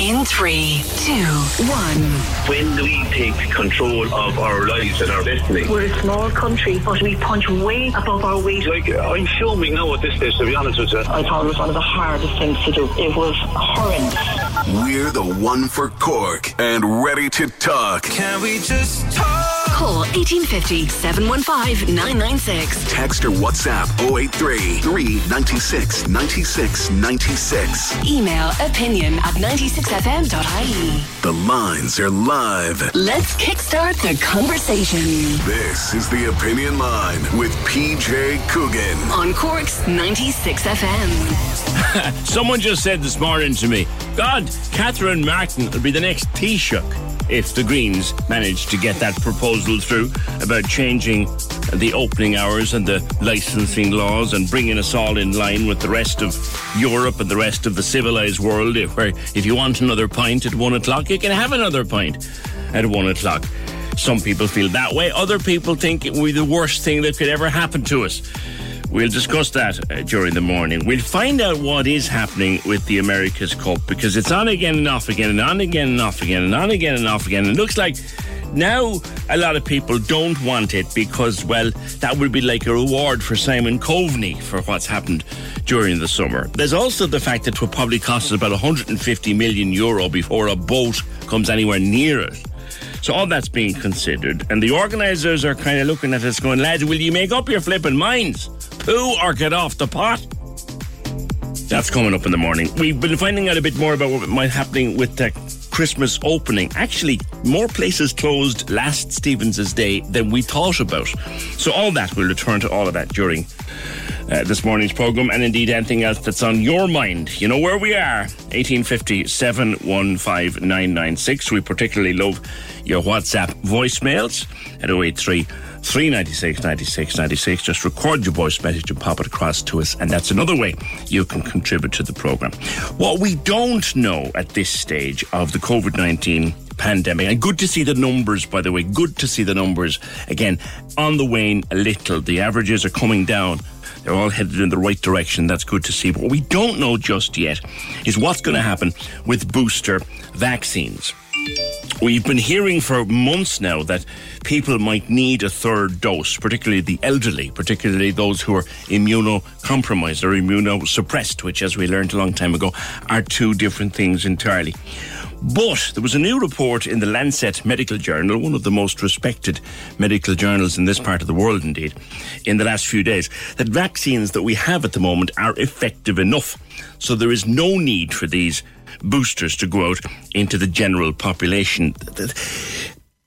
In three, two, one. When do we take control of our lives and our destiny? We're a small country, but we punch way above our weight. Like, I'm filming now at this stage, to be honest with you. I thought it was one of the hardest things to do. It was horrendous. We're the one for Cork and ready to talk. Can we just talk? Call 1850 715 996. Text or WhatsApp 083 396 96 96. Email opinion at 96fm.ie. The lines are live. Let's kickstart the conversation This is the Opinion Line with PJ Coughlan. on Cork's 96FM. Someone just said this morning to me, God, Catherine Martin will be the next Taoiseach if the Greens manage to get that proposal through about changing the opening hours and the licensing laws and bringing us all in line with the rest of Europe and the rest of the civilized world. Where if you want another pint at one o'clock, you can have another pint at one o'clock. Some people feel that way. Other people think it will be the worst thing that could ever happen to us. We'll discuss that uh, during the morning. We'll find out what is happening with the America's Cup because it's on again and off again and on again and off again and on again and off again. It looks like now a lot of people don't want it because, well, that would be like a reward for Simon Coveney for what's happened during the summer. There's also the fact that it will probably cost us about 150 million euro before a boat comes anywhere near it. So all that's being considered, and the organisers are kind of looking at us, going, "Lads, will you make up your flipping minds? Poo or get off the pot?" That's coming up in the morning. We've been finding out a bit more about what might happening with the Christmas opening. Actually, more places closed last Stevens's Day than we thought about. So all that we'll return to all of that during uh, this morning's program, and indeed anything else that's on your mind. You know where we are. 1850 715 996. We particularly love your WhatsApp voicemails at 083 396 96 96. Just record your voice message and pop it across to us, and that's another way you can contribute to the program. What we don't know at this stage of the COVID 19 pandemic, and good to see the numbers, by the way, good to see the numbers again on the wane a little. The averages are coming down. They're all headed in the right direction. That's good to see. But what we don't know just yet is what's going to happen with booster vaccines. We've been hearing for months now that people might need a third dose, particularly the elderly, particularly those who are immunocompromised or immunosuppressed, which, as we learned a long time ago, are two different things entirely. But there was a new report in the Lancet Medical Journal, one of the most respected medical journals in this part of the world, indeed, in the last few days, that vaccines that we have at the moment are effective enough. So there is no need for these boosters to go out into the general population.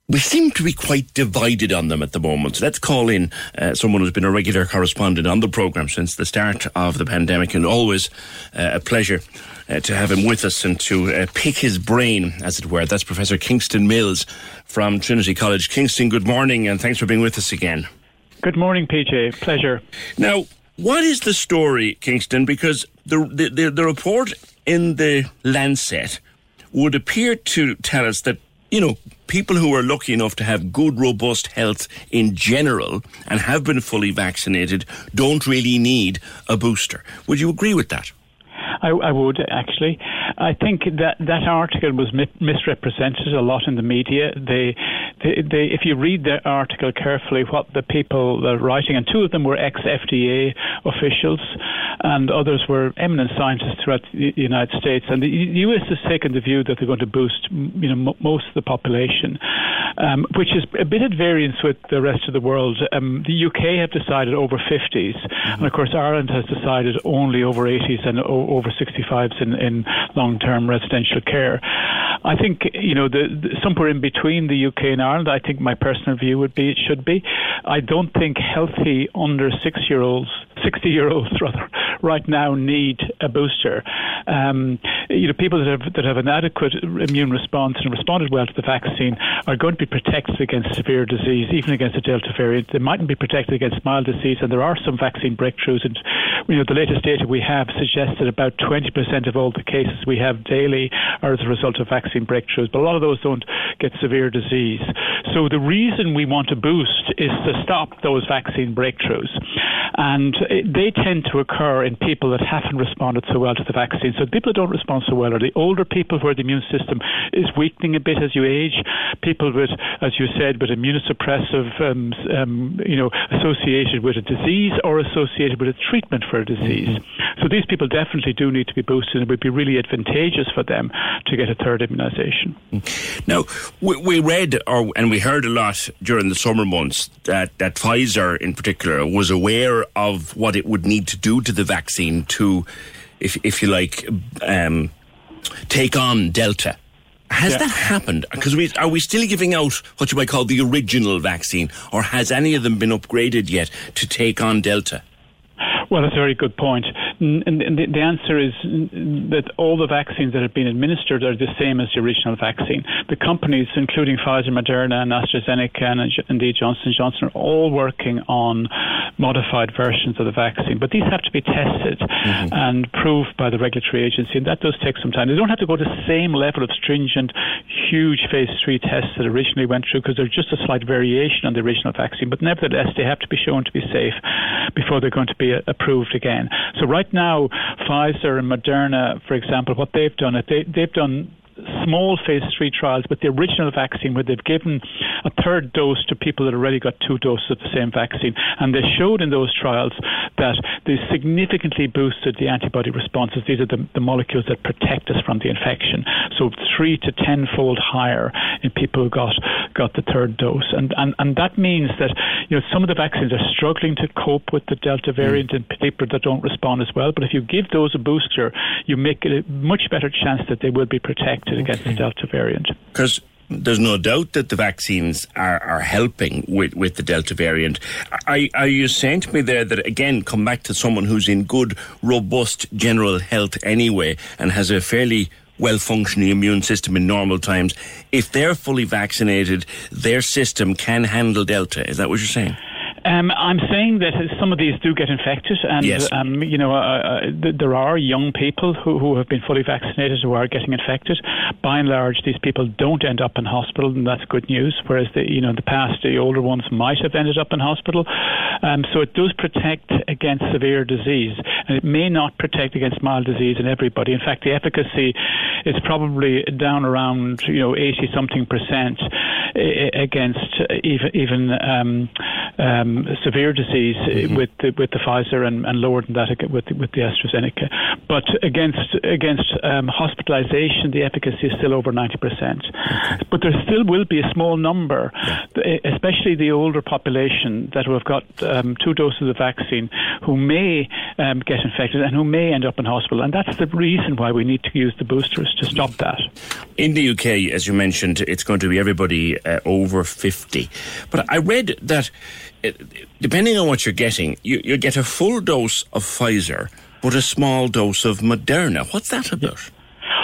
We seem to be quite divided on them at the moment. Let's call in uh, someone who's been a regular correspondent on the programme since the start of the pandemic, and always uh, a pleasure uh, to have him with us and to uh, pick his brain, as it were. That's Professor Kingston Mills from Trinity College. Kingston, good morning, and thanks for being with us again. Good morning, PJ. Pleasure. Now, what is the story, Kingston? Because the, the, the, the report in the Lancet would appear to tell us that, you know, people who are lucky enough to have good, robust health in general and have been fully vaccinated don't really need a booster. Would you agree with that? I, I would actually. I think that that article was mi- misrepresented a lot in the media. They, they, they, if you read the article carefully, what the people are writing, and two of them were ex-FDA officials, and others were eminent scientists throughout the United States. And the U.S. has taken the view that they're going to boost, you know, m- most of the population, um, which is a bit at variance with the rest of the world. Um, the UK have decided over 50s, mm-hmm. and of course Ireland has decided only over 80s and o- over 65s in, in long-term residential care. I think you know the, the, somewhere in between the UK and Ireland. I think my personal view would be it should be. I don't think healthy under six-year-olds, sixty-year-olds rather, right now need a booster. Um, you know, people that have that have an adequate immune response and responded well to the vaccine are going to be protected against severe disease, even against the Delta variant. They mightn't be protected against mild disease, and there are some vaccine breakthroughs. And you know, the latest data we have suggests that about 20% of all the cases we have daily are as a result of vaccine breakthroughs, but a lot of those don't get severe disease. So the reason we want to boost is to stop those vaccine breakthroughs. And they tend to occur in people that haven't responded so well to the vaccine. So people that don't respond so well are the older people where the immune system is weakening a bit as you age, people with, as you said, with immunosuppressive, um, um, you know, associated with a disease or associated with a treatment for a disease. Mm-hmm. So these people definitely do need to be boosted, and it would be really advantageous for them to get a third immunisation. Now, we, we read or and we heard a lot during the summer months that, that Pfizer, in particular, was aware of what it would need to do to the vaccine to, if if you like, um, take on Delta. Has yeah. that happened? Because we are we still giving out what you might call the original vaccine, or has any of them been upgraded yet to take on Delta? Well, that's a very good point. And the answer is that all the vaccines that have been administered are the same as the original vaccine. The companies, including Pfizer, Moderna, and AstraZeneca, and indeed Johnson Johnson, are all working on modified versions of the vaccine. But these have to be tested mm-hmm. and proved by the regulatory agency, and that does take some time. They don't have to go to the same level of stringent, huge phase three tests that originally went through because there's just a slight variation on the original vaccine. But nevertheless, they have to be shown to be safe before they're going to be approved again. So right now, Pfizer and Moderna, for example, what they've done, they, they've done small phase three trials with the original vaccine where they've given a third dose to people that already got two doses of the same vaccine. And they showed in those trials that they significantly boosted the antibody responses. These are the, the molecules that protect us from the infection. So three to tenfold higher in people who got got the third dose. And, and, and that means that you know some of the vaccines are struggling to cope with the Delta variant mm. and people that don't respond as well. But if you give those a booster, you make it a much better chance that they will be protected against okay. the Delta variant. Because there's no doubt that the vaccines are, are helping with, with the Delta variant. Are, are you saying to me there that, again, come back to someone who's in good, robust general health anyway and has a fairly well functioning immune system in normal times, if they're fully vaccinated, their system can handle Delta? Is that what you're saying? Um, I'm saying that some of these do get infected, and yes. um, you know uh, uh, th- there are young people who, who have been fully vaccinated who are getting infected. By and large, these people don't end up in hospital, and that's good news. Whereas the you know in the past, the older ones might have ended up in hospital. Um, so it does protect against severe disease, and it may not protect against mild disease in everybody. In fact, the efficacy is probably down around you know 80 something percent against even even um, severe disease mm-hmm. with the, with the Pfizer and, and, lower than that with with the AstraZeneca. But against against um, hospitalisation, the efficacy is still over ninety percent. Okay. But there still will be a small number, yeah. especially the older population that will have got um, two doses of the vaccine, who may um, get infected and who may end up in hospital. And that's the reason why we need to use the boosters to stop that. In the UK, as you mentioned, it's going to be everybody uh, over fifty. But I read that depending on what you're getting, you, you get a full dose of Pfizer, but a small dose of Moderna. What's that about?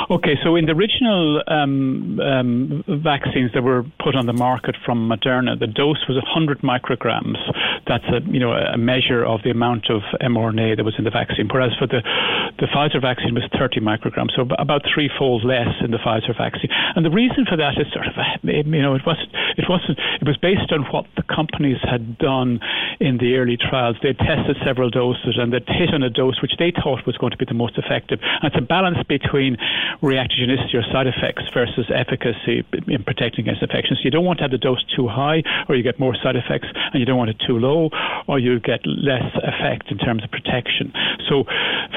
Okay, so in the original um, um, vaccines that were put on the market from Moderna, the dose was 100 micrograms. That's a you know a measure of the amount of mRNA that was in the vaccine. Whereas for the the Pfizer vaccine was 30 micrograms, so about threefold less in the Pfizer vaccine. And the reason for that is sort of you know it was it wasn't it was based on what the companies had done in the early trials. They tested several doses and they hit on a dose which they thought was going to be the most effective. And it's a balance between reactogenicity or side effects versus efficacy in protecting against infections. You don't want to have the dose too high or you get more side effects, and you don't want it too low or you get less effect in terms of protection. So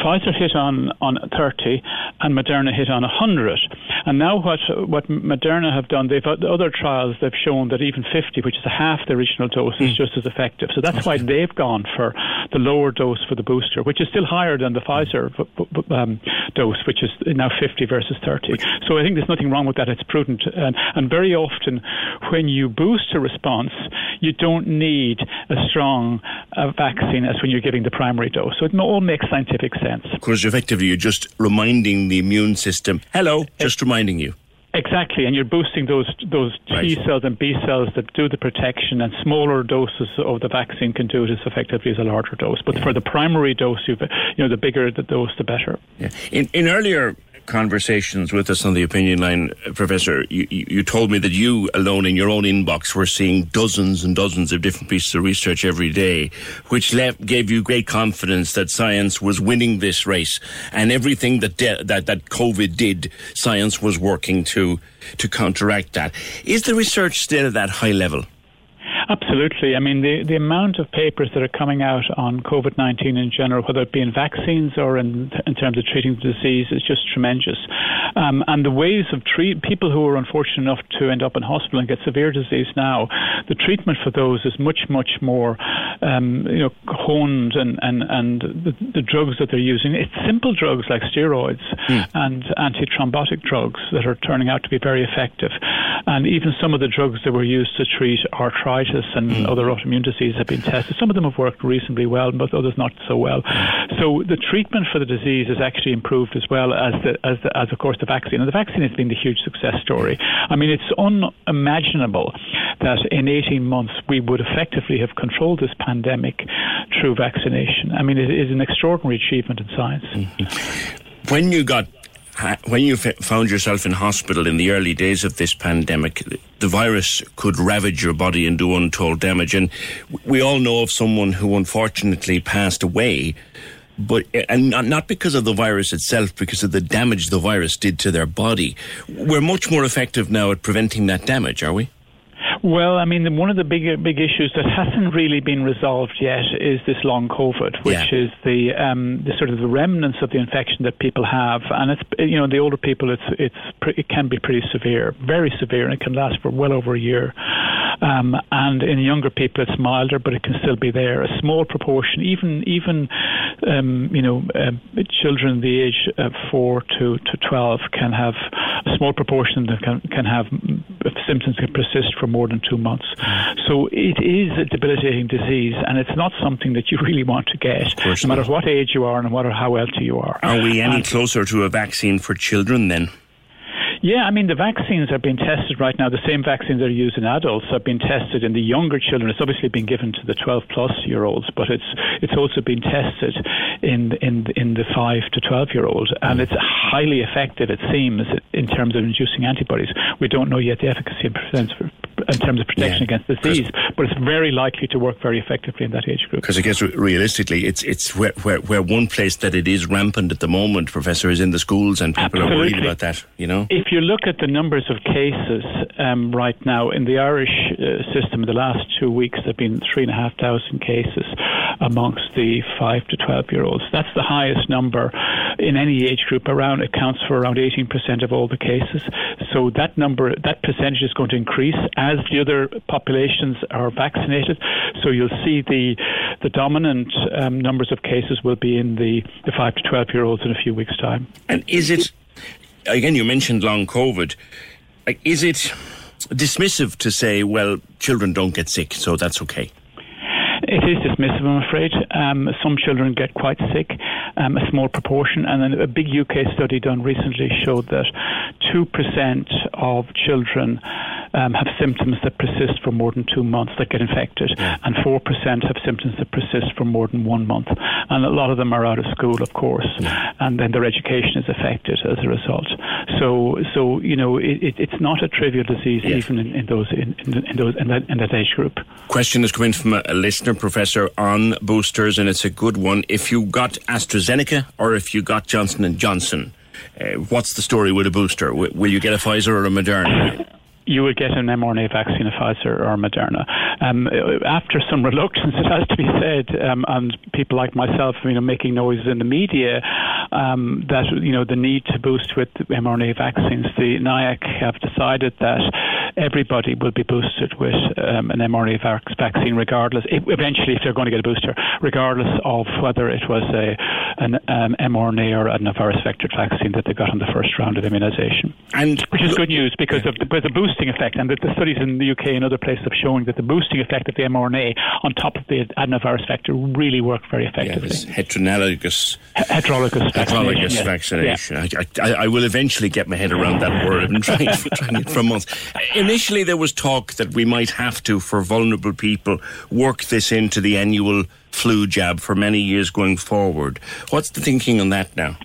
Pfizer hit on, on 30 and Moderna hit on 100. And now what, what Moderna have done, they've other trials, they've shown that even 50, which is half the original dose, is mm. just as effective. So that's why they've gone for the lower dose for the booster, which is still higher than the Pfizer um, dose, which is now 50 versus 30. So I think there's nothing wrong with that. It's prudent. And, and very often, when you boost a response, you don't need a strong uh, vaccine as when you're giving the primary dose. So it all makes scientific sense. Because effectively, you're just reminding the immune system, hello, just reminding you. Exactly, and you're boosting those those T right. cells and B cells that do the protection, and smaller doses of the vaccine can do it as effectively as a larger dose. But yeah. for the primary dose, you know, the bigger the dose, the better. Yeah. In in earlier conversations with us on the opinion line, uh, Professor, you, you told me that you alone in your own inbox were seeing dozens and dozens of different pieces of research every day, which left, gave you great confidence that science was winning this race, and everything that de- that that COVID did, science was working to to counteract that. Is the research still at that high level? Absolutely. I mean, the, the amount of papers that are coming out on COVID 19 in general, whether it be in vaccines or in, in terms of treating the disease, is just tremendous. Um, and the ways of treat people who are unfortunate enough to end up in hospital and get severe disease now, the treatment for those is much, much more um, you know, honed and, and, and the, the, drugs that they're using, it's simple drugs like steroids mm. and antithrombotic drugs that are turning out to be very effective. And even some of the drugs that were used to treat arthritis and mm. other autoimmune diseases have been tested. Some of them have worked reasonably well, but others not so well. So the treatment for the disease has actually improved as well as the, as, the, as of course the vaccine. And the vaccine has been the huge success story. I mean, it's unimaginable that in 18 months we would effectively have controlled this pandemic through vaccination. I mean, it is an extraordinary achievement in science. Mm-hmm. When you got when you found yourself in hospital in the early days of this pandemic, the virus could ravage your body and do untold damage. And we all know of someone who unfortunately passed away, but eh, and not because of the virus itself, because of the damage the virus did to their body. We're much more effective now at preventing that damage, are we? Well, I mean, one of the big big issues that hasn't really been resolved yet is this long COVID, which yeah. is the um, the sort of the remnants of the infection that people have, and it's you know the older people, it's it's it can be pretty severe, very severe, and it can last for well over a year. Um, and in younger people, it's milder, but it can still be there. A small proportion, even even um, you know, uh, children the age of four to, to twelve can have a small proportion that can can have symptoms can persist for more than two months. Mm. So it is a debilitating disease, and it's not something that you really want to get, no matter what age you are and no matter how healthy you are. Are we any and closer to a vaccine for children then? Yeah, I mean, the vaccines are being tested right now. The same vaccines that are used in adults are being tested in the younger children. It's obviously been given to the 12 plus year olds, but it's it's also been tested in in in the 5 to 12 year olds, and it's highly effective. It seems in terms of inducing antibodies. We don't know yet the efficacy and in terms of protection yeah. against disease, but it's very likely to work very effectively in that age group. Because I guess realistically, it's it's where, where, where one place that it is rampant at the moment, Professor, is in the schools, and people Absolutely. are worried about that. You know, if you look at the numbers of cases um, right now in the Irish uh, system, in the last two weeks, there have been three and a half thousand cases amongst the five to twelve year olds. That's the highest number in any age group. Around it counts for around eighteen percent of all the cases. So that number, that percentage is going to increase as the other populations are vaccinated. So you'll see the the dominant um, numbers of cases will be in the, the five to twelve year olds in a few weeks' time. And is it again? You mentioned long COVID. Is it dismissive to say, well, children don't get sick, so that's okay? It is dismissive, I'm afraid. Um, some children get quite sick, um, a small proportion, and then a big UK study done recently showed that 2% of children um, have symptoms that persist for more than two months that get infected, yeah. and 4% have symptoms that persist for more than one month. And a lot of them are out of school, of course, yeah. and then their education is affected as a result. So, so you know, it, it's not a trivial disease yes. even in, in those in, in, those in that, in that age group. Question is coming from a, a listener, Professor, on boosters, and it's a good one. If you got AstraZeneca or if you got Johnson and Johnson, uh, what's the story with a booster? W- will you get a Pfizer or a Moderna? You would get an mRNA vaccine, a Pfizer or Moderna. Um, after some reluctance, it has to be said, um, and people like myself, you know, making noises in the media um, that you know the need to boost with mRNA vaccines. The NIAC have decided that everybody will be boosted with um, an mRNA vaccine, regardless. If, eventually, if they're going to get a booster, regardless of whether it was a an um, mRNA or a virus vector vaccine that they got in the first round of immunization. And which is good news because of the, the boost boosting effect, and the, the, studies in the UK and other places have shown that the boosting effect of the mRNA on top of the adenovirus vector really work very effectively. Yeah, heterologous, heterologous, heterologous vaccination. Yeah. I, I, I, will eventually get my head around that word. I've been trying, trying it for months. Initially, there was talk that we might have to, for vulnerable people, work this into the annual flu jab for many years going forward. What's the thinking on that now?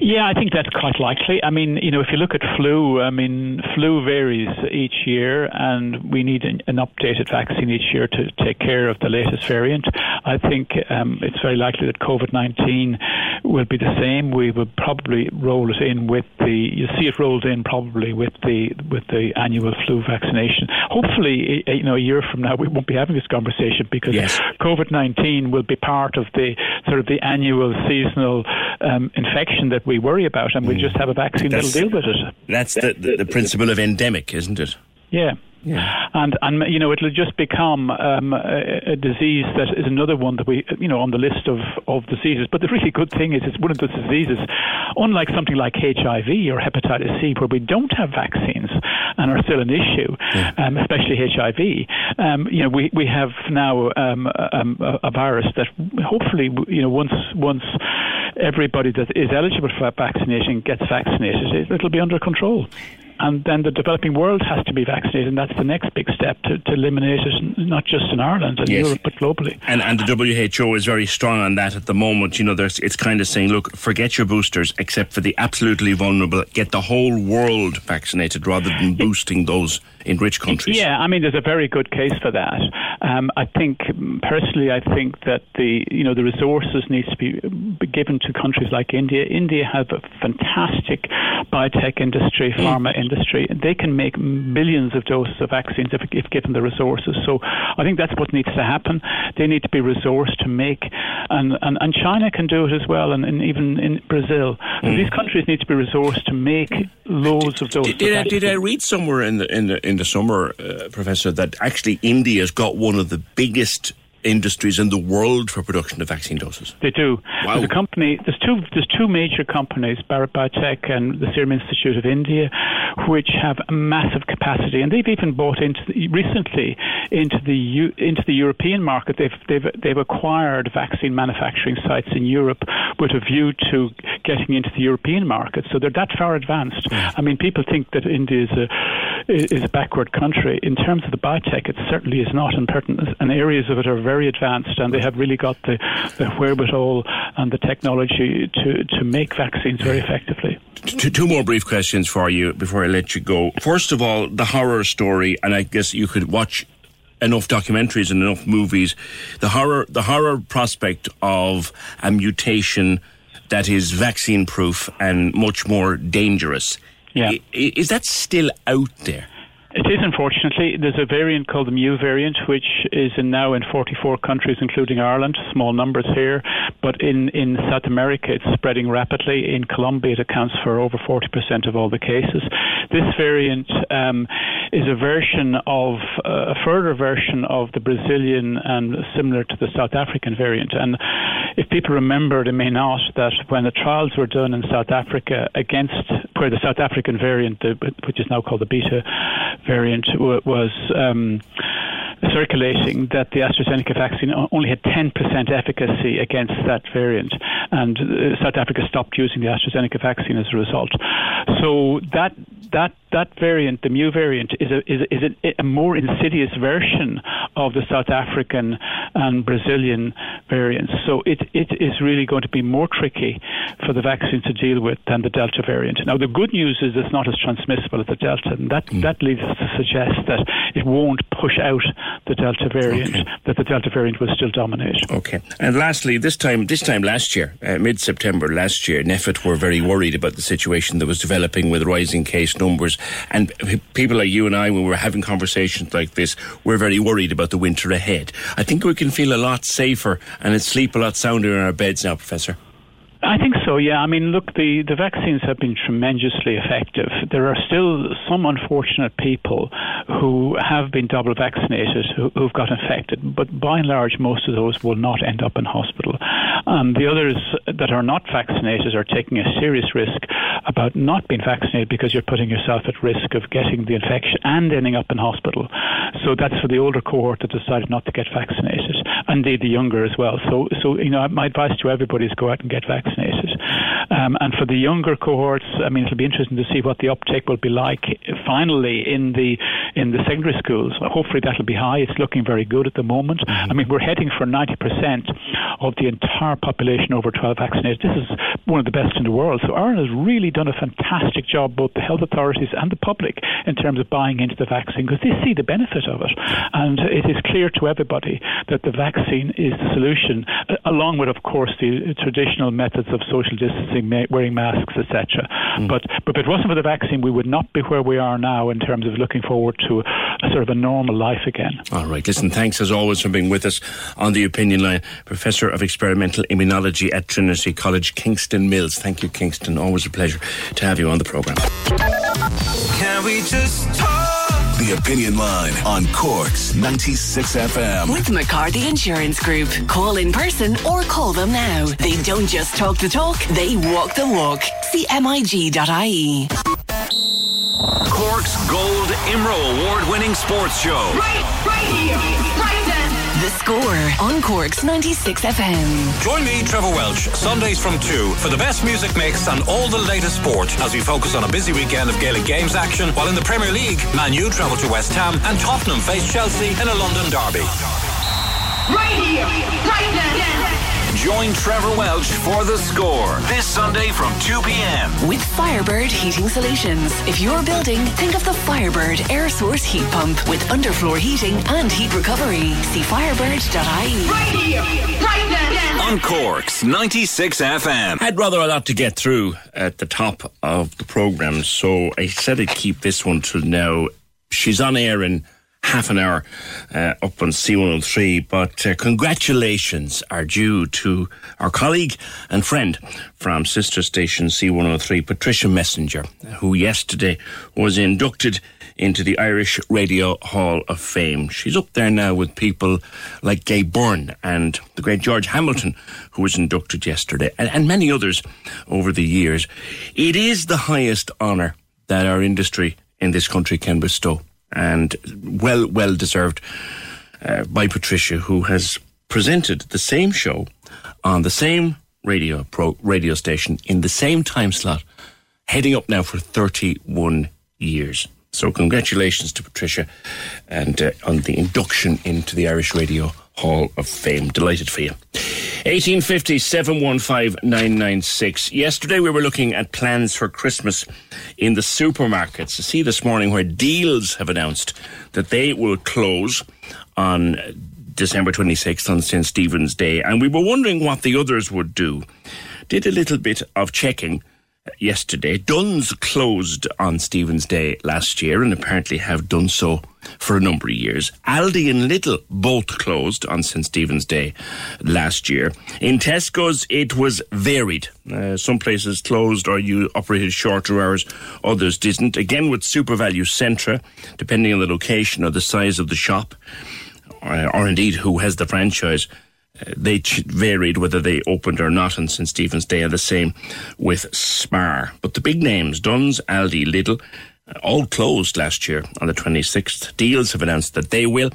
Yeah, I think that's quite likely. I mean, you know, if you look at flu, I mean, flu varies each year, and we need an, an updated vaccine each year to take care of the latest variant. I think um, it's very likely that COVID 19 will be the same. We will probably roll it in with the, you see it rolled in probably with the with the annual flu vaccination. Hopefully, you know, a year from now, we won't be having this conversation because yes. COVID 19 will be part of the sort of the annual seasonal um, infection that we worry about, and we mm. just have a vaccine that's, that'll deal with it. That's the, the, the principle of endemic, isn't it? Yeah. Yeah. And and you know it'll just become um, a, a, disease that is another one that we you know on the list of, of diseases. But the really good thing is it's one of those diseases, unlike something like HIV or hepatitis C, where we don't have vaccines and are still an issue, yeah. um, especially HIV. Um, you know we, we have now um, um, a, a, virus that hopefully you know once once everybody that is eligible for vaccination gets vaccinated, it'll be under control and then the developing world has to be vaccinated, and that's the next big step to, to eliminate it, not just in Ireland and yes. Europe, but globally. And, and the WHO is very strong on that at the moment. You know, there's, it's kind of saying, look, forget your boosters, except for the absolutely vulnerable. Get the whole world vaccinated rather than boosting those in rich countries. Yeah, I mean, there's a very good case for that. Um, I think personally, I think that the you know the resources needs to be given to countries like India. India have a fantastic biotech industry, mm. pharma industry. They can make billions of doses of vaccines if, if given the resources. So I think that's what needs to happen. They need to be resourced to make, and and, and China can do it as well, and, and even in Brazil. So mm. these countries need to be resourced to make loads of doses. Did, did, I, did I read somewhere in the in the in the summer, uh, Professor, that actually India's got one of the biggest industries in the world for production of vaccine doses. They do. Wow. There's a company. There's two. There's two major companies, Bharat Biotech and the Serum Institute of India, which have a massive capacity, and they've even bought into the, recently into the into the European market. They've they've they've acquired vaccine manufacturing sites in Europe with a view to getting into the European market. So they're that far advanced. Hmm. I mean, people think that India is a is a backward country in terms of the biotech. It certainly is not, and, and areas of it are very very advanced and they have really got the, the wherewithal and the technology to, to make vaccines very effectively. Two, two more brief questions for you before I let you go. First of all, the horror story, and I guess you could watch enough documentaries and enough movies. The horror, the horror prospect of a mutation that is vaccine proof and much more dangerous. Yeah. Is that still out there? It is, unfortunately. There's a variant called the Mu variant, which is in now in 44 countries, including Ireland. Small numbers here, but in, in South America, it's spreading rapidly. In Colombia, it accounts for over 40% of all the cases. This variant um, is a version of uh, a further version of the Brazilian and similar to the South African variant. And if people remember, they may not, that when the trials were done in South Africa against where the South African variant, which is now called the Beta variant was um, circulating that the AstraZeneca vaccine only had 10% efficacy against that variant, and uh, South Africa stopped using the AstraZeneca vaccine as a result. So that that that variant, the mu variant, is a is a, is a, a more insidious version of the South African and Brazilian variants. So it it is really going to be more tricky for the vaccine to deal with than the Delta variant. Now the good news is it's not as transmissible as the Delta, and that mm. that leads to suggest that it won't push out the Delta variant. Okay. That the Delta variant will still dominate. Okay. And lastly, this time this time last year, uh, mid September last year, NPHET were very worried about the situation that was developing with rising case numbers and people like you and I, when we're having conversations like this, we're very worried about the winter ahead. I think we can feel a lot safer and sleep a lot sounder in our beds now, Professor. I think so, yeah. I mean, look, the, the vaccines have been tremendously effective. There are still some unfortunate people who have been double vaccinated who, who've got infected, but by and large, most of those will not end up in hospital. And the others that are not vaccinated are taking a serious risk about not being vaccinated because you're putting yourself at risk of getting the infection and ending up in hospital. So that's for the older cohort that decided not to get vaccinated, and indeed the younger as well. So, so you know, my advice to everybody is go out and get vaccinated vaccinated. Um, and for the younger cohorts, I mean, it'll be interesting to see what the uptake will be like finally in the in the secondary schools. Hopefully, that'll be high. It's looking very good at the moment. Mm-hmm. I mean, we're heading for 90% of the entire population over 12 vaccinated. This is one of the best in the world. So Ireland has really done a fantastic job, both the health authorities and the public, in terms of buying into the vaccine because they see the benefit of it. And it is clear to everybody that the vaccine is the solution, along with, of course, the traditional methods of social distancing, wearing masks, etc. Mm. But, but if it wasn't for the vaccine, we would not be where we are now in terms of looking forward to a sort of a normal life again. All right. Listen, thanks as always for being with us on the opinion line. Professor of Experimental Immunology at Trinity College, Kingston Mills. Thank you, Kingston. Always a pleasure to have you on the programme. Can we just talk? The Opinion Line on Cork's 96 FM. With McCarthy Insurance Group. Call in person or call them now. They don't just talk the talk, they walk the walk. CMIG.ie. Cork's Gold IMRO Award winning sports show. Right, right here, right then. The score on Cork's 96 FM. Join me, Trevor Welch, Sundays from 2 for the best music mix and all the latest sport as we focus on a busy weekend of Gaelic Games action while in the Premier League, Man U travel to West Ham and Tottenham face Chelsea in a London derby. Right here, right then. Join Trevor Welch for the score this Sunday from 2 p.m. With Firebird Heating Solutions. If you're building, think of the Firebird air source heat pump with underfloor heating and heat recovery. See firebird.ie. Right here, right then. On Cork's 96 FM. I had rather a lot to get through at the top of the programme, so I said I'd keep this one till now. She's on air in half an hour uh, up on C103. But uh, congratulations are due to our colleague and friend from sister station C103, Patricia Messinger, who yesterday was inducted into the Irish Radio Hall of Fame. She's up there now with people like Gay Byrne and the great George Hamilton, who was inducted yesterday, and, and many others over the years. It is the highest honour that our industry in this country can bestow and well, well deserved uh, by Patricia, who has presented the same show on the same radio pro, radio station in the same time slot, heading up now for 31 years. So congratulations to Patricia and uh, on the induction into the Irish Radio Hall of Fame. Delighted for you. 1850 715 Yesterday we were looking at plans for Christmas in the supermarkets. To see this morning where Dealz have announced that they will close on December 26th on St. Stephen's Day. And we were wondering what the others would do. Did a little bit of checking yesterday. Dunnes closed on Stephen's Day last year and apparently have done so for a number of years. Aldi and Lidl both closed on St. Stephen's Day last year. In Tesco's, it was varied. Uh, some places closed or you operated shorter hours, others didn't. Again, with SuperValu Centra, depending on the location or the size of the shop, or, or indeed who has the franchise, they varied whether they opened or not on St Stephen's Day, and the same with Spar. But the big names, Dunnes, Aldi, Lidl, all closed last year on the 26th. Dealz have announced that they will,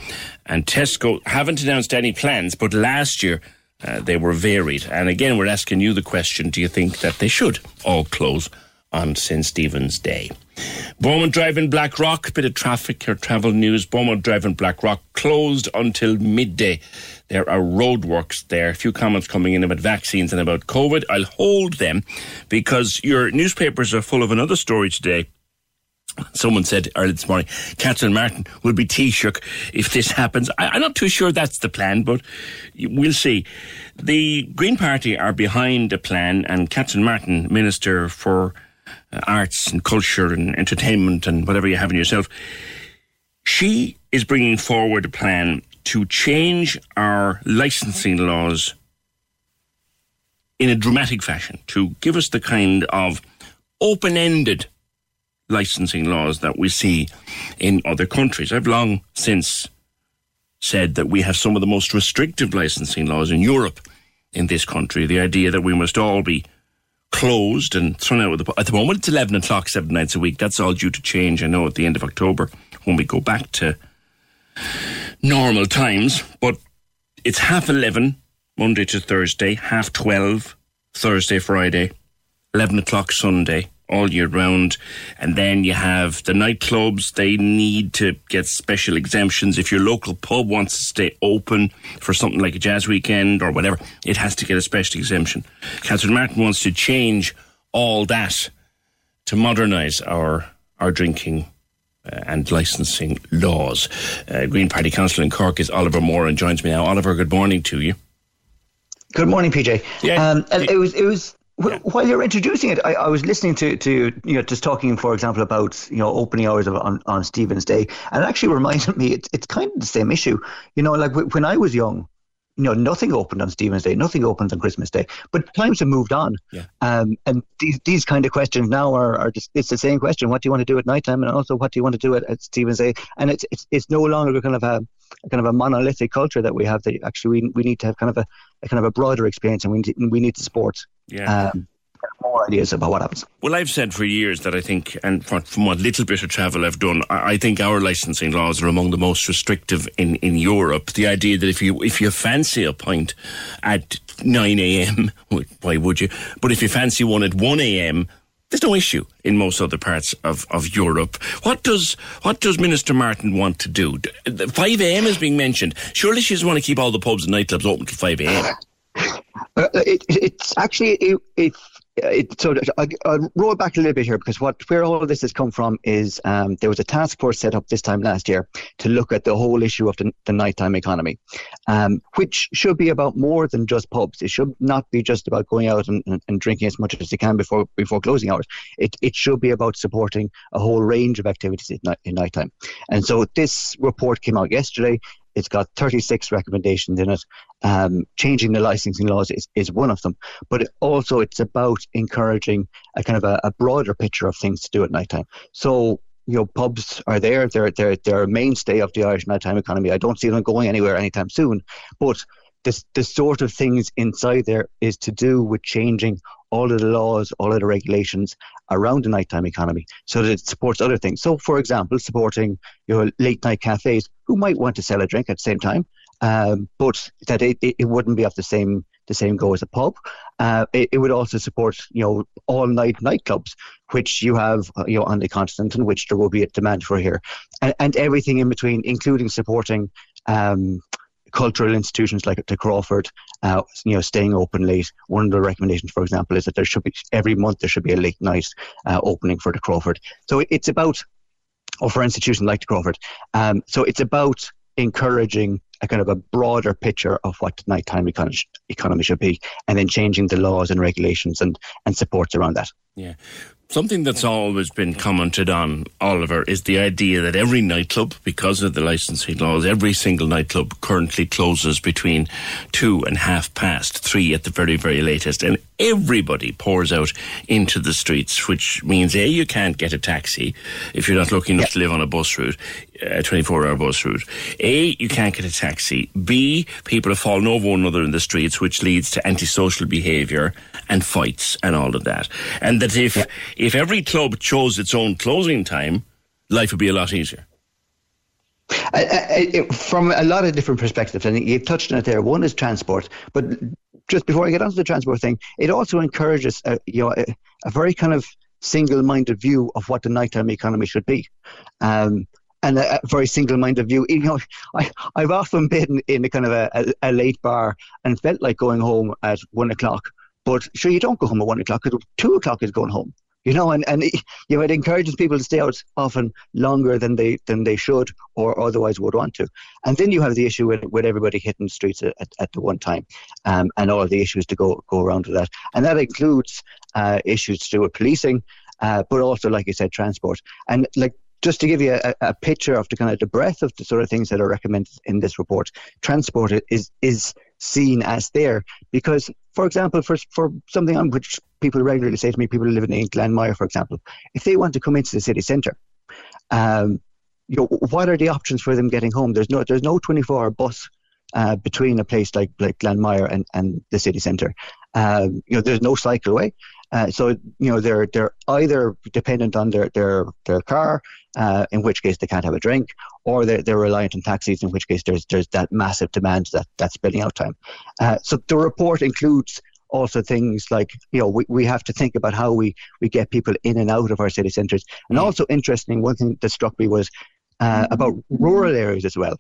and Tesco haven't announced any plans, but last year uh, they were varied. And again, we're asking you the question do you think that they should all close on St. Stephen's Day? Beaumont Drive in Blackrock, bit of traffic or travel news. Beaumont Drive in Blackrock closed until midday. There are roadworks there. A few comments coming in about vaccines and about COVID. I'll hold them because your newspapers are full of another story today Someone said early this morning, Catherine Martin will be Taoiseach if this happens. I, am not too sure that's the plan, but we'll see. The Green Party are behind a plan, and Catherine Martin, Minister for Uh, arts and Culture and Entertainment and whatever you have in yourself, she is bringing forward a plan to change our licensing laws in a dramatic fashion, to give us the kind of open ended licensing laws that we see in other countries. I've long since said that we have some of the most restrictive licensing laws in Europe in this country. The idea that we must all be closed and thrown out of the. At the moment, it's 11 o'clock, seven nights a week. That's all due to change, I know, at the end of October when we go back to normal times. But it's half 11, Monday to Thursday, half 12, Thursday, Friday, 11 o'clock Sunday all year round. And then you have the nightclubs, they need to get special exemptions. If your local pub wants to stay open for something like a jazz weekend or whatever, it has to get a special exemption. Catherine Martin wants to change all that to modernise our, our drinking uh, and licensing laws. Uh, Green Party Councillor in Cork is Oliver Moore and joins me now. Oliver, good morning to you. Good morning, PJ. Yeah, um, it was it was yeah. While you're introducing it, I, I, was listening to, to you know just talking, for example, about you know opening hours of, on on Stephen's Day, and it actually reminded me it's it's kind of the same issue. You know, like when I was young, you know, nothing opened on Stephen's Day, nothing opens on Christmas Day. But times have moved on, yeah. um, and these these kind of questions now are, are just it's the same question: what do you want to do at night time, and also what do you want to do at, at Stephen's Day? And it's it's it's no longer kind of a kind of a monolithic culture that we have. That actually we we need to have kind of a, a kind of a broader experience, and we need, we need to support. Yeah. Um, more ideas about what happens. Well, I've said for years that I think, and from, from what little bit of travel I've done, I, I, think our licensing laws are among the most restrictive in, in Europe. The idea that if you if you fancy a pint at nine a.m., why would you? But if you fancy one at one a.m., there's no issue in most other parts of, of Europe. What does what does Minister Martin want to do? Five a.m. is being mentioned. Surely she doesn't want to keep all the pubs and nightclubs open till five a.m. Uh, it, it's actually it, it, so I, will roll back a little bit here because what where all of this has come from is um, there was a task force set up this time last year to look at the whole issue of the, the nighttime economy, um, which should be about more than just pubs. It should not be just about going out and, and, and drinking as much as you can before before closing hours. It it should be about supporting a whole range of activities in, night, in nighttime. And so this report came out yesterday. It's got 36 recommendations in it. Um, changing the licensing laws is, is one of them, but it also it's about encouraging a kind of a, a broader picture of things to do at nighttime. So you know, pubs are there. They're they're they're a mainstay of the Irish nighttime economy. I don't see them going anywhere anytime soon. But this the sort of things inside there is to do with changing all of the laws, all of the regulations around the nighttime economy so that it supports other things. So, for example, supporting your late night cafes who might want to sell a drink at the same time, um, but that it, it, wouldn't be off the same the same go as a pub. Uh, it, it, would also support you know all night nightclubs, which you have uh, you know on the continent and which there will be a demand for here, and, and everything in between, including supporting um, cultural institutions like the Crawford, uh, you know, staying open late. One of the recommendations, for example, is that there should be every month there should be a late night uh, opening for the Crawford. So it's about, or for institutions like the Crawford, um, so it's about encouraging a kind of a broader picture of what the nighttime economy, economy should be, and then changing the laws and regulations and and supports around that. Yeah. Something that's always been commented on, Oliver, is the idea that every nightclub, because of the licensing laws, every single nightclub currently closes between two and half past three at the very, very latest. And everybody pours out into the streets, which means A, you can't get a taxi if you're not lucky enough to live on a bus route. A 24 hour bus route. A, you can't get a taxi. B, people are falling over one another in the streets, which leads to antisocial behaviour and fights and all of that. And that if, yeah. if every club chose its own closing time, life would be a lot easier. I, I, from a lot of different perspectives, I think you've touched on it there. One is transport, but just before I get onto the transport thing, it also encourages a, you know, a, a very kind of single-minded view of what the nighttime economy should be. Um, and a, a, very single-minded view. You know, I, I've often been in a kind of a, a, a, late bar and felt like going home at one o'clock. But sure, you don't go home at one o'clock. Two o'clock is going home you know, and, and you know, it encourages people to stay out often longer than they than they should or otherwise would want to. And then you have the issue with, with everybody hitting the streets at, at the one time, um, and all the issues to go go around with that, and that includes uh, issues to do with policing, uh, but also, like I said, transport. And like just to give you a, a picture of the kind of the breadth of the sort of things that are recommended in this report, transport is is seen as there because, for example, for for something on which people regularly say to me, people living in Glanmire, for example, if they want to come into the city centre, um, you know, what are the options for them getting home? There's no there's no 24 hour bus uh, between a place like like Glanmire and, and the city centre. Um, you know, there's no cycleway. Uh, so you know they're they're either dependent on their their their car, uh, in which case they can't have a drink, or they're, they're reliant on taxis, in which case there's there's that massive demand that that's spending out time. Uh, so the report includes also things like you know we, we have to think about how we we get people in and out of our city centres and mm. also interesting one thing that struck me was uh, about rural areas as well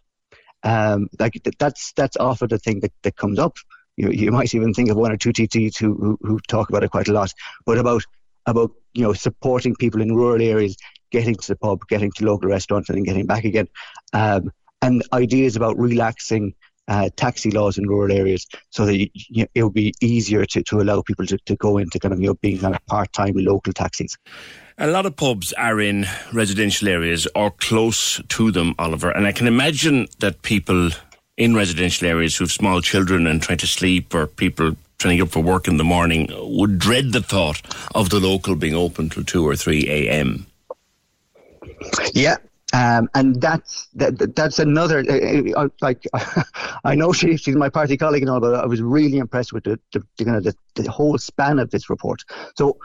um, like that's that's often the thing that, that comes up you, you might even think of one or two TDs who, who, who talk about it quite a lot but about about you know supporting people in rural areas getting to the pub getting to local restaurants and then getting back again um, and ideas about relaxing uh, taxi laws in rural areas so that you, you it would be easier to, to allow people to, to go into kind of you know being kind of part-time local taxis. A lot of pubs are in residential areas or close to them, Oliver, and I can imagine that people in residential areas who have small children and trying to sleep or people trying to get up for work in the morning would dread the thought of the local being open till 2 or 3 a.m. Yeah, um, and that's that, that's another uh, uh like I know she, she's my party colleague and all, but I was really impressed with the the, of the, the whole span of this report. So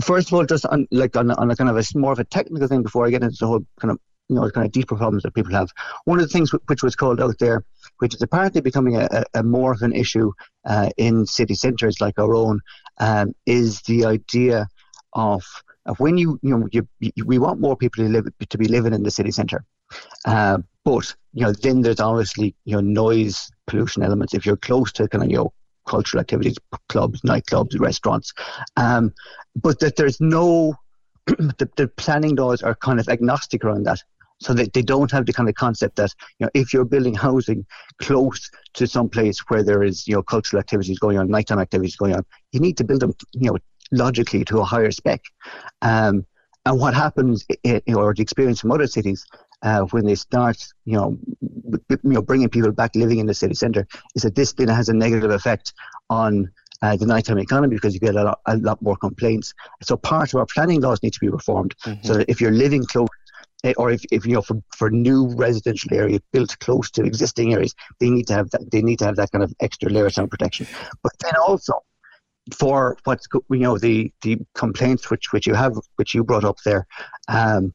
first of all, just on like on, on a kind of a more of a technical thing before I get into the whole kind of you know kind of deeper problems that people have. One of the things which was called out there, which is apparently becoming a, a more of an issue uh, in city centres like our own, um, is the idea of when you you know you, you, we want more people to live to be living in the city centre, uh, but you know then there's obviously you know noise pollution elements. If you're close to kind of you know cultural activities, clubs, nightclubs, restaurants, um, but that there's no the, the planning laws are kind of agnostic around that so that they don't have the kind of concept that you know if you're building housing close to some place where there is you know cultural activities going on, nighttime activities going on, you need to build them you know logically to a higher spec. Um, and what happens, in, or the experience from other cities, uh, when they start, you know, you know, bringing people back living in the city centre, is that this then has a negative effect on uh, the nighttime economy because you get a lot, a lot more complaints. So part of our planning laws need to be reformed mm-hmm. so that if you're living close or if, if you know for, for new residential areas built close to existing areas, they need to have that they need to have that kind of extra layer of sound protection. But then also for what's you know the the complaints which which you have which you brought up there. Um,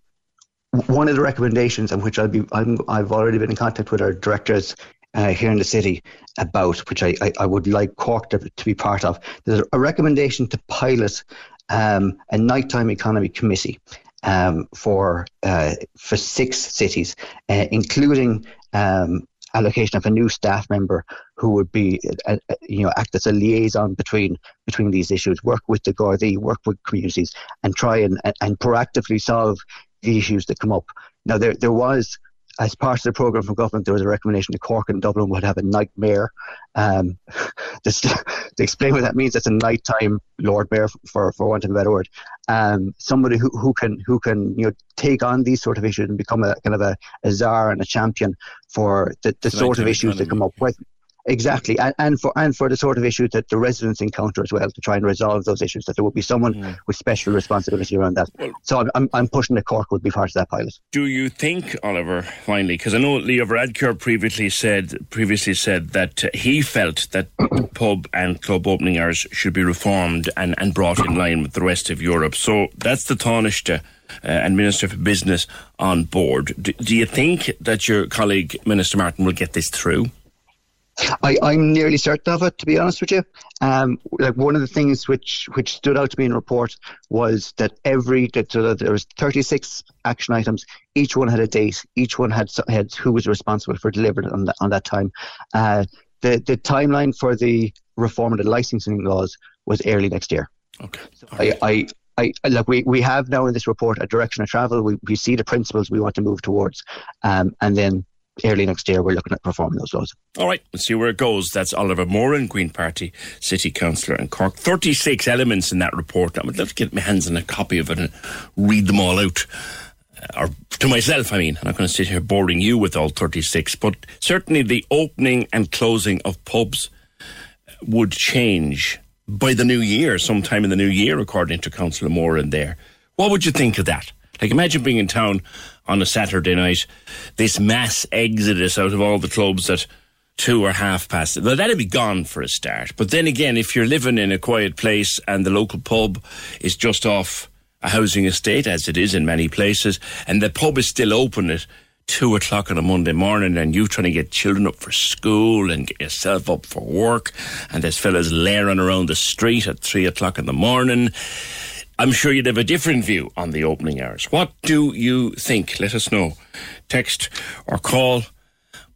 one of the recommendations, and which I'll be I'm, I've already been in contact with our directors uh, here in the city about, which I, I, I, would like Cork to, to be part of. There's a recommendation to pilot um, a nighttime economy committee um, for uh, for six cities, uh, including um, allocation of a new staff member who would be, uh, uh, you know, act as a liaison between between these issues, work with the Gardaí, work with communities, and try and and proactively solve the issues that come up. Now, there there was as part of the programme from government, there was a recommendation that Cork and Dublin would have a nightmare. Um, just to, to, explain what that means, that's a nighttime Lord Mayor, for, for want of a better word. Um, somebody who, who can who can you know take on these sort of issues and become a kind of a, a czar and a champion for the, the sort of issues economy. that come up with Exactly, and, and for and for the sort of issues that the residents encounter as well, to try and resolve those issues, that there would be someone mm. with special responsibility around that. Well, so I'm, I'm, pushing that Cork would be part of that pilot. Do you think, Oliver, finally, because I know Leo Varadkar previously said previously said that uh, he felt that pub and club opening hours should be reformed and, and brought in line with the rest of Europe. So that's the Taoiseach. Uh, and Minister for Business on board. Do, do you think that your colleague, Minister Martin, will get this through? I, I'm nearly certain of it, to be honest with you. Um, like one of the things which which stood out to me in the report was that every that so there was 36 action items. Each one had a date. Each one had had who was responsible for delivering on that on that time. Uh, the the timeline for the reform of the licensing laws was early next year. Okay. So right. I, I, I look, we, we have now in this report a direction of travel. We, we see the principles we want to move towards, um, and then early next year, we're looking at performing those laws. All right, let's see where it goes. That's Oliver Moran, Green Party City Councillor in Cork. 36 elements in that report. I would love to get my hands on a copy of it and read them all out. Uh, or to myself, I mean. I'm not going to sit here boring you with all 36, but certainly the opening and closing of pubs would change by the new year, sometime in the new year, according to Councillor Moran there. What would you think of that? Like, imagine being in town on a Saturday night, this mass exodus out of all the clubs at two or half past. Well, that'd be gone for a start. But then again, if you're living in a quiet place and the local pub is just off a housing estate, as it is in many places, and the pub is still open at two o'clock on a Monday morning and you're trying to get children up for school and get yourself up for work and there's fellas layering around the street at three o'clock in the morning I'm sure you'd have a different view on the opening hours. What do you think? Let us know. Text or call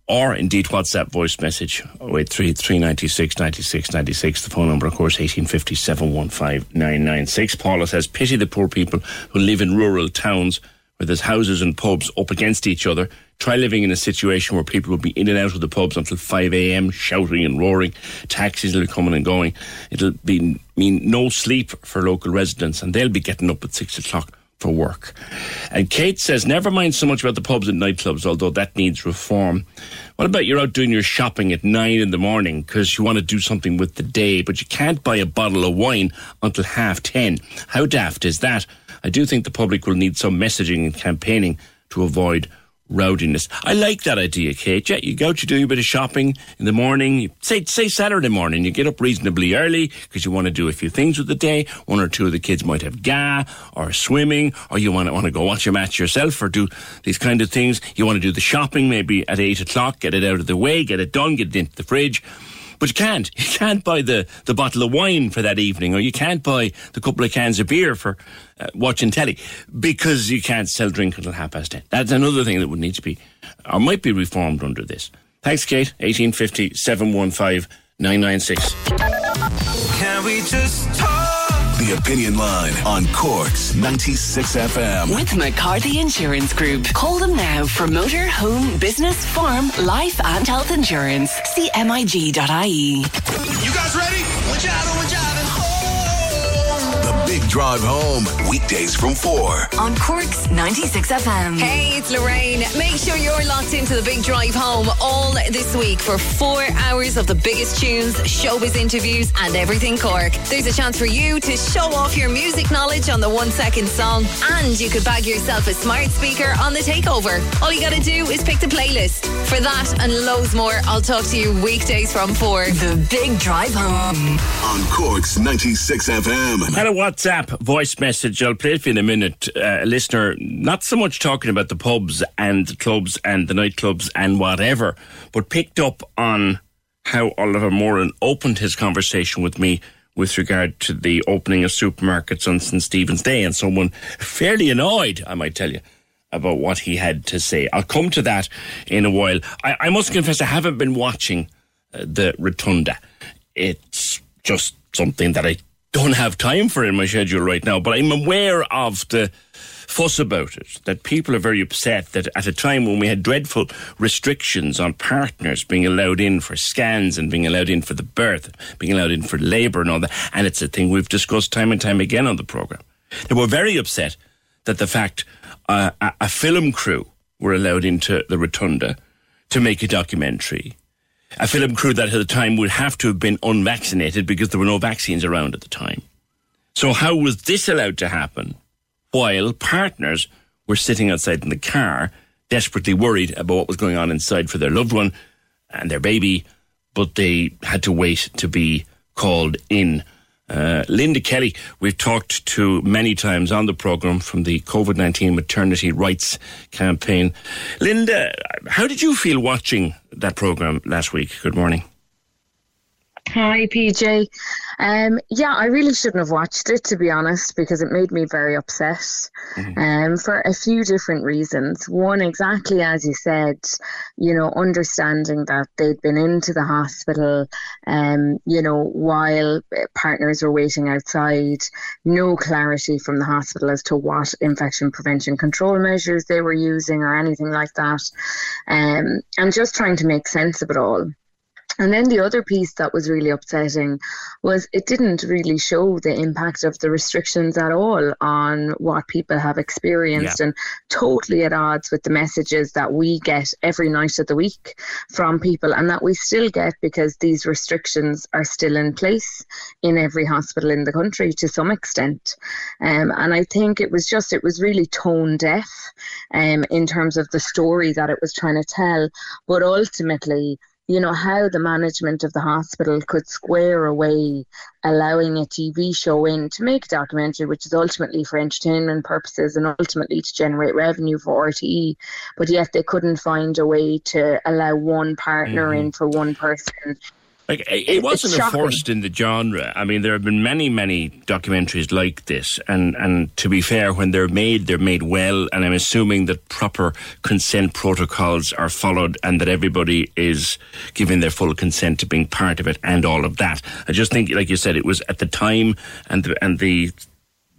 or indeed WhatsApp voice message 083 396 96 96. The phone number, of course, 1850 715 Paula says, pity the poor people who live in rural towns where there's houses and pubs up against each other. Try living in a situation where people will be in and out of the pubs until 5 a.m., shouting and roaring. Taxis will be coming and going. It'll be mean no sleep for local residents, and they'll be getting up at six o'clock for work. And Kate says, never mind so much about the pubs and nightclubs, although that needs reform. What about you're out doing your shopping at nine in the morning because you want to do something with the day, but you can't buy a bottle of wine until half ten? How daft is that? I do think the public will need some messaging and campaigning to avoid rowdiness. I like that idea, Kate. Yeah, you go to do a bit of shopping in the morning. Say, say Saturday morning, you get up reasonably early because you want to do a few things with the day. One or two of the kids might have GA or swimming, or you want to, want to go watch a match yourself or do these kind of things. You want to do the shopping maybe at eight o'clock, get it out of the way, get it done, get it into the fridge. But you can't. You can't buy the, the bottle of wine for that evening, or you can't buy the couple of cans of beer for uh, watching telly because you can't sell drink until half past ten. That's another thing that would need to be, or might be reformed under this. Thanks, Kate. 1850 715 996. Can we just talk? The Opinion Line on Cork's 96 FM. With McCarthy Insurance Group. Call them now for motor, home, business, farm, life, and health insurance. See MIG.ie. You guys ready? Watch out, watch out. Big Drive Home, weekdays from 4. On Cork's 96 FM. Hey, it's Lorraine. Make sure you're locked into the Big Drive Home all this week for four hours of the biggest tunes, showbiz interviews, and everything Cork. There's a chance for you to show off your music knowledge on the one second song, and you could bag yourself a smart speaker on the takeover. All you gotta do is pick the playlist. For that and loads more, I'll talk to you weekdays from 4. The Big Drive Home. On Cork's 96 FM. Hello, what? WhatsApp voice message. I'll play it for you in a minute. Uh, listener, not so much talking about the pubs and the clubs and the nightclubs and whatever, but picked up on how Oliver Moran opened his conversation with me with regard to the opening of supermarkets on St. Stephen's Day and someone fairly annoyed, I might tell you, about what he had to say. I'll come to that in a while. I, I must confess, I haven't been watching uh, the Rotunda. It's just something that I don't have time for in my schedule right now, but I'm aware of the fuss about it, that people are very upset that at a time when we had dreadful restrictions on partners being allowed in for scans and being allowed in for the birth, being allowed in for labour and all that, and it's a thing we've discussed time and time again on the programme. They were very upset that the fact uh, a, a film crew were allowed into the rotunda to make a documentary a film crew that at the time would have to have been unvaccinated because there were no vaccines around at the time. So, how was this allowed to happen while partners were sitting outside in the car, desperately worried about what was going on inside for their loved one and their baby, but they had to wait to be called in? Uh, Linda Kelly, we've talked to many times on the programme from the COVID 19 maternity rights campaign. Linda, how did you feel watching that programme last week? Good morning. Hi, PJ. Um, yeah, I really shouldn't have watched it to be honest, because it made me very upset. Mm-hmm. Um, for a few different reasons. One, exactly as you said, you know, understanding that they'd been into the hospital, um, you know, while partners were waiting outside, no clarity from the hospital as to what infection prevention control measures they were using or anything like that, um, and just trying to make sense of it all. And then the other piece that was really upsetting was it didn't really show the impact of the restrictions at all on what people have experienced yeah. and totally at odds with the messages that we get every night of the week from people and that we still get because these restrictions are still in place in every hospital in the country to some extent. Um, and I think it was just, it was really tone deaf um, in terms of the story that it was trying to tell. But ultimately, you know, how the management of the hospital could square away allowing a TV show in to make a documentary, which is ultimately for entertainment purposes and ultimately to generate revenue for RTE, but yet they couldn't find a way to allow one partner mm-hmm. in for one person like it, wasn't a first in the genre. I mean, there have been many, many documentaries like this, and and to be fair, when they're made, they're made well, and I'm assuming that proper consent protocols are followed, and that everybody is giving their full consent to being part of it, and all of that. I just think, like you said, it was at the time and the, and the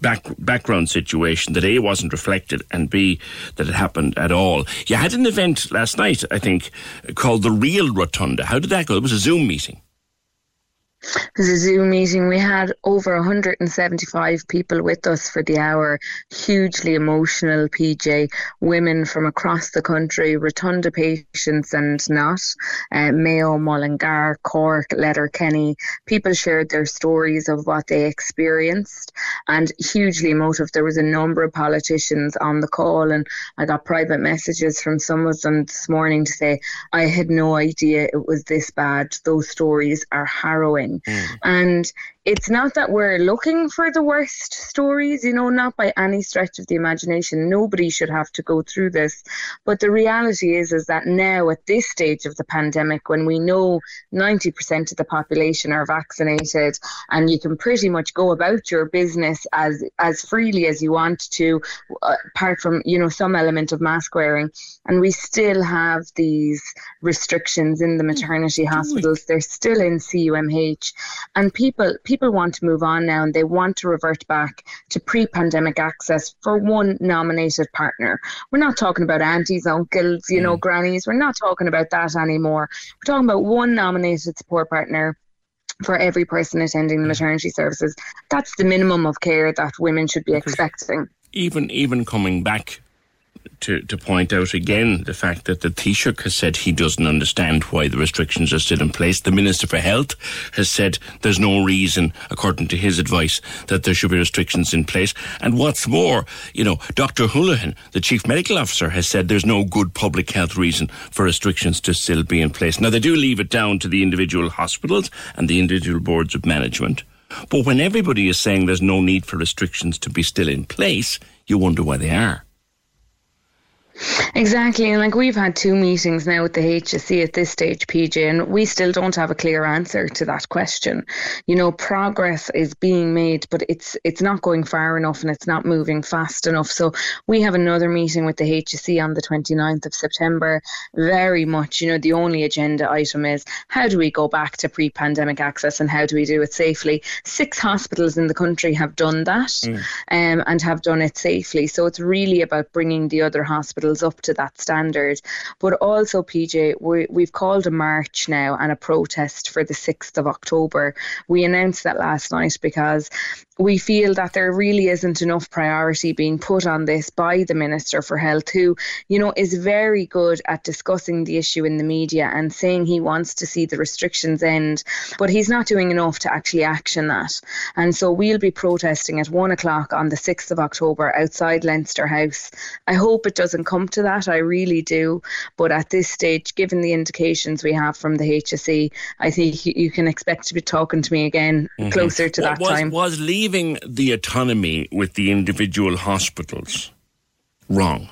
back, background situation that A wasn't reflected and B that it happened at all. You had an event last night, I think, called the Real Rotunda. How did that go? It was a Zoom meeting. It was a Zoom meeting. We had over 175 people with us for the hour. Hugely emotional, PJ. Women from across the country, Rotunda patients and not. Uh, Mayo, Mullingar, Cork, Letterkenny. People shared their stories of what they experienced and hugely emotive. There was a number of politicians on the call, and I got private messages from some of them this morning to say, I had no idea it was this bad. Those stories are harrowing. Mm. And it's not that we're looking for the worst stories, you know, not by any stretch of the imagination. Nobody should have to go through this. But the reality is, is that now at this stage of the pandemic, when we know 90% of the population are vaccinated and you can pretty much go about your business as, as freely as you want to, uh, apart from, you know, some element of mask wearing, and we still have these restrictions in the maternity hospitals, they're still in CUMH, and people people want to move on now and they want to revert back to pre pandemic access for one nominated partner. We're not talking about aunties, uncles, you know, mm. grannies. We're not talking about that anymore. We're talking about one nominated support partner for every person attending the mm. maternity services. That's the minimum of care that women should be expecting. Even even coming back to, to point out again the fact that the Taoiseach has said he doesn't understand why the restrictions are still in place. The Minister for Health has said there's no reason, according to his advice, that there should be restrictions in place. And what's more, you know, Dr. Holohan, the Chief Medical Officer, has said there's no good public health reason for restrictions to still be in place. Now, they do leave it down to the individual hospitals and the individual boards of management. But when everybody is saying there's no need for restrictions to be still in place, you wonder why they are. Exactly. And like we've had two meetings now with the HSE at this stage, PJ, and we still don't have a clear answer to that question. You know, progress is being made, but it's it's not going far enough and it's not moving fast enough. So we have another meeting with the HSE on the 29th of September. Very much, you know, the only agenda item is how do we go back to pre pandemic access and how do we do it safely? Six hospitals in the country have done that mm. um, and have done it safely. So it's really about bringing the other hospitals up to that standard. But also, PJ, we, we've called a march now and a protest for the 6th of October. We announced that last night because we feel that there really isn't enough priority being put on this by the Minister for Health, who, you know, is very good at discussing the issue in the media and saying he wants to see the restrictions end, but he's not doing enough to actually action that. And so we'll be protesting at one o'clock on the 6th of October outside Leinster House. I hope it doesn't come to that, I really do. But at this stage, given the indications we have from the HSE, I think you can expect to be talking to me again mm-hmm. closer to that was, time. Was leaving the autonomy with the individual hospitals wrong?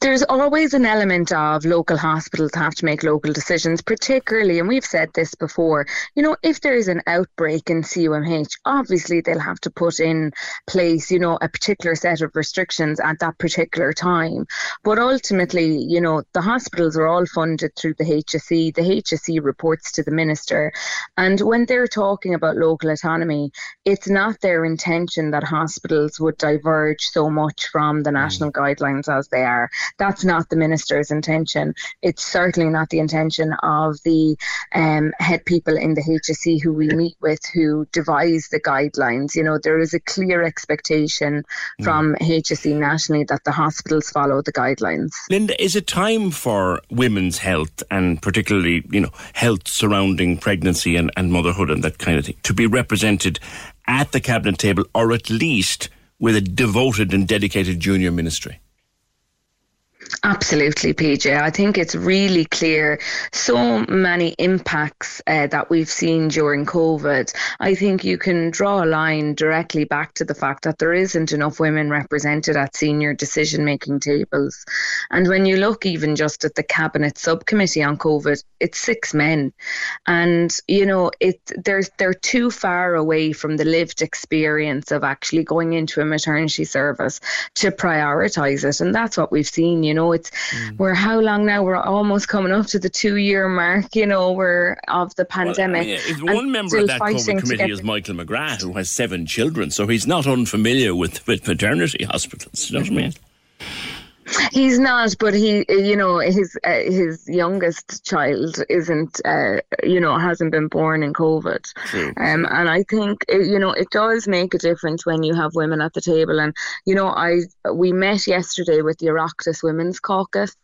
There's always an element of local hospitals have to make local decisions, particularly, and we've said this before, you know, if there's an outbreak in CUMH, obviously they'll have to put in place, you know, a particular set of restrictions at that particular time. But ultimately, you know, the hospitals are all funded through the HSE. The HSE reports to the minister. And when they're talking about local autonomy, it's not their intention that hospitals would diverge so much from the national mm. guidelines as they are. That's not the minister's intention. It's certainly not the intention of the um, head people in the HSE who we meet with who devise the guidelines. You know, there is a clear expectation mm. from HSE nationally that the hospitals follow the guidelines. Linda, is it time for women's health and particularly, you know, health surrounding pregnancy and, and motherhood and that kind of thing to be represented at the cabinet table or at least with a devoted and dedicated junior ministry? Absolutely, PJ. I think it's really clear so many impacts uh, that we've seen during COVID. I think you can draw a line directly back to the fact that there isn't enough women represented at senior decision making tables. And when you look even just at the cabinet subcommittee on COVID, it's six men. And, you know, it there's they're too far away from the lived experience of actually going into a maternity service to prioritise it. And that's what we've seen, you know know, it's mm. we're how long now? We're almost coming up to the two year mark. You know, we're of the pandemic. Well, mean, one member of that COVID committee is Michael McGrath, who has seven children, so he's not unfamiliar with, with maternity hospitals. You know what I mean? He's not, but he, you know, his uh, his youngest child isn't, uh, you know, hasn't been born in COVID, um, and I think it, you know it does make a difference when you have women at the table. And you know, I we met yesterday with the Oireachtas Women's Caucus,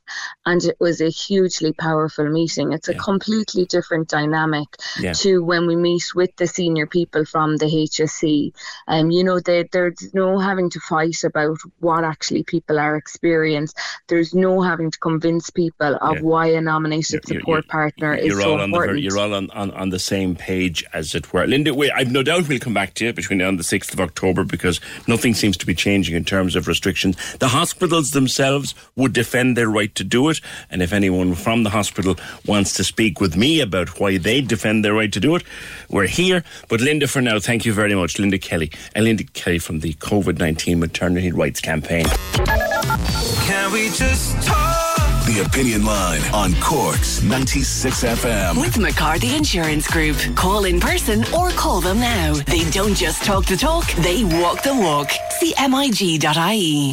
and it was a hugely powerful meeting. It's a yeah. completely different dynamic yeah. to when we meet with the senior people from the HSE. And um, you know, they, there's no having to fight about what actually people are experiencing. There's no having to convince people of yeah. why a nominated you're, support you're, partner is so important. The, you're all on, on, on the same page, as it were. Linda, we, I've no doubt we'll come back to you between now and the 6th of October because nothing seems to be changing in terms of restrictions. The hospitals themselves would defend their right to do it. And if anyone from the hospital wants to speak with me about why they defend their right to do it, we're here. But Linda, for now, thank you very much. Linda Kelly. And Linda Kelly from the COVID 19 Maternity Rights Campaign. Can we just talk? The Opinion Line on Cork's 96 FM. With McCarthy Insurance Group. Call in person or call them now. They don't just talk the talk, they walk the walk. See MIG.ie.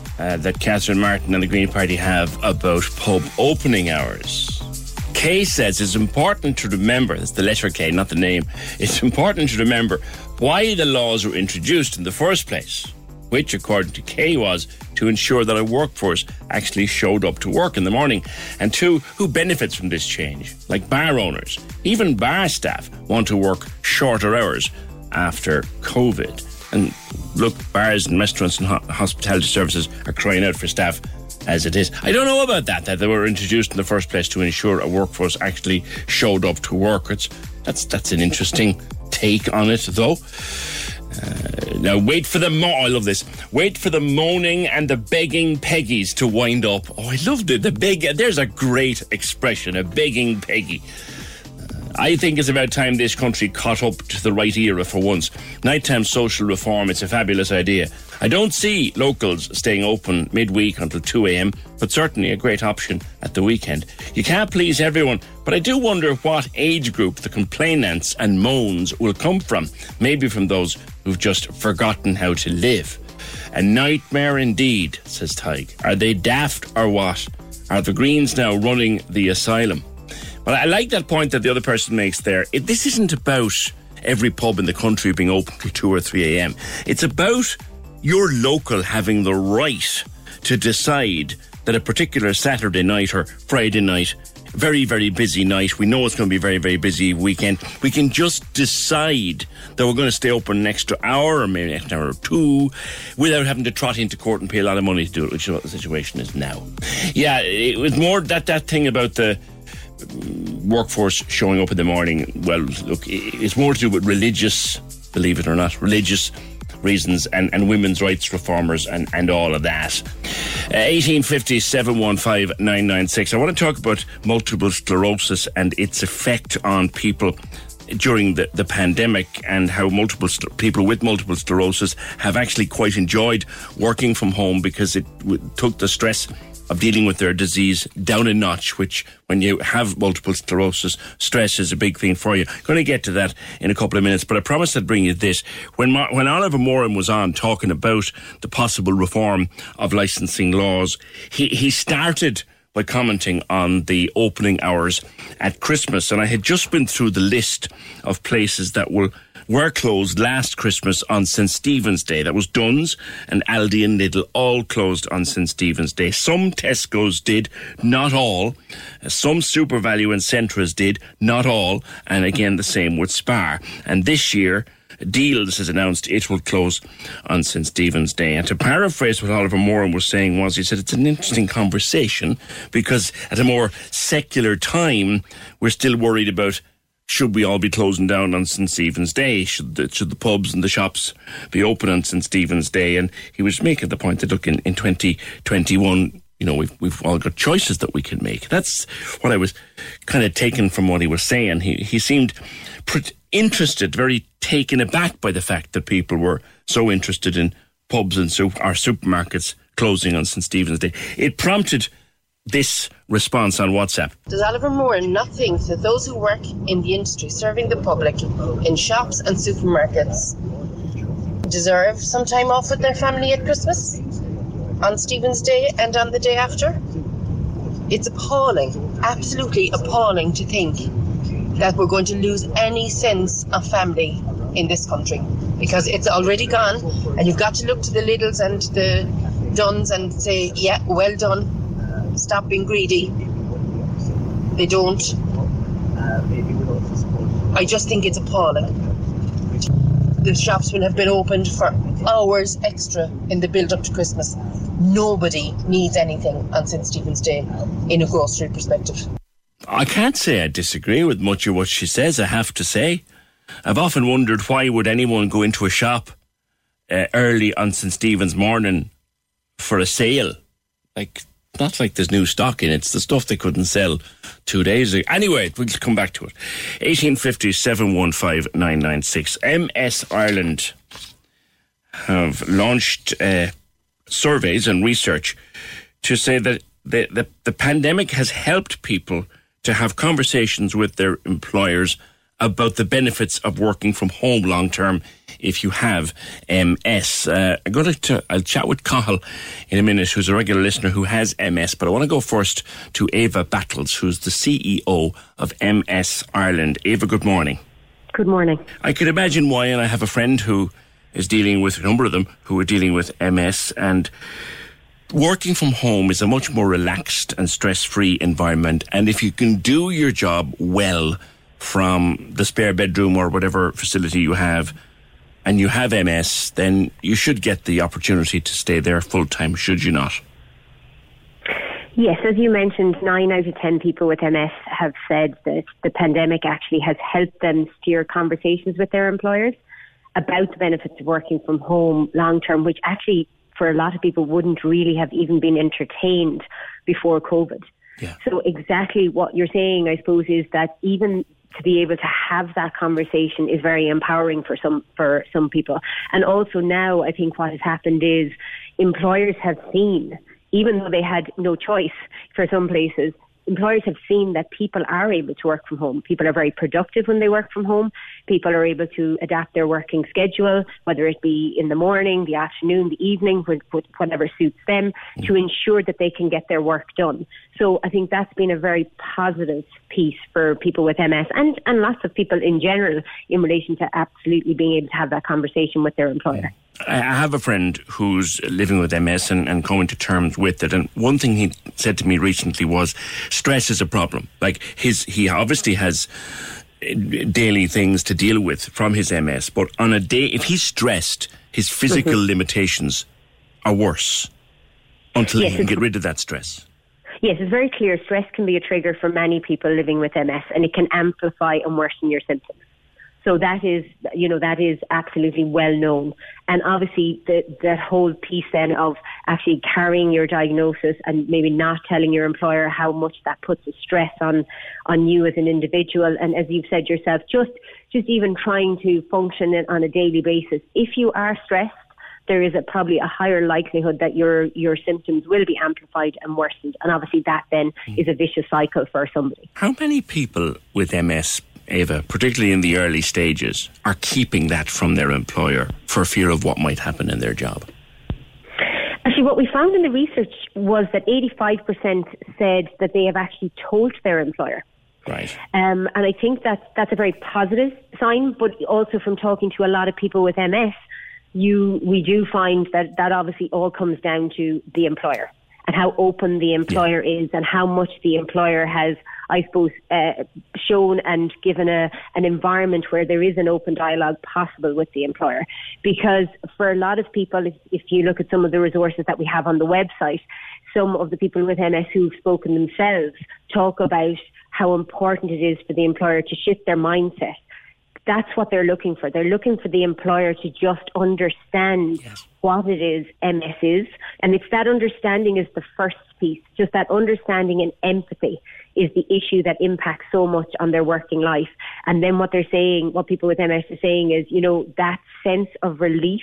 uh, that Catherine Martin and the Green Party have about pub opening hours. Kay says it's important to remember, it's the letter K, not the name, it's important to remember why the laws were introduced in the first place, which, according to Kay, was to ensure that a workforce actually showed up to work in the morning. And two, who benefits from this change? Like bar owners. Even bar staff want to work shorter hours after COVID. And look, bars and restaurants and ho- hospitality services are crying out for staff as it is. I don't know about that, that they were introduced in the first place to ensure a workforce actually showed up to work. It's, that's, that's an interesting take on it, though. Uh, now, wait for the mo- I love this. Wait for the moaning and the begging Peggies to wind up. Oh, I loved it. The beg. There's a great expression. A begging Peggy. I think it's about time this country caught up to the right era for once. Nighttime social reform, it's a fabulous idea. I don't see locals staying open midweek until 2 a.m., but certainly a great option at the weekend. You can't please everyone, but I do wonder what age group the complainants and moans will come from. Maybe from those who've just forgotten how to live. A nightmare indeed, says Tig. Are they daft or what? Are the Greens now running the asylum? But I like that point that the other person makes there. It, this isn't about every pub in the country being open till 2 or 3 a.m. It's about your local having the right to decide that a particular Saturday night or Friday night, very, very busy night, we know it's going to be very, very busy weekend, we can just decide that we're going to stay open an extra hour or maybe an hour or two without having to trot into court and pay a lot of money to do it, which is what the situation is now. Yeah, it was more that, that thing about the workforce showing up in the morning, well, look, it's more to do with religious, believe it or not, religious reasons and, and women's rights reformers and, and all of that. Uh, 1850 715 996. I want to talk about multiple sclerosis and its effect on people during the, the pandemic and how multiple st- people with multiple sclerosis have actually quite enjoyed working from home because it w- took the stress of dealing with their disease down a notch, which when you have multiple sclerosis, stress is a big thing for you. Going to get to that in a couple of minutes, but I promised I'd bring you this. When, when Oliver Moran was on talking about the possible reform of licensing laws, he, he started by commenting on the opening hours at Christmas. And I had just been through the list of places that will were closed last Christmas on St. Stephen's Day. That was Dunnes and Aldi and Lidl all closed on St. Stephen's Day. Some Tesco's did, not all. Uh, some SuperValu and Centras did, not all. And again, the same with Spar. And this year, Dealz has announced it will close on St. Stephen's Day. And to paraphrase what Oliver Moran was saying was, he said it's an interesting conversation because at a more secular time, we're still worried about should we all be closing down on St. Stephen's Day? Should the, should the pubs and the shops be open on St. Stephen's Day? And he was making the point that, look, in, in 2021, you know, we've, we've all got choices that we can make. That's what I was kind of taken from what he was saying. He, he seemed interested, very taken aback by the fact that people were so interested in pubs and soup, our supermarkets closing on St. Stephen's Day. It prompted this response on WhatsApp. Does Oliver Moran not think that those who work in the industry serving the public in shops and supermarkets deserve some time off with their family at Christmas? On Stephen's Day and on the day after? It's appalling, absolutely appalling to think that we're going to lose any sense of family in this country because it's already gone and you've got to look to the Lidls and the Dunnes and say, yeah, well done stop being greedy. They don't. I just think it's appalling. The shops will have been opened for hours extra in the build up to Christmas. Nobody needs anything on St. Stephen's Day in a grocery perspective. I can't say I disagree with much of what she says, I have to say. I've often wondered why would anyone go into a shop uh, early on St. Stephen's morning for a sale? Like, not like there's new stock in it. It's the stuff they couldn't sell two days ago. Anyway, we'll come back to it. 1850 715 996. MS Ireland have launched uh, surveys and research to say that the, the, the pandemic has helped people to have conversations with their employers about the benefits of working from home long term if you have MS. Uh, I'm going to, I'll chat with Cathal in a minute, who's a regular listener who has MS, but I want to go first to Ava Battles, who's the CEO of MS Ireland. Ava, good morning. Good morning. I could imagine why, and I have a friend who is dealing with a number of them who are dealing with MS and working from home is a much more relaxed and stress free environment. And if you can do your job well, from the spare bedroom or whatever facility you have and you have MS, then you should get the opportunity to stay there full time, should you not? Yes, as you mentioned, nine out of ten people with MS have said that the pandemic actually has helped them steer conversations with their employers about the benefits of working from home long term, which actually for a lot of people wouldn't really have even been entertained before COVID. Yeah. So exactly what you're saying, I suppose, is that even to be able to have that conversation is very empowering for some for some people. And also now, I think what has happened is employers have seen, even though they had no choice for some places, employers have seen that people are able to work from home. People are very productive when they work from home. People are able to adapt their working schedule, whether it be in the morning, the afternoon, the evening, whatever suits them, mm. to ensure that they can get their work done. So I think that's been a very positive piece for people with MS and, and lots of people in general in relation to absolutely being able to have that conversation with their employer. I have a friend who's living with MS and, and coming to terms with it. And one thing he said to me recently was stress is a problem. Like his, he obviously has daily things to deal with from his MS, but on a day, if he's stressed, his physical mm-hmm. limitations are worse until yes, he can get rid of that stress. Yes, it's very clear. Stress can be a trigger for many people living with MS and it can amplify and worsen your symptoms. So that is, you know, that is absolutely well known. And obviously, the, that whole piece then of actually carrying your diagnosis and maybe not telling your employer how much that puts a stress on on you as an individual. And as you've said yourself, just just even trying to function on a daily basis. If you are stressed, there is a, probably a higher likelihood that your your symptoms will be amplified and worsened, and obviously that then mm. is a vicious cycle for somebody. How many people with MS Ava, particularly in the early stages, are keeping that from their employer for fear of what might happen in their job? Actually, what we found in the research was that 85% said that they have actually told their employer. Right. Um, and I think that that's a very positive sign, but also from talking to a lot of people with MS, you we do find that that obviously all comes down to the employer and how open the employer yeah. is and how much the employer has I suppose, uh, shown and given a, an environment where there is an open dialogue possible with the employer. Because for a lot of people, if, if you look at some of the resources that we have on the website, some of the people with MS who've spoken themselves talk about how important it is for the employer to shift their mindset that's what they're looking for. They're looking for the employer to just understand yes. what it is MS is. And it's that understanding is the first piece, just that understanding and empathy is the issue that impacts so much on their working life. And then what they're saying, what people with MS are saying is, you know, that sense of relief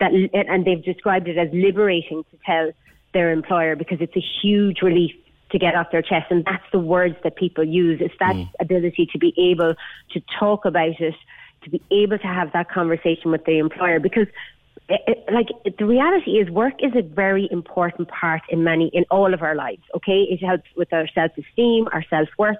that, and they've described it as liberating to tell their employer because it's a huge relief to get off their chest. And that's the words that people use. It's that mm. ability to be able to talk about it, to be able to have that conversation with the employer. Because it, it, like the reality is work is a very important part in many in all of our lives okay? It helps with our self-esteem our self-worth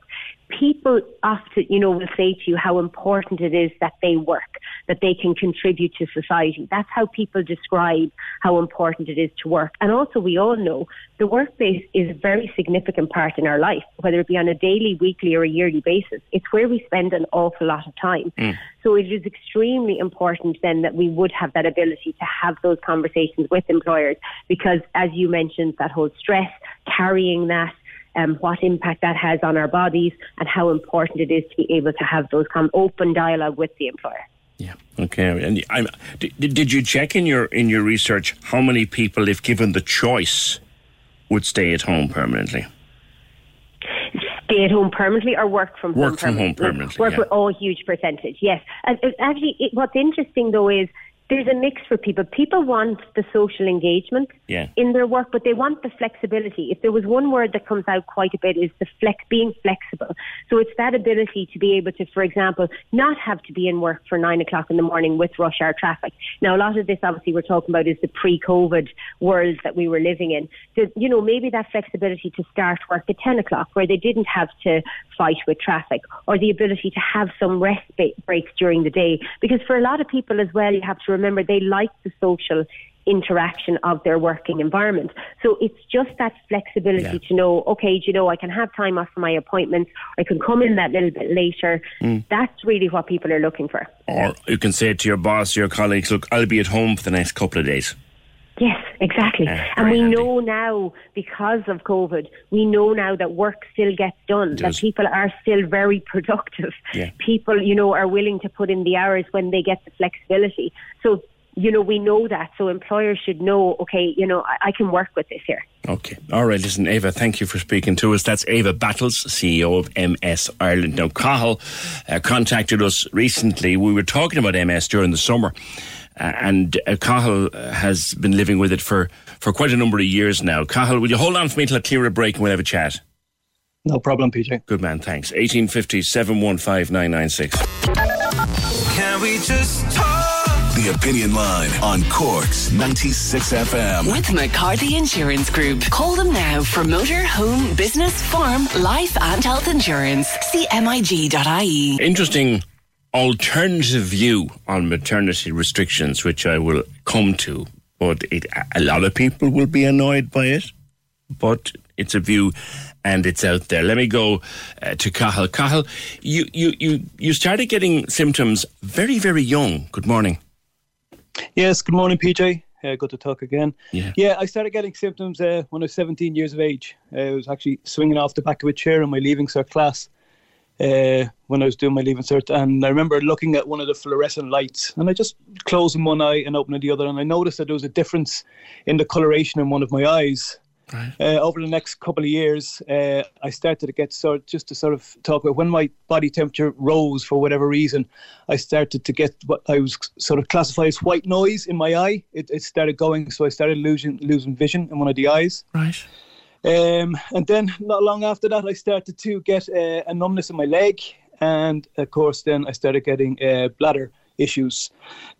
people often, you know, will say to you how important it is that they work, that they can contribute to society. That's how people describe how important it is to work. And also, we all know the workplace is a very significant part in our life, whether it be on a daily, weekly, or a yearly basis. It's where we spend an awful lot of time. Mm. So it is extremely important then that we would have that ability to have those conversations with employers because, as you mentioned, that whole stress, carrying that, um, what impact that has on our bodies, and how important it is to be able to have those kind of open dialogue with the employer. Yeah. Okay. And I'm, did, did you check in your in your research how many people, if given the choice, would stay at home permanently? Stay at home permanently or work from work home from home permanently. Work yeah. with all huge percentage. Yes. And actually, it, what's interesting though is there's a mix for people. People want the social engagement yeah. in their work, but they want the flexibility. If there was one word that comes out quite a bit is the flex, being flexible. So it's that ability to be able to, for example, not have to be in work for nine o'clock in the morning with rush hour traffic. Now, a lot of this obviously we're talking about is the pre-COVID world that we were living in. So, you know, maybe that flexibility to start work at 10 o'clock where they didn't have to fight with traffic or the ability to have some rest breaks during the day. Because for a lot of people as well, you have to remember they like the social interaction of their working environment. So it's just that flexibility yeah. to know, okay, you know, I can have time off for my appointments, I can come in that little bit later. Mm. That's really what people are looking for. Or you can say to your boss, your colleagues, look, I'll be at home for the next couple of days. Yes, exactly. And we handy. know now, because of COVID, we know now that work still gets done, that people are still very productive. Yeah. People, you know, are willing to put in the hours when they get the flexibility. So you know, we know that. So employers should know, okay, you know, I, I, can work with this here. Okay. All right. Listen, Ava, thank you for speaking to us. That's Ava Battles, CEO of MS Ireland. Now, Cathal uh, contacted us recently. We were talking about MS during the summer. Uh, and uh, Cathal has been living with it for, for quite a number of years now. Cathal, will you hold on for me till I clear a break and we'll have a chat? No problem, PJ. Good man, thanks. 1850 715 Can we just talk? The Opinion Line on Cork's 96 FM. With McCarthy Insurance Group. Call them now for motor, home, business, farm, life, and health insurance. CMIG.ie. Interesting alternative view on maternity restrictions, which I will come to. But it, a lot of people will be annoyed by it. But it's a view and it's out there. Let me go uh, to Cathal. Cathal, you, you, you, you started getting symptoms very, very young. Good morning. Yes, good morning, PJ. Uh, good to talk again. Yeah. yeah, I started getting symptoms uh, when I was 17 years of age. Uh, I was actually swinging off the back of a chair in my leaving cert class uh, when I was doing my leaving cert. And I remember looking at one of the fluorescent lights and I just closing one eye and opening the other. And I noticed that there was a difference in the coloration in one of my eyes. Right. Uh, over the next couple of years, uh, I started to get sort just to sort of talk about when my body temperature rose for whatever reason, I started to get what I was sort of classified as white noise in my eye. It, it started going, so I started losing losing vision in one of the eyes. Right. Um, and then not long after that, I started to get uh, a numbness in my leg, and of course, then I started getting uh, bladder issues.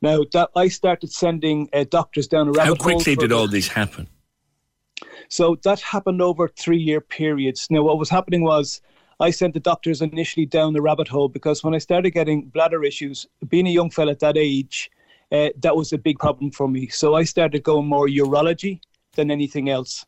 Now that I started sending uh, doctors down a rabbit hole. How quickly did all this happen? So that happened over three year periods. Now, what was happening was I sent the doctors initially down the rabbit hole because when I started getting bladder issues, being a young fella at that age, uh, that was a big problem for me. So I started going more urology than anything else.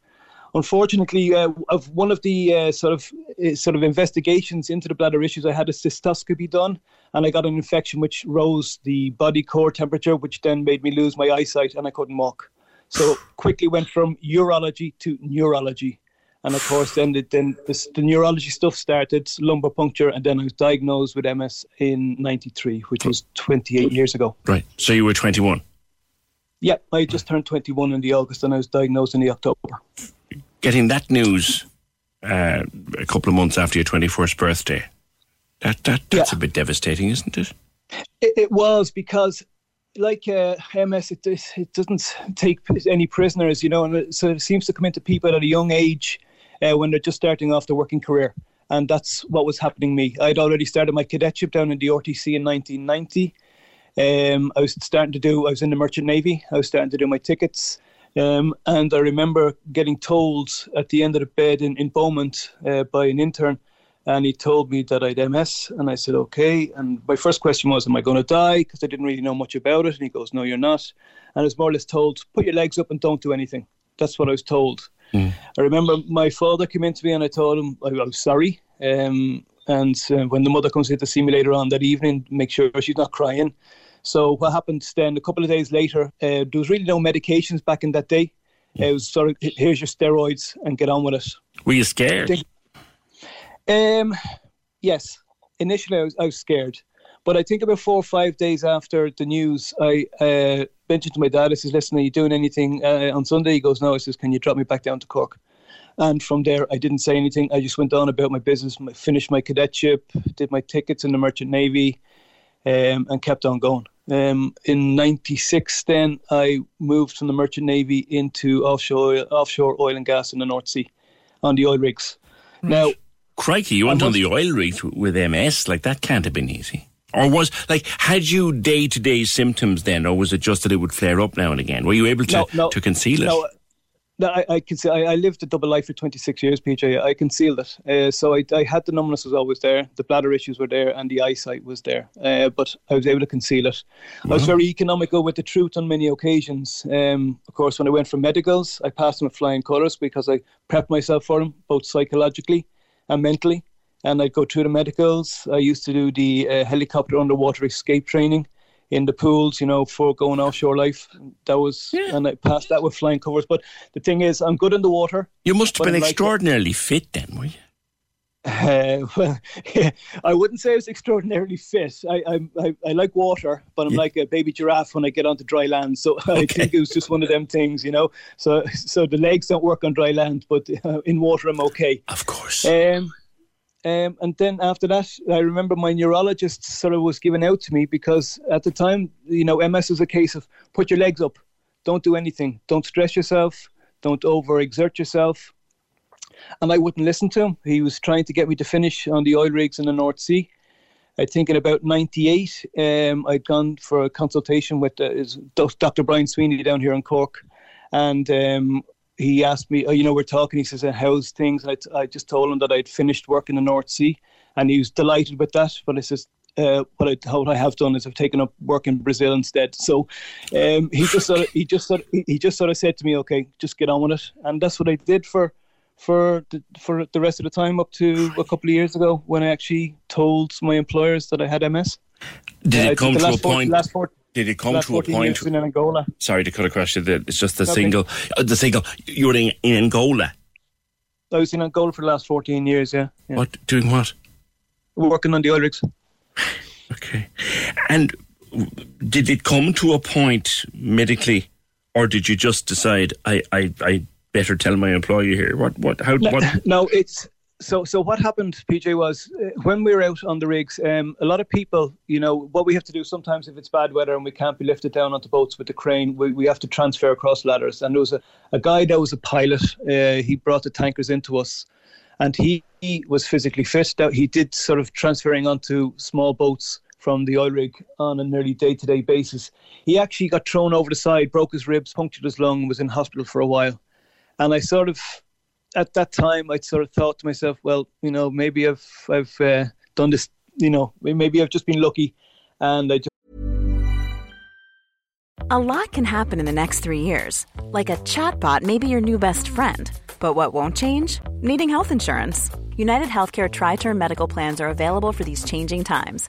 Unfortunately, uh, of one of the uh, sort of uh, sort of investigations into the bladder issues, I had a cystoscopy done, and I got an infection which rose the body core temperature, which then made me lose my eyesight, and I couldn't walk. So quickly went from urology to neurology. And of course, then the, then the, the neurology stuff started, lumbar puncture, and then I was diagnosed with MS in '93, which was 28 years ago. Right. So you were 21. Yeah, I just turned 21 in the August, and I was diagnosed in the October. Getting that news uh, a couple of months after your 21st birthday, that that that's Yeah. a bit devastating, isn't it? It, it was because, like uh, MS, it, it doesn't take any prisoners, you know, and it, so it seems to come into people at a young age uh, when they're just starting off their working career. And that's what was happening to me. I'd already started my cadetship down in the RTC in 1990. Um, I was starting to do, I was in the Merchant Navy. I was starting to do my tickets. Um, and I remember getting told at the end of the bed in, in Beaumont uh, by an intern, and he told me that I'd MS. And I said, okay. And my first question was, am I going to die? Because I didn't really know much about it. And he goes, no, you're not. And I was more or less told, put your legs up and don't do anything. That's what I was told. I remember my father came in to me and I told him I, I was sorry. Um, and uh, when the mother comes in to see me later on that evening, make sure she's not crying. So what happened then? A couple of days later, uh, there was really no medications back in that day. It was sort of here's your steroids and get on with it. Were you scared? Um, yes. Initially, I was, I was scared, but I think about four or five days after the news, I uh, mentioned to my dad. I says, "Listen, are you doing anything uh, on Sunday?" He goes, "No." I says, "Can you drop me back down to Cork?" And from there, I didn't say anything. I just went on about my business, my, finished my cadetship, did my tickets in the Merchant Navy, um, and kept on going. Um, in '96, then I moved from the Merchant Navy into offshore oil, offshore oil and gas in the North Sea on the oil rigs. Now, Crikey, you went on the oil rig with MS. Like, that can't have been easy. Or was, like, had you day to day symptoms then, or was it just that it would flare up now and again? Were you able to, No, no, to conceal it? No, no, I, I can say I, I lived a double life for 26 years, PJ. I concealed it. Uh, so I, I had the numbness was always there, the bladder issues were there, and the eyesight was there. Uh, but I was able to conceal it. I was very economical with the truth on many occasions. Um, of course, when I went for medicals, I passed them with flying colours because I prepped myself for them, both psychologically and mentally. And I'd go through the medicals. I used to do the uh, helicopter underwater escape training in the pools, you know, for going offshore life. That was, and I passed that with flying covers. But the thing is, I'm good in the water. You must have been I'm like- extraordinarily fit then, were you? Uh, well, I wouldn't say I was extraordinarily fit. I, I, I, I like water, but I'm yeah. like a baby giraffe when I get onto dry land. So okay. I think it was just one of them things, you know. So so the legs don't work on dry land, but uh, in water I'm okay. Of course. Um, um, and then after that, I remember my neurologist sort of was giving out to me because at the time, you know, MS was a case of put your legs up, don't do anything, don't stress yourself, don't overexert yourself and I wouldn't listen to him. He was trying to get me to finish on the oil rigs in the North Sea. I think in about '98, um, I'd gone for a consultation with uh, Dr. Brian Sweeney down here in Cork, and um, he asked me, oh, you know, we're talking. He says, "How's things?" And I, just told him that I'd finished work in the North Sea, and he was delighted with that. But I says, uh, what I what I have done is I've taken up work in Brazil instead. So um, he just sort of he just sort of, he just sort of said to me, okay, just get on with it, and that's what I did for for the, for the rest of the time up to a couple of years ago when I actually told my employers that I had MS. Did uh, it come to a point? Last four, did it come to a point? In Angola. Sorry to cut across you. It's just the okay. single. Uh, the single. You were in, in, Angola. I was in Angola for the last fourteen years. Yeah. yeah. What doing? What? Working on the oil rigs. Okay, and did it come to a point medically, or did you just decide I I I better tell my employer here? What, what, how, no, what? No, it's so. So what happened, PJ, was uh, when we were out on the rigs, um, a lot of people, you know, what we have to do sometimes if it's bad weather and we can't be lifted down onto boats with the crane, we, we have to transfer across ladders. And there was a, a guy that was a pilot. Uh, he brought the tankers into us, and he, he was physically fit. That he did sort of transferring onto small boats from the oil rig on a nearly day to day basis. He actually got thrown over the side, broke his ribs, punctured his lung, was in hospital for a while. And I sort of, at that time, I'd sort of thought to myself, well, you know, maybe I've I've uh, done this, you know, maybe I've just been lucky, and I just. A lot can happen in the next three years, like a chatbot may be your new best friend. But what won't change? Needing health insurance. United Healthcare Tri Term Medical Plans are available for these changing times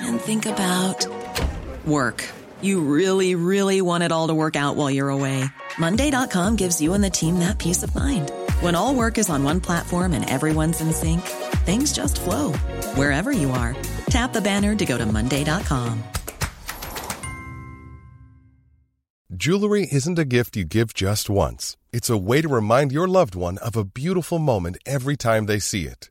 and think about work. You really, really want it all to work out while you're away. Monday.com gives you and the team that peace of mind. When all work is on one platform and everyone's in sync, things just flow wherever you are. Tap the banner to go to Monday.com. Jewelry isn't a gift you give just once, it's a way to remind your loved one of a beautiful moment every time they see it.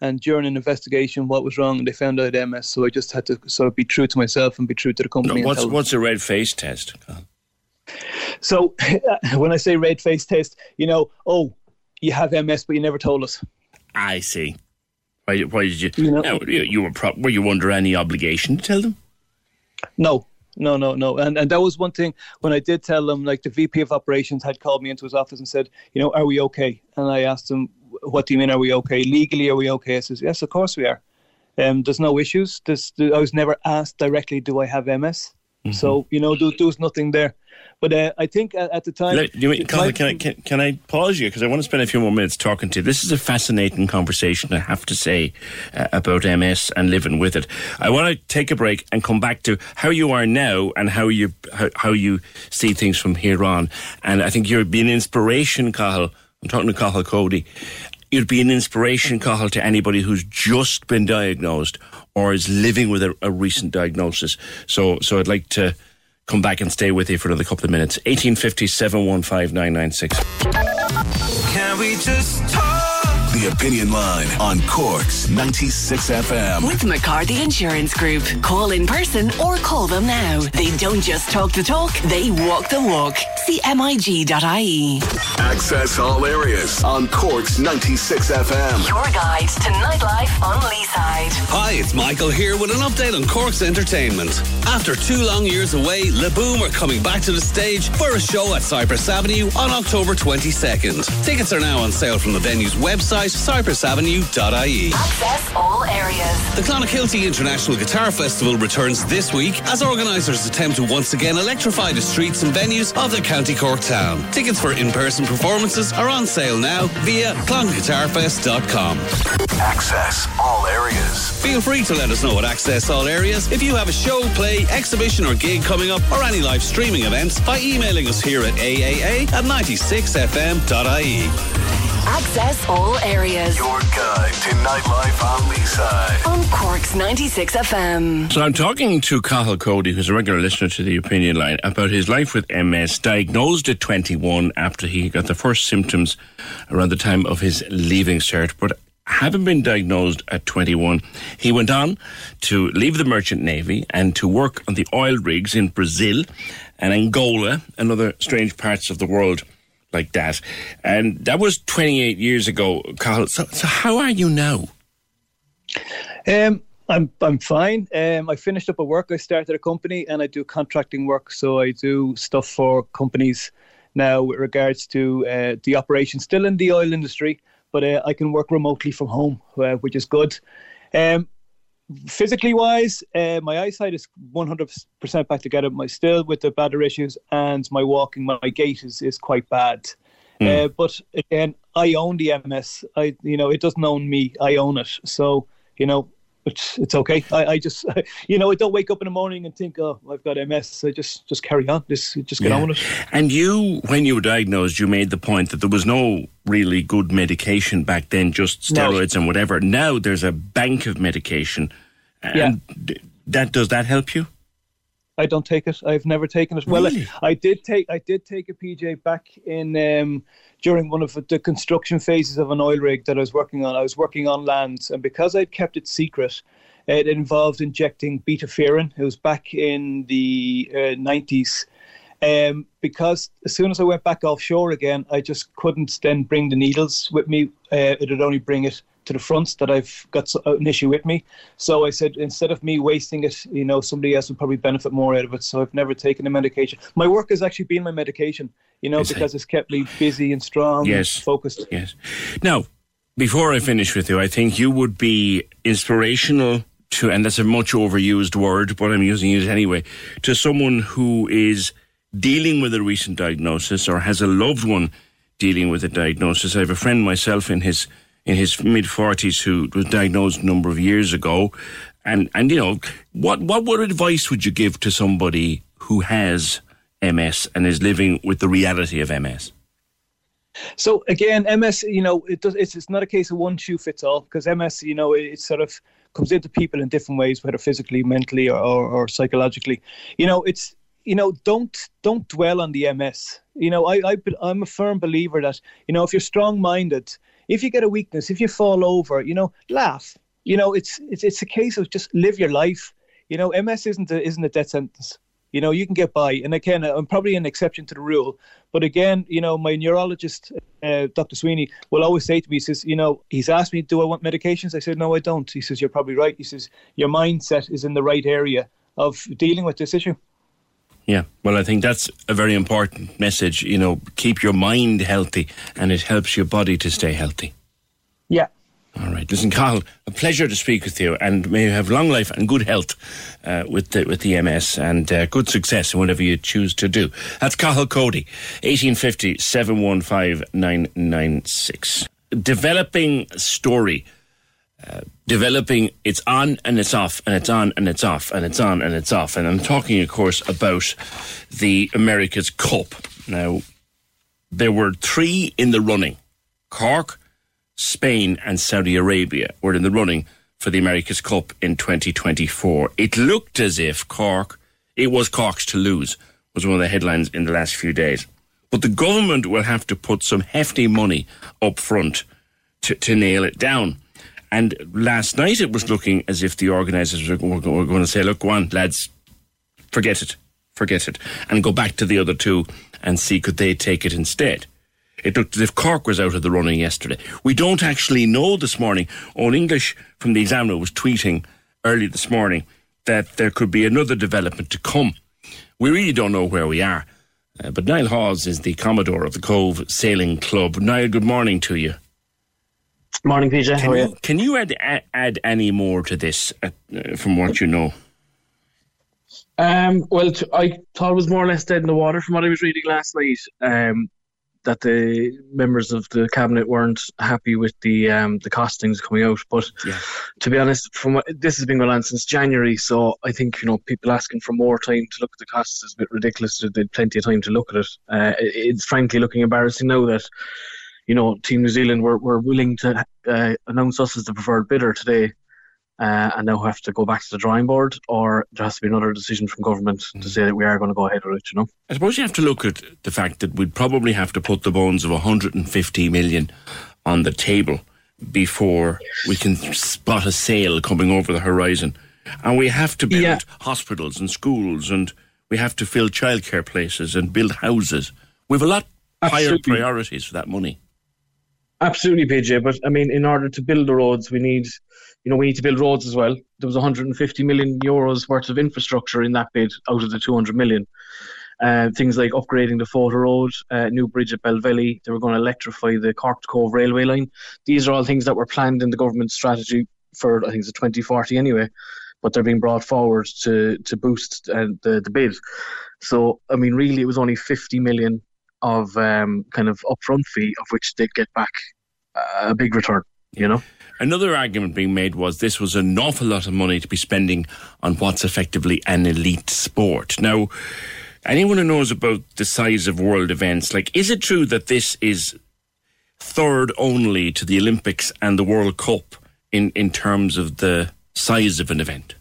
and during an investigation, what was wrong, and they found out MS. So I just had to sort of be true to myself and be true to the company. No, what's what's a red face test? So when I say red face test, you know, oh, you have MS, but you never told us. I see. Why, why did you? You, know, you, you were pro- were you under any obligation to tell them? No, no, no, no. And and that was one thing when I did tell them. Like the VP of operations had called me into his office and said, you know, are we okay? And I asked him, what do you mean? Are we okay? Legally, are we okay? I says, yes, of course we are. Um, there's no issues. There's, I was never asked directly, do I have MS? Mm-hmm. So, you know, there, there, was nothing there. But uh, I think at, at, the time. Let, mean, Colin, can, I, can, can, I pause you? Because I want to spend a few more minutes talking to you. This is a fascinating conversation, I have to say, uh, about MS and living with it. I want to take a break and come back to how you are now and how you, how, how you see things from here on. And I think you're being inspiration, Cathal. I'm talking to Cathal Cody you'd be an inspiration, Cathal, to anybody who's just been diagnosed or is living with a, a, recent diagnosis. So, so I'd like to come back and stay with you for another couple of minutes. 1850 715 996. Can we just talk? The Opinion Line on Cork's 96 FM. With McCarthy Insurance Group. Call in person or call them now. They don't just talk the talk, they walk the walk. CMIG.ie. Access all areas on Cork's 96 FM. Your guide to nightlife on Leeside. Hi, it's Michael here with an update on Cork's entertainment. After two long years away, Le Boom are coming back to the stage for a show at Cypress Avenue on October 22nd. Tickets are now on sale from the venue's website, cypressavenue.ie. Access all areas. The Clonakilty International Guitar Festival returns this week as organisers attempt to once again electrify the streets and venues of the County Cork town. Tickets for in-person performances are on sale now via clonguitarfest.com. Access all areas. Feel free to let us know at Access All Areas if you have a show, play, exhibition or gig coming up or any live streaming events by emailing us here at aaa at 96fm.ie. Access all areas. Your guide to nightlife on the side. On Cork's 96 FM. So I'm talking to Cathal Cody, who's a regular listener to the Opinion Line, about his life with MS, diagnosed at 21 after he got the first symptoms around the time of his leaving cert, but having been diagnosed at 21, he went on to leave the merchant navy and to work on the oil rigs in Brazil and Angola and other strange parts of the world like that. And that was 28 years ago, Cathal. So, so how are you now? Um, I'm I'm fine. Um, I finished up at work. I started a company and I do contracting work. So I do stuff for companies now with regards to uh, the operation, still in the oil industry, but uh, I can work remotely from home, uh, which is good. Um, physically wise, uh, my eyesight is 100% back together. My still with the bladder issues and my walking, my, my gait is, is quite bad. Mm. Uh, but again, I own the MS. I, you know, it doesn't own me. I own it. So, you know, it's, it's okay. I, I just, you know, I don't wake up in the morning and think, oh, I've got MS. I just, just carry on. Just, just get Yeah. on with it. And you, when you were diagnosed, you made the point that there was no really good medication back then, just No. steroids and whatever. Now there's a bank of medication. And d- that does that help you? I don't take it. I've never taken it. Well, Really? I, I did take I did take a PJ back in um, during one of the construction phases of an oil rig that I was working on. I was working on land, and because I'd kept it secret, it involved injecting Betaferon. It was back in the uh, nineties. Um, because as soon as I went back offshore again, I just couldn't then bring the needles with me. Uh, it would only bring it to the front that I've got uh, an issue with me. So I said, instead of me wasting it, you know, somebody else would probably benefit more out of it. So I've never taken a medication. My work has actually been my medication, you know, I see. because it's kept me busy and strong Yes. and focused. Yes. Now, before I finish with you, I think you would be inspirational to, and that's a much overused word, but I'm using it anyway, to someone who is dealing with a recent diagnosis or has a loved one dealing with a diagnosis. I have a friend myself in his in his mid forties who was diagnosed a number of years ago, and and you know what what what advice would you give to somebody who has MS and is living with the reality of MS? So again, MS, you know, it does. It's, it's not a case of one shoe fits all because MS, you know, it, it sort of comes into people in different ways, whether physically, mentally, or, or, or psychologically. You know, it's you know, don't don't dwell on the MS. You know, I, I I'm a firm believer that you know if you're strong-minded, if you get a weakness, if you fall over, you know, laugh. You know, it's it's it's a case of just live your life. You know, MS isn't a, isn't a death sentence. You know, you can get by. And again, I'm probably an exception to the rule. But again, you know, my neurologist, uh, Dr. Sweeney, will always say to me, he says, you know, he's asked me, do I want medications? I said, no, I don't. He says, you're probably right. He says, your mindset is in the right area of dealing with this issue. Yeah, well, I think that's a very important message. You know, keep your mind healthy and it helps your body to stay healthy. Yeah. All right. Listen, Cathal, a pleasure to speak with you and may you have long life and good health uh, with, the, with the MS and uh, good success in whatever you choose to do. That's Cathal Cody, 1850 715 996. Developing story. Developing it's on and it's off and it's on and it's off and it's on and it's off. And I'm talking of course about the America's Cup. Now there were three in the running. Cork Spain and Saudi Arabia were in the running for the America's Cup in 2024 it looked as if Cork it was Cork's to lose was one of the headlines in the last few days. But the government will have to put some hefty money up front to, to nail it down. And last night it was looking as if the organisers were, going to say, look, go on, lads, forget it, forget it, and go back to the other two and see could they take it instead. It looked as if Cork was out of the running yesterday. We don't actually know this morning. Eoin English from the Examiner was tweeting early this morning that there could be another development to come. We really don't know where we are. Uh, but Niall Hawes is the Commodore of the Cove Sailing Club. Niall, good morning to you. Morning, PJ. Can How are you, you? can you add, add, add any more to this uh, uh, from what you know? Um, well, t- I thought it was more or less dead in the water from what I was reading last night. Um, that the members of the cabinet weren't happy with the um, the costings coming out. But yeah. to be honest, from what, this has been going on since January, so I think you know people asking for more time to look at the costs is a bit ridiculous. They had plenty of time to look at it. Uh, it- it's frankly looking embarrassing now that you know Team New Zealand were, were willing to uh, announce us as the preferred bidder today. Uh, and now have to go back to the drawing board, or there has to be another decision from government to say that we are going to go ahead with it. You know. I suppose you have to look at the fact that we'd probably have to put the bones of 150 million on the table before we can spot a sail coming over the horizon. And we have to build hospitals and schools, and we have to fill childcare places and build houses. We've a lot higher priorities for that money. Absolutely, PJ. But I mean, in order to build the roads, we need, you know, we need to build roads as well. There was 150 million euros worth of infrastructure in that bid out of the 200 million. Uh, things like upgrading the Fota Road, uh, new bridge at Belvelly. They were going to electrify the Cork Cobh railway line. These are all things that were planned in the government strategy for I think it's 2040 anyway, but they're being brought forward to to boost uh, the the bid. So I mean, really, it was only 50 million of um, kind of upfront fee, of which they'd get back a big return. You know. Another argument being made was this was an awful lot of money to be spending on what's effectively an elite sport. Now, anyone who knows about the size of world events, like, is it true that this is third only to the Olympics and the World Cup in, in terms of the size of an event?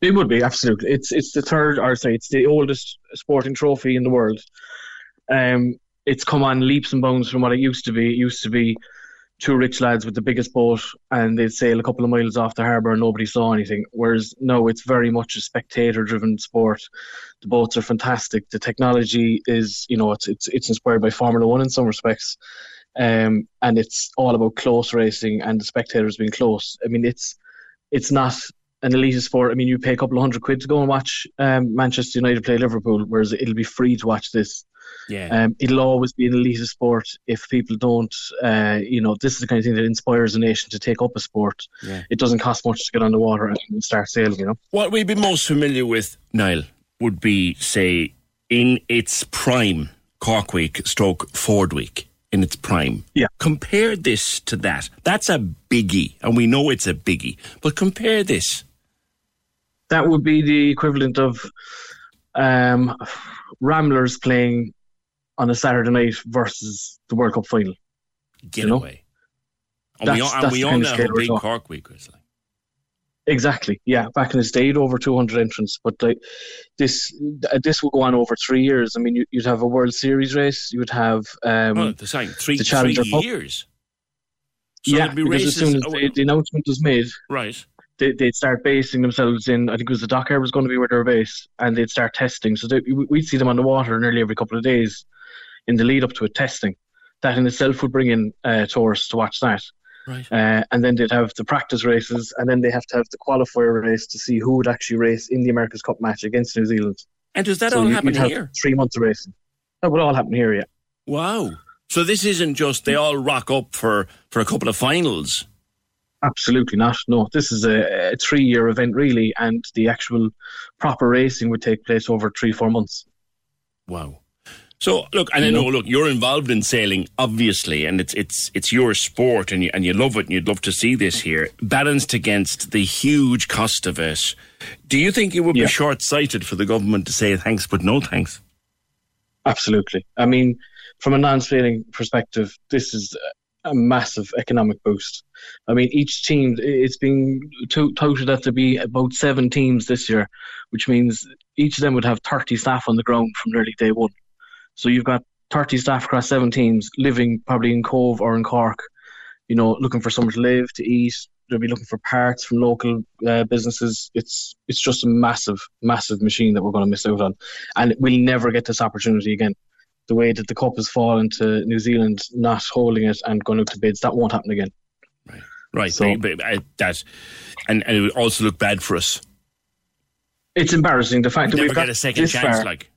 It would be absolutely. It's it's the third, or sorry, it's the oldest sporting trophy in the world. Um, it's come on leaps and bounds from what it used to be. It used to be two rich lads with the biggest boat, and they'd sail a couple of miles off the harbour, and nobody saw anything. Whereas now it's very much a spectator-driven sport. The boats are fantastic. The technology is, you know, it's it's it's inspired by Formula One in some respects. Um, and it's all about close racing and the spectators being close. I mean, it's it's not an elite sport. I mean, you pay a couple of hundred quid to go and watch um, Manchester United play Liverpool, whereas it'll be free to watch this. Yeah. Um, it'll always be an elite sport if people don't, uh, you know, this is the kind of thing that inspires a nation to take up a sport. Yeah. It doesn't cost much to get on the water and start sailing, you know. What we'd be most familiar with, Niall, would be, say, in its prime, Cork Week stroke Ford Week, in its prime. Yeah. Compare this to that. That's a biggie, and we know it's a biggie. But compare this. That would be the equivalent of um, Ramblers playing on a Saturday night versus the World Cup final. Get You know? away. And we That's- all, and we all know big. Cork Week was. Like. Exactly. Yeah, back in the day, over 200 entrants, but like this, uh, this will go on over three years. I mean, you, you'd have a World Series race. You would have um, Well, the same, three, the Challenger three years. So yeah, be because races. as soon as oh, the, the announcement was made, right. They, they'd start basing themselves in. I think it was the Dakar was going to be where they were based, and they'd start testing. So they, we- we'd see them on the water nearly every couple of days in the lead up to it testing. That in itself would bring in uh, tourists to watch that. Right. Uh, and then they'd have the practice races, and then they have to have the qualifier race to see who would actually race in the America's Cup match against New Zealand. And does that So all you- happen here? Three months of racing. That would all happen here, yeah. Wow. So this isn't just they all rock up for, for a couple of finals. Absolutely not. No, this is a, a three-year event, really, and the actual proper racing would take place over three, four months. Wow. So look, and I know, look, you're involved in sailing, obviously, and it's it's it's your sport, and you and you love it, and you'd love to see this here balanced against the huge cost of it. Do you think it would Yeah. be short-sighted for the government to say thanks but no thanks? Absolutely. I mean, from a non-sailing perspective, this is a massive economic boost. I mean, each team, it's being to- touted that to be about seven teams this year, which means each of them would have 30 staff on the ground from nearly day one. So you've got 30 staff across seven teams living probably in Cobh or in Cork, you know, looking for somewhere to live, to eat. They'll be looking for parts from local uh, businesses. It's it's just a massive, massive machine that we're going to miss out on, and we'll never get this opportunity again. The way that the cup has fallen to New Zealand not holding it and going out to bids, that won't happen again. Right, right. So- but, but, uh, that, and, and it would also look bad for us. It's embarrassing the fact that we've got a second chance, far. like.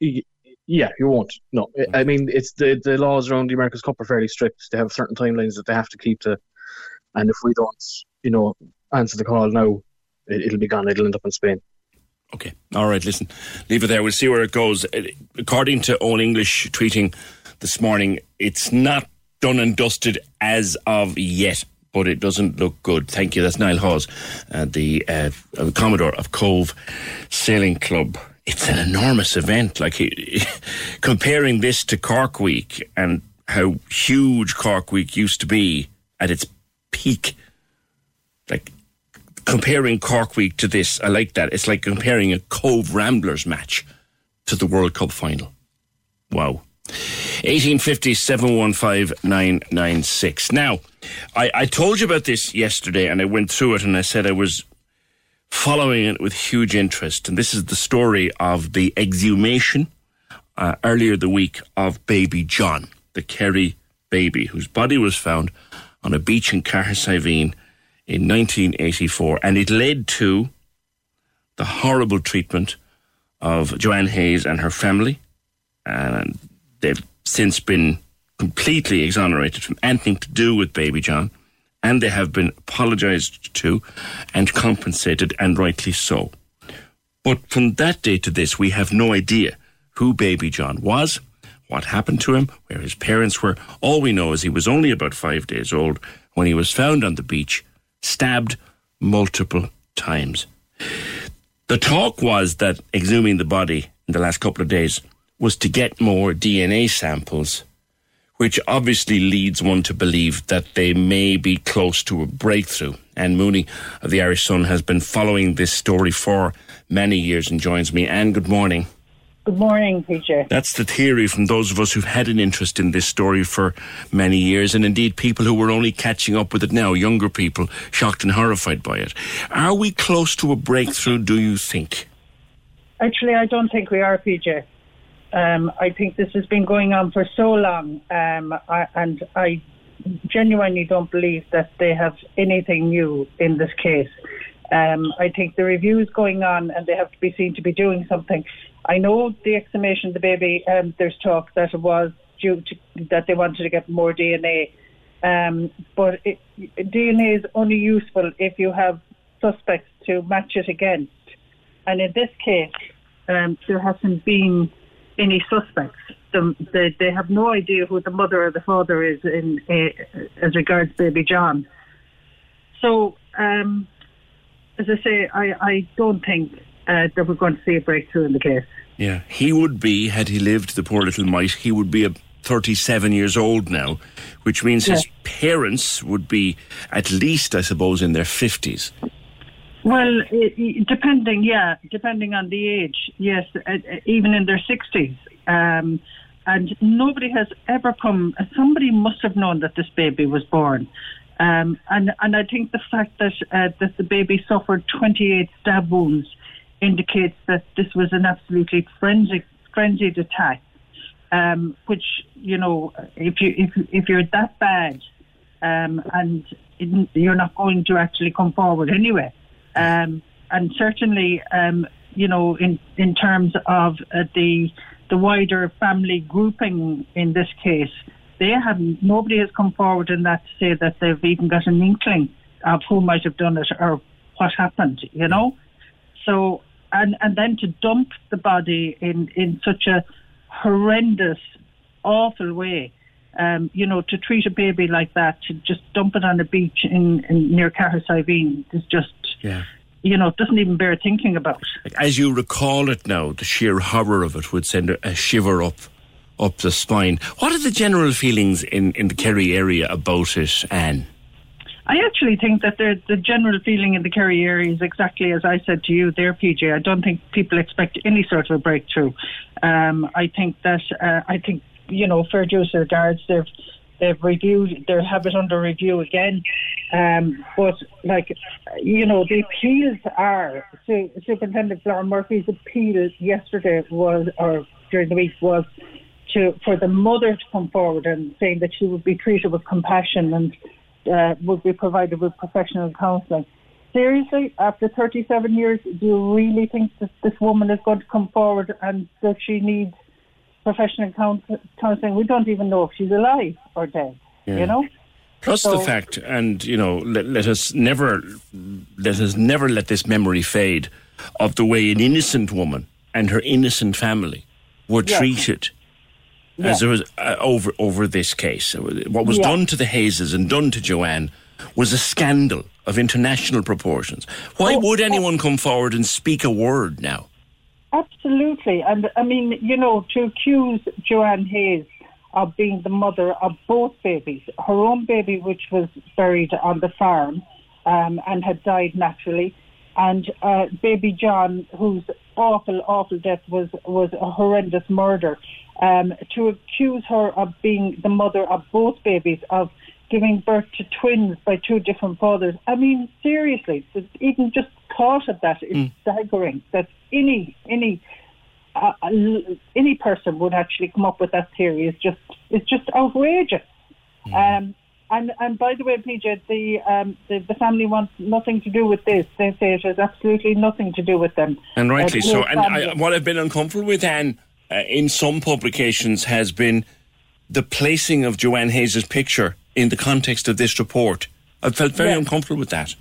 Yeah, you won't. No, I- I mean it's the the laws around the America's Cup are fairly strict. They have certain timelines that they have to keep to, and if we don't, you know, answer the call now, it, it'll be gone. It'll end up in Spain. Okay. All right, listen, leave it there. We'll see where it goes. Uh, According to Eoin English tweeting this morning, it's not done and dusted as of yet, but it doesn't look good. Thank you. That's Niall Hawes, uh, the uh, uh, Commodore of Cove Sailing Club. It's an enormous event. Like comparing this to Cork Week and how huge Cork Week used to be at its peak. Comparing Cork Week to this, I like that. It's like comparing a Cobh Ramblers match to the World Cup final. Wow. 1850 715 996. Now, I, I told you about this yesterday and I went through it and I said I was following it with huge interest. And this is the story of the exhumation uh, earlier the week of baby John, the Kerry baby, whose body was found on a beach in Cahersiveen in 1984. And it led to the horrible treatment of Joanne Hayes and her family. And they've since been completely exonerated from anything to do with baby John. And they have been apologised to and compensated, and rightly so. But from that day to this, we have no idea who baby John was, what happened to him, where his parents were. All we know is he was only about five days old when he was found on the beach, stabbed multiple times. The talk was that exhuming the body in the last couple of days was to get more DNA samples, which obviously leads one to believe that they may be close to a breakthrough. Anne Mooney of the Irish Sun has been following this story for many years and joins me. Anne, good morning. Good morning, PJ. That's the theory from those of us who've had an interest in this story for many years, and indeed people who were only catching up with it now, younger people, shocked and horrified by it. Are we close to a breakthrough, do you think? Actually, I don't think we are, PJ. Um, I think this has been going on for so long, um, I, and I genuinely don't believe that they have anything new in this case. Um, I think the review is going on, and they have to be seen to be doing something. I know the exhumation of the baby. Um, there's talk that it was due to that they wanted to get more DNA, um, but it, DNA is only useful if you have suspects to match it against. And in this case, um, there hasn't been any suspects. The, they, they have no idea who the mother or the father is in uh, as regards baby John. So, um, as I say, I, I don't think uh, that we're going to see a breakthrough in the case. Yeah, he would be, had he lived, the poor little mite, he would be a 37 years old now, which means his parents would be at least, I suppose, in their 50s. Well, depending, yeah, depending on the age, yes, uh, uh, even in their 60s. Um, and nobody has ever come, somebody must have known that this baby was born. Um, and, and I think the fact that, uh, that the baby suffered 28 stab wounds indicates that this was an absolutely frenzied, frenzied attack. Um, which, you know, if, you, if, if you're that bad um, and it- you're not going to actually come forward anyway, um, and certainly, um, you know, in in terms of uh, the the wider family grouping in this case, they haven't. Nobody has come forward in that to say that they've even got an inkling of who might have done it or what happened. You know, so and and then to dump the body in in such a horrendous, awful way. Um, you know, to treat a baby like that, to just dump it on a beach in, in near Cahersiveen is just, Yeah. you know, it doesn't even bear thinking about. As you recall it now, the sheer horror of it would send a, a shiver up up the spine. What are the general feelings in, in the Kerry area about it, Anne? I actually think that the general feeling in the Kerry area is exactly as I said to you there, PJ. I don't think people expect any sort of a breakthrough. Um, I think that uh, I think you know fair dues to the guards. They've they've reviewed, they have it under review again. Um, but like, you know, the appeals are so Superintendent Flor Murphy's appeal yesterday was, or during the week was to for the mother to come forward and saying that she would be treated with compassion and uh, would be provided with professional counselling. Seriously, after 37 years, do you really think that this woman is going to come forward and that she needs professional counselling? We don't even know if she's alive or dead. Yeah. You know. Plus So- the fact, and you know, let, let us never let us never let this memory fade of the way an innocent woman and her innocent family were Yes. treated as there was uh, over over this case. What was Yeah. done to the Hazes and done to Joanne was a scandal of international proportions. Why Oh, would anyone come forward and speak a word now? Absolutely. And I mean, you know, to accuse Joanne Hayes of being the mother of both babies, her own baby, which was buried on the farm um, and had died naturally, and uh, baby John, whose awful, awful death was, was a horrendous murder, um, to accuse her of being the mother of both babies, of giving birth to twins by two different fathers. I mean, seriously, even just thought of that is staggering. That any any uh, any person would actually come up with that theory is just is just outrageous. Um, and and by the way, PJ, the, um, the the family wants nothing to do with this. They say it has absolutely nothing to do with them. And rightly Uh, so. And I, what I've been uncomfortable with, Anne, uh, in some publications has been the placing of Joanne Hayes' picture in the context of this report. I felt very Yeah. uncomfortable with that.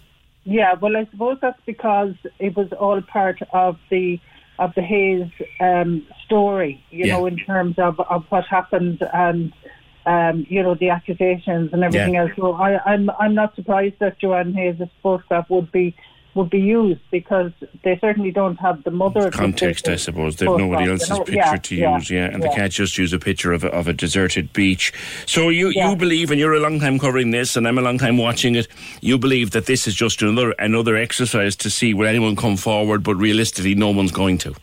Yeah, well, I suppose that's because it was all part of the of the Hayes um, story, you Yeah. know, in terms of, of what happened and um, you know the accusations and everything Yeah. else. So I, I'm I'm not surprised that Joanne Hayes' photograph would be would be used because they certainly don't have the mother Context, I suppose. They've nobody else's you know, picture yeah, to yeah, use, yeah, and they yeah. can't just use a picture of a, of a deserted beach. So you, you believe, and you're a long time covering this, and I'm a long time watching it. You believe that this is just another another exercise to see will anyone come forward, but realistically, no one's going to.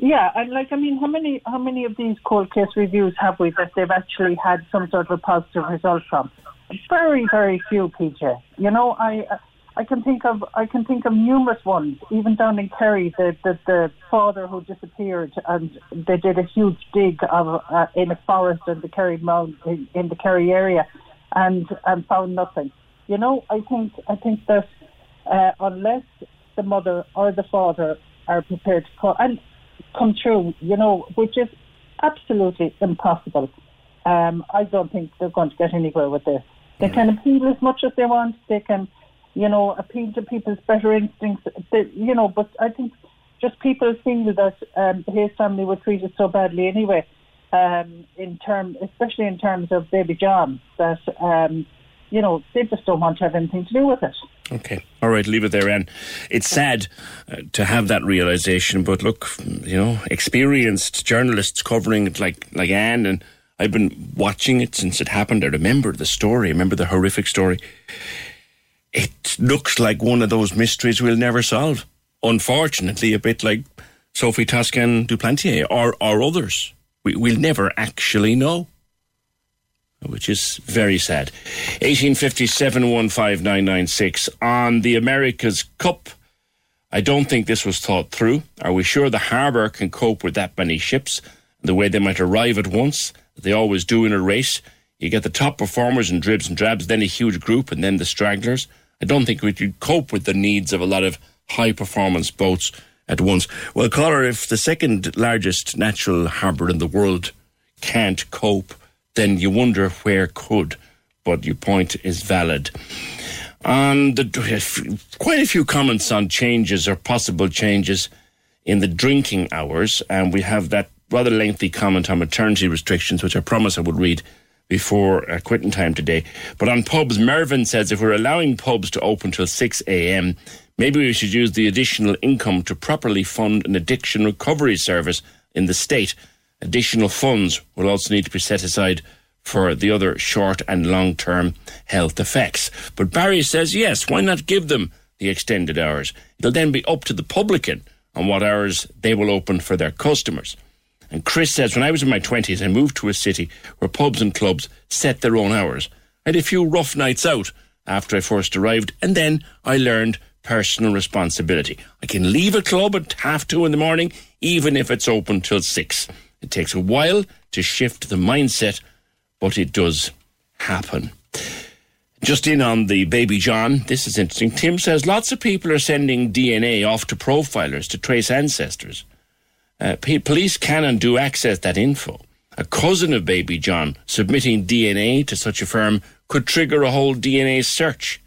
Yeah, and like I mean, how many how many of these cold case reviews have we that they've actually had some sort of a positive result from? Very, very few, PJ. You know, I I can think of I can think of numerous ones, even down in Kerry, the the, the father who disappeared, and they did a huge dig of uh, in a forest in the Kerry Mount in, in the Kerry area, and and found nothing. You know, I think I think that uh, unless the mother or the father are prepared to call and come true, you know, which is absolutely impossible. Um, I don't think they're going to get anywhere with this. They can appeal as much as they want. They can, you know, appeal to people's better instincts. They, you know, but I think just people feel that um, his family were treated so badly anyway. Um, in term, especially in terms of baby John, that um, you know they just don't want to have anything to do with it. Okay. All right, leave it there, Anne. It's sad uh, to have that realization, but look, you know, experienced journalists covering it like, like Anne, and I've been watching it since it happened. I remember the story, I remember the horrific story. It looks like one of those mysteries we'll never solve. Unfortunately, a bit like Sophie Toscan Duplantier or, or others. We, we'll never actually know which is very sad. 1857-15996 on the America's Cup. I don't think this was thought through. Are we sure the harbour can cope with that many ships? The way they might arrive at once, they always do in a race. You get the top performers and dribs and drabs, then a huge group, and then the stragglers. I don't think we could cope with the needs of a lot of high performance boats at once. Well, caller, if the second largest natural harbour in the world can't cope, then you wonder where could. But your point is valid. And the, quite a few comments on changes or possible changes in the drinking hours, and we have that rather lengthy comment on maternity restrictions, which I promise I would read before uh, quitting time today. But on pubs, Mervyn says if we're allowing pubs to open till 6 a.m., maybe we should use the additional income to properly fund an addiction recovery service in the state. Additional funds will also need to be set aside for the other short and long term health effects. But Barry says, yes, why not give them the extended hours? It'll then be up to the publican on what hours they will open for their customers. And Chris says, when I was in my 20s, I moved to a city where pubs and clubs set their own hours. I had a few rough nights out after I first arrived, and then I learned personal responsibility. I can leave a club at half two in the morning, even if it's open till six. It takes a while to shift the mindset, but it does happen. Just in on the baby John, this is interesting. Tim says lots of people are sending DNA off to profilers to trace ancestors. Uh, police can and do access that info. A cousin of baby John submitting DNA to such a firm could trigger a whole DNA search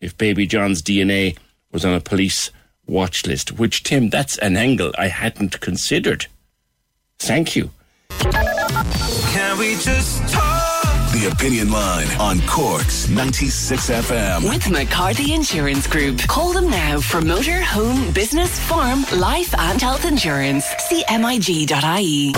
if baby John's DNA was on a police watch list, which, Tim, that's an angle I hadn't considered. Thank you. Can we just talk? The Opinion Line on Cork's 96 FM. With McCarthy Insurance Group. Call them now for motor, home, business, farm, life, and health insurance. CMIG.ie.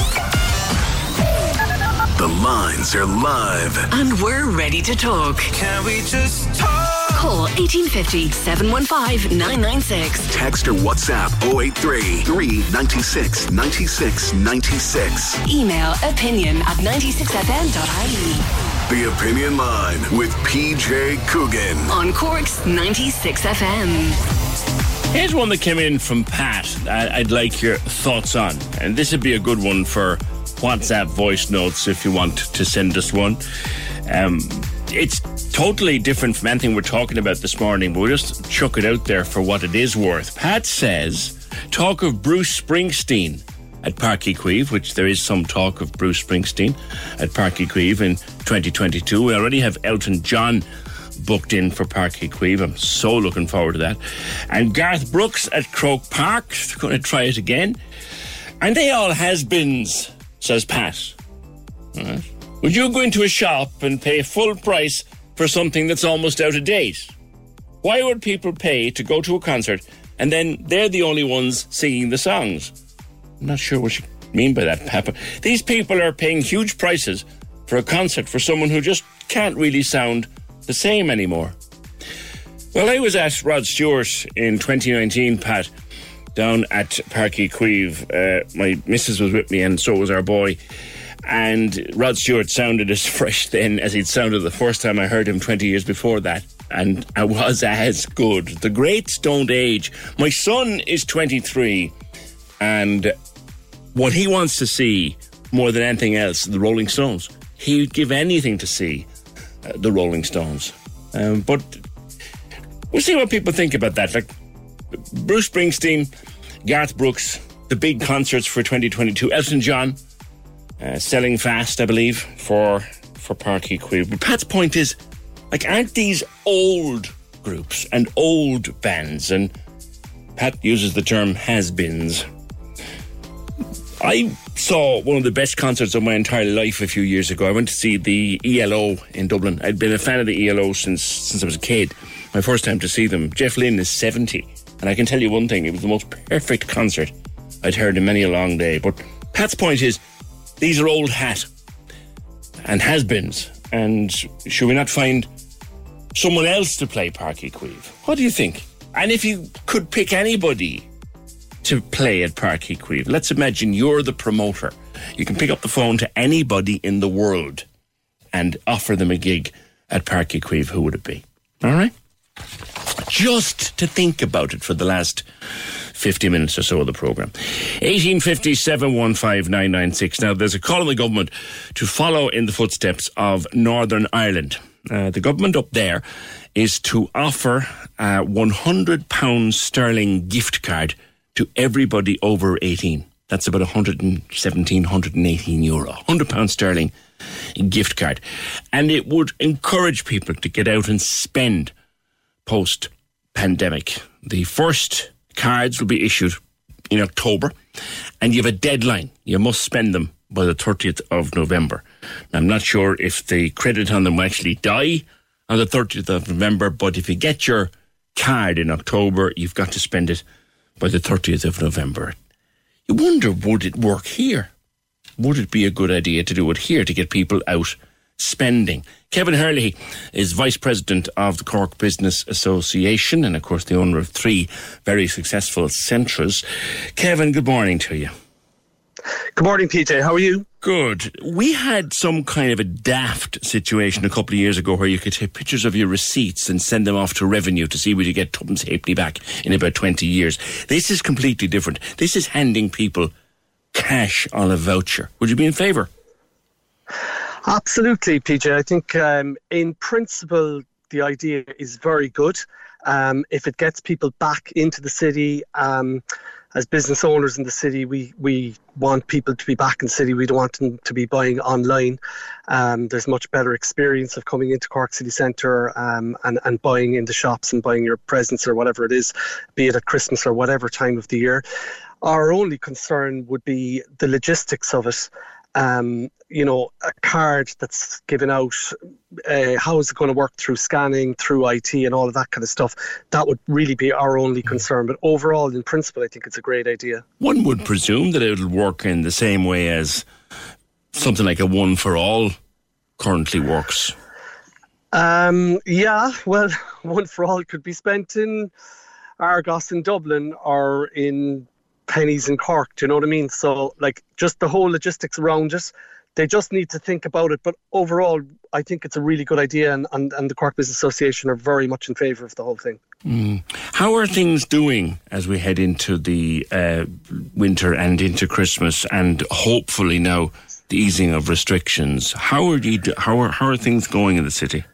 The lines are live. And we're ready to talk. Can we just talk? Call 1850 715 996. Text or WhatsApp 083 396 96 96. Email opinion at 96fm.ie. The Opinion Line with PJ Coogan. On Cork's 96 FM. Here's one that came in from Pat. I- I'd like your thoughts on, and this would be a good one for WhatsApp voice notes if you want to send us one. Um, it's totally different from anything we're talking about this morning, but we'll just chuck it out there for what it is worth. Pat says, talk of Bruce Springsteen at Páirc Uí Chaoimh, which there is some talk of Bruce Springsteen at Páirc Uí Chaoimh in 2022. We already have Elton John booked in for Páirc Uí Chaoimh. I'm so looking forward to that. And Garth Brooks at Croke Park. Going to try it again. And they all has-beens, says Pat. All right. Would you go into a shop and pay full price for something that's almost out of date? Why would people pay to go to a concert and then they're the only ones singing the songs? I'm not sure what you mean by that, Papa. These people are paying huge prices for a concert for someone who just can't really sound the same anymore. Well, I was at Rod Stewart in 2019, Pat, down at Páirc Uí Chaoimh. Uh, my missus was with me, and so was our boy. And Rod Stewart sounded as fresh then as he'd sounded the first time I heard him 20 years before that. And I was as good. The greats don't age. My son is 23, and what he wants to see more than anything else, the Rolling Stones. He'd give anything to see uh, the Rolling Stones. Um, but we'll see what people think about that. Like Bruce Springsteen, Garth Brooks, the big concerts for 2022, Elton John, uh, selling fast, I believe, for for Páirc Uí Chaoimh. But Pat's point is, like, aren't these old groups and old bands? And Pat uses the term has-beens. I saw one of the best concerts of my entire life a few years ago. I went to see the ELO in Dublin. I'd been a fan of the ELO since since I was a kid. My first time to see them. Jeff Lynne is 70. And I can tell you one thing, it was the most perfect concert I'd heard in many a long day. But Pat's point is, these are old hat and has-beens. And should we not find someone else to play Páirc Uí Chaoimh? What do you think? And if you could pick anybody to play at Páirc Uí Chaoimh. Let's imagine you're the promoter. You can pick up the phone to anybody in the world and offer them a gig at Páirc Uí Chaoimh. Who would it be? All right? Just to think about it for the last 50 minutes or so of the programme. 1850 Now, there's a call on the government to follow in the footsteps of Northern Ireland. Uh, the government up there is to offer a £100 sterling gift card to everybody over 18. That's about 117, 118 euro. 100 pounds sterling gift card. And it would encourage people to get out and spend post pandemic. The first cards will be issued in October, and you have a deadline. You must spend them by the 30th of November. I'm not sure if the credit on them will actually die on the 30th of November, but if you get your card in October, you've got to spend it by the 30th of November. You wonder, would it work here? Would it be a good idea to do it here to get people out spending? Kevin Hurley is Vice President of the Cork Business Association and, of course, the owner of three very successful centres. Kevin, good morning to you. Good morning, PJ. How are you? Good. We had some kind of a daft situation a couple of years ago where you could take pictures of your receipts and send them off to revenue to see would you get Tubbs Halfpenny back in about 20 years. This is completely different. This is handing people cash on a voucher. Would you be in favour? Absolutely, PJ. I think um, in principle, the idea is very good. Um, if it gets people back into the city, um, as business owners in the city, we, we want people to be back in the city. We don't want them to be buying online. Um, there's much better experience of coming into Cork City Centre um, and, and buying in the shops and buying your presents or whatever it is, be it at Christmas or whatever time of the year. Our only concern would be the logistics of it um, you know, a card that's given out, uh, how is it going to work through scanning, through IT, and all of that kind of stuff? That would really be our only concern. But overall, in principle, I think it's a great idea. One would presume that it'll work in the same way as something like a one for all currently works. Um, yeah, well, one for all could be spent in Argos in Dublin or in Penneys in Cork. Do you know what I mean? So, like, just the whole logistics around it, they just need to think about it. But overall, I think it's a really good idea, and, and, and the Cork Business Association are very much in favour of the whole thing. Mm. How are things doing as we head into the uh, winter and into Christmas, and hopefully now the easing of restrictions? How are you? How are how are things going in the city?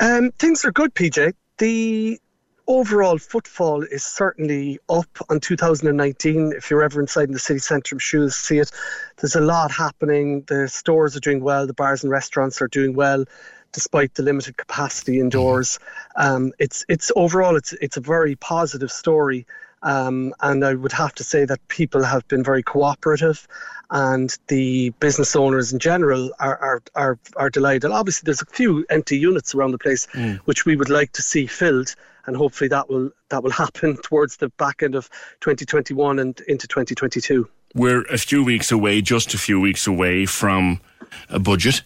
Um, things are good, PJ. The overall footfall is certainly up on 2019. If you're ever inside in the city centre, I'm sure you'll see it. There's a lot happening. The stores are doing well. The bars and restaurants are doing well, despite the limited capacity indoors. Um, it's it's overall it's it's a very positive story. Um, and I would have to say that people have been very cooperative and the business owners in general are, are, are, are delighted. Obviously, there's a few empty units around the place mm. which we would like to see filled and hopefully that will that will happen towards the back end of 2021 and into 2022. We're a few weeks away, just a few weeks away from a budget.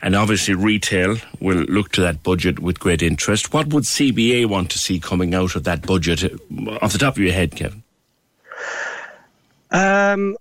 And obviously, retail will look to that budget with great interest. What would CBA want to see coming out of that budget, off the top of your head, Kevin? Um,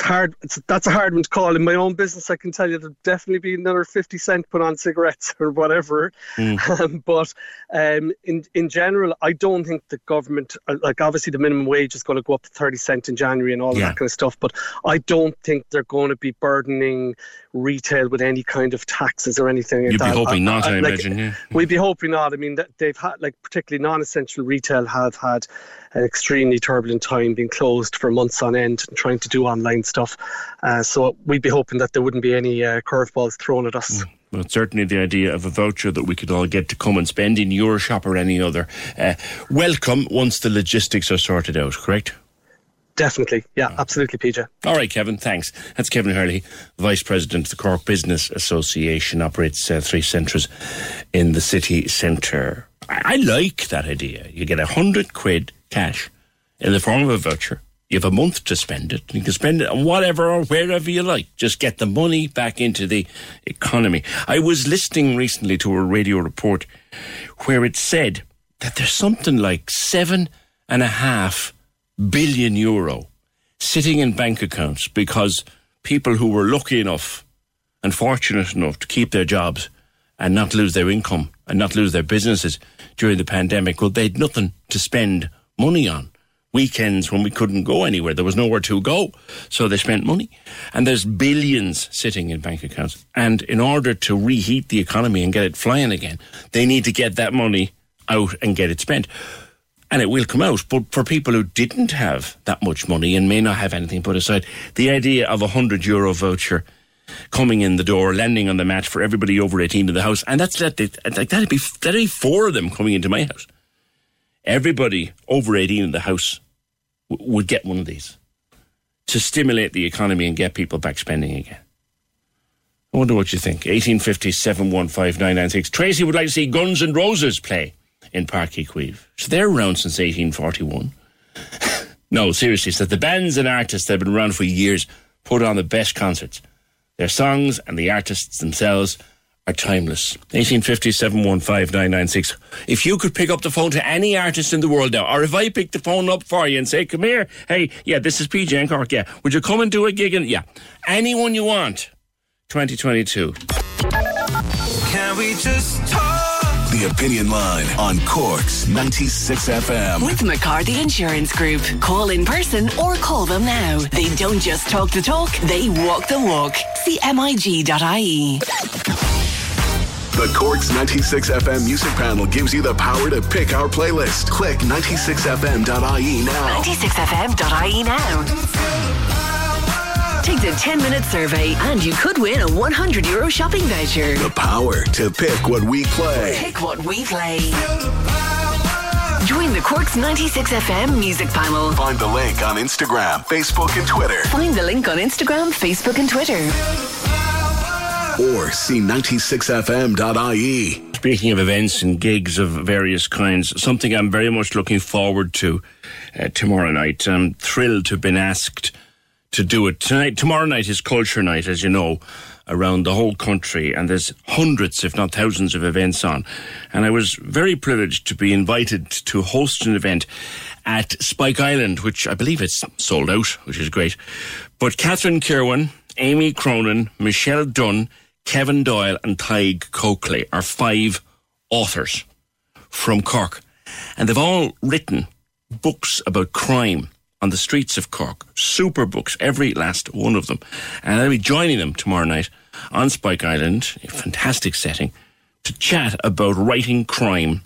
it's hard. It's, that's a hard one to call. In my own business, I can tell you there'll definitely be another fifty cent put on cigarettes or whatever. Mm. Um, but um, in in general, I don't think the government, uh, like obviously the minimum wage is going to go up to thirty cent in January and all yeah. that kind of stuff. But I don't think they're going to be burdening retail with any kind of taxes or anything. You'd like be hoping I, not, I, I like, imagine. Yeah. We'd be hoping not. I mean, they've had like particularly non-essential retail have had an extremely turbulent time, being closed for months on end and trying to do online stuff. Uh, so we'd be hoping that there wouldn't be any uh, curveballs thrown at us. Mm. Well, certainly the idea of a voucher that we could all get to come and spend in your shop or any other. Uh, welcome once the logistics are sorted out, correct? Definitely. Yeah, absolutely, PJ. All right, Kevin, thanks. That's Kevin Hurley, Vice President of the Cork Business Association, operates uh, three centres in the city centre. I-, like that idea. You get a hundred quid cash in the form of a voucher you have a month to spend it. You can spend it on whatever or wherever you like. Just get the money back into the economy. I was listening recently to a radio report where it said that there's something like seven and a half billion euro sitting in bank accounts because people who were lucky enough and fortunate enough to keep their jobs and not lose their income and not lose their businesses during the pandemic, well, they'd nothing to spend money on weekends when we couldn't go anywhere. There was nowhere to go. So they spent money. And there's billions sitting in bank accounts. And in order to reheat the economy and get it flying again, they need to get that money out and get it spent. And it will come out. But for people who didn't have that much money and may not have anything put aside, the idea of a hundred euro voucher coming in the door, landing on the mat for everybody over 18 in the house. And that's that, like that'd be, that'd be four of them coming into my house everybody over 18 in the house w- would get one of these to stimulate the economy and get people back spending again. I wonder what you think. 1850 Tracy would like to see Guns and Roses play in Uí Chaoimh. So they're around since 1841. no, seriously, so the bands and artists that have been around for years put on the best concerts. Their songs and the artists themselves are timeless. 1850 715 996. If you could pick up the phone to any artist in the world now, or if I pick the phone up for you and say, come here, hey, yeah, this is PJ in Cork, yeah, would you come and do a gig? And yeah, anyone you want. 2022. Can we just talk? The Opinion Line on Cork's 96 FM. With McCarthy Insurance Group. Call in person or call them now. They don't just talk the talk, they walk the walk. See MIG.ie. The Cork's 96 FM music panel gives you the power to pick our playlist. Click 96fm.ie now. 96fm.ie now. Take the 10 minute survey and you could win a 100 euro shopping voucher. The power to pick what we play. Pick what we play. Join the Corks 96 FM music panel. Find the link on Instagram, Facebook, and Twitter. Find the link on Instagram, Facebook, and Twitter. Or see 96fm.ie. Speaking of events and gigs of various kinds, something I'm very much looking forward to uh, tomorrow night. I'm thrilled to have been asked to do it tonight. Tomorrow night is Culture Night, as you know, around the whole country, and there's hundreds, if not thousands, of events on. And I was very privileged to be invited to host an event at Spike Island, which I believe it's sold out, which is great. But Catherine Kirwan, Amy Cronin, Michelle Dunne, Kevin Doyle, and Tadhg Coakley are five authors from Cork, and they've all written books about crime on the streets of Cork. Super books, every last one of them. And I'll be joining them tomorrow night on Spike Island, a fantastic setting, to chat about writing crime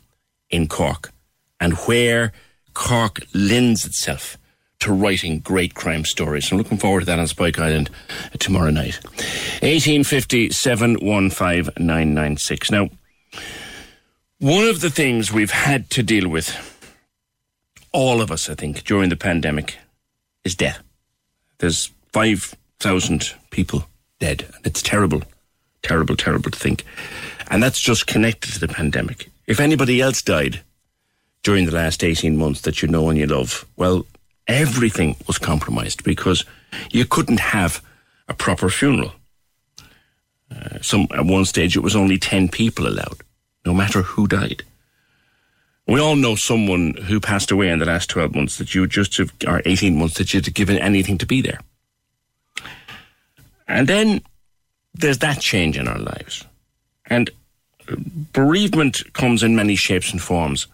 in Cork and where Cork lends itself to writing great crime stories. I'm looking forward to that on Spike Island tomorrow night. 1850 715 Now, one of the things we've had to deal with all of us, I think, during the pandemic is death. There's 5,000 people dead. And it's terrible, terrible, terrible to think. And that's just connected to the pandemic. If anybody else died during the last 18 months that you know and you love, well, everything was compromised because you couldn't have a proper funeral. Uh, some at one stage it was only 10 people allowed, no matter who died. We all know someone who passed away in the last 12 months that you just have, or 18 months that you'd have given anything to be there. And then there's that change in our lives. And bereavement comes in many shapes and forms.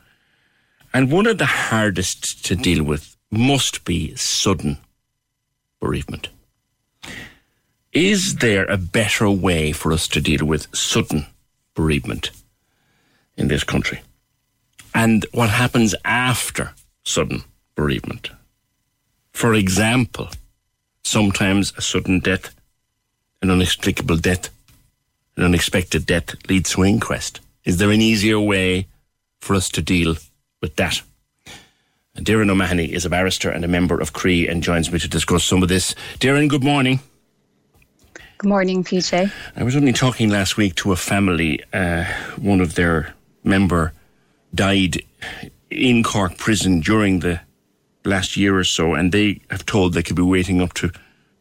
And one of the hardest to deal with must be sudden bereavement. Is there a better way for us to deal with sudden bereavement in this country? And what happens after sudden bereavement. For example, sometimes a sudden death, an inexplicable death, an unexpected death leads to inquest. Is there an easier way for us to deal with that? Darren O'Mahony is a barrister and a member of Croí and joins me to discuss some of this. Darren, good morning. Good morning, PJ. I was only talking last week to a family, uh, one of their member died in Cork prison during the last year or so, and they have told they could be waiting up to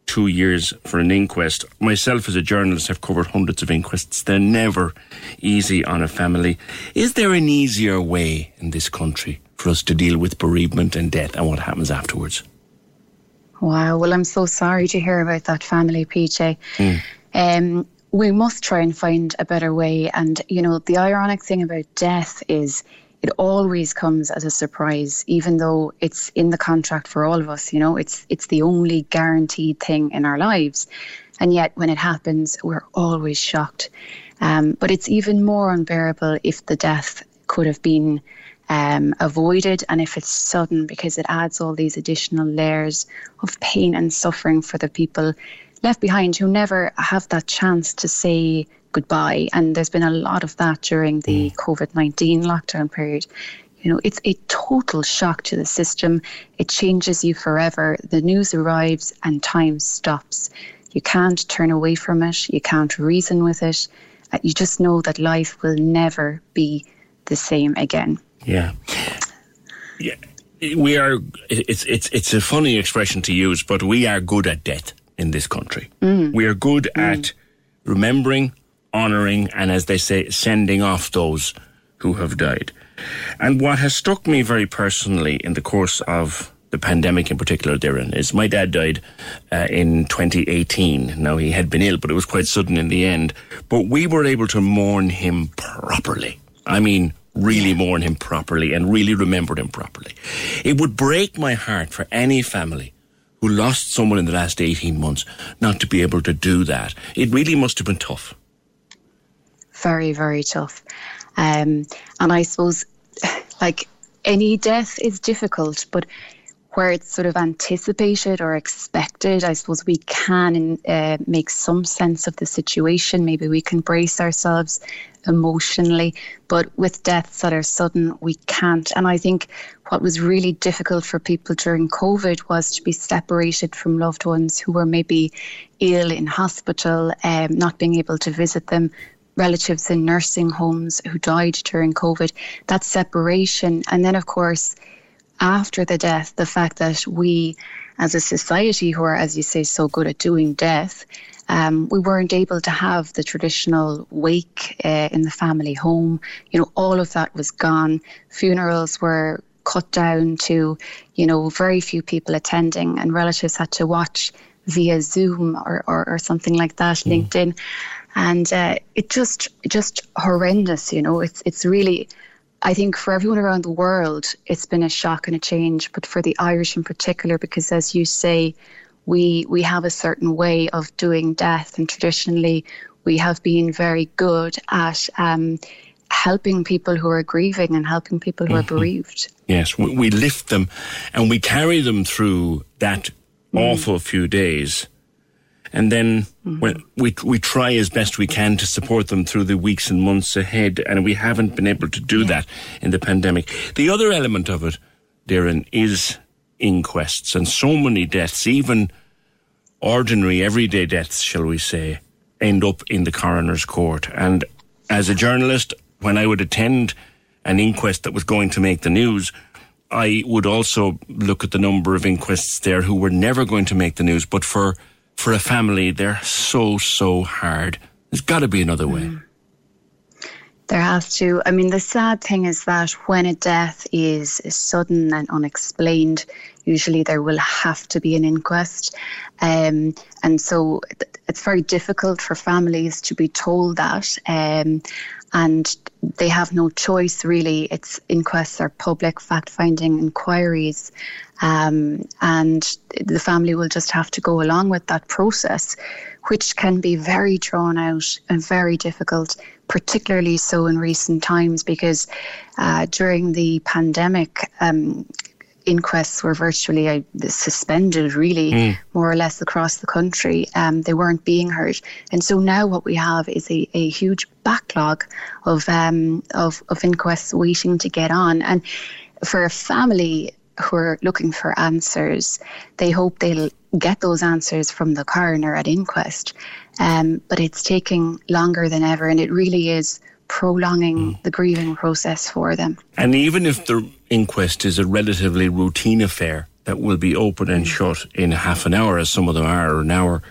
two years for an inquest. Myself, as a journalist, have covered hundreds of inquests. They're never easy on a family. Is there an easier way in this country for us to deal with bereavement and death and what happens afterwards? Wow. Well, I'm so sorry to hear about that family, PJ. Mm. Um, we must try and find a better way. And, you know, the ironic thing about death is it always comes as a surprise, even though it's in the contract for all of us. You know, it's it's the only guaranteed thing in our lives, and yet when it happens, we're always shocked. Um, but it's even more unbearable if the death could have been um, avoided and if it's sudden because it adds all these additional layers of pain and suffering for the people left behind who never have that chance to say goodbye. And there's been a lot of that during the mm. COVID 19 lockdown period. You know, it's a total shock to the system. It changes you forever. The news arrives and time stops. You can't turn away from it. You can't reason with it. Uh, you just know that life will never be the same again. Yeah. Yeah. We are, it's, it's, it's a funny expression to use, but we are good at death in this country. Mm. We are good mm. at remembering, honouring and, as they say, sending off those who have died. And what has struck me very personally in the course of the pandemic in particular, Darren, is my dad died uh, in 2018. Now, he had been ill, but it was quite sudden in the end. But we were able to mourn him properly. I mean, really mourn him properly and really remembered him properly. It would break my heart for any family who lost someone in the last 18 months not to be able to do that. It really must have been tough. Very, very tough. Um, and I suppose, like, any death is difficult, but where it's sort of anticipated or expected, I suppose we can uh, make some sense of the situation. Maybe we can brace ourselves emotionally, but with deaths that are sudden, we can't. And I think what was really difficult for people during COVID was to be separated from loved ones who were maybe ill in hospital, um, not being able to visit them, relatives in nursing homes who died during COVID, that separation. And then, of course, after the death, the fact that we, as a society who are, as you say, so good at doing death, um, we weren't able to have the traditional wake uh, in the family home. You know, all of that was gone. Funerals were cut down to, you know, very few people attending, and relatives had to watch via Zoom or, or, or something like that, mm. LinkedIn. And uh, it just just horrendous, you know. It's it's really I think for everyone around the world, it's been a shock and a change, but for the Irish in particular, because as you say, we we have a certain way of doing death, and traditionally we have been very good at um, helping people who are grieving and helping people who mm-hmm. are bereaved. Yes, we, we, lift them and we carry them through that mm. awful few days and then mm-hmm. we we try as best we can to support them through the weeks and months ahead, and we haven't been able to do that in the pandemic. The other element of it, Darren, is inquests, and so many deaths, even ordinary everyday deaths, shall we say, end up in the coroner's court. And as a journalist, when I would attend an inquest that was going to make the news. I would also look at the number of inquests there who were never going to make the news, but for for a family, they're so, so hard. There's got to be another way. Mm. There has to. I mean, the sad thing is that when a death is, sudden and unexplained, usually there will have to be an inquest. Um, and so it's very difficult for families to be told that. Um, and they have no choice really. It's inquests are public fact finding inquiries, um, and the family will just have to go along with that process, which can be very drawn out and very difficult, particularly so in recent times because uh, during the pandemic, um, inquests were virtually uh, suspended, really, mm. more or less across the country. Um, they weren't being heard. And so now what we have is a, a huge backlog of, um, of, of inquests waiting to get on. And for a family who are looking for answers, they hope they'll get those answers from the coroner at inquest. Um, but it's taking longer than ever, and it really is prolonging mm. the grieving process for them. And even if the inquest is a relatively routine affair that will be open and mm. shut in half an hour, as some of them are, or an hour,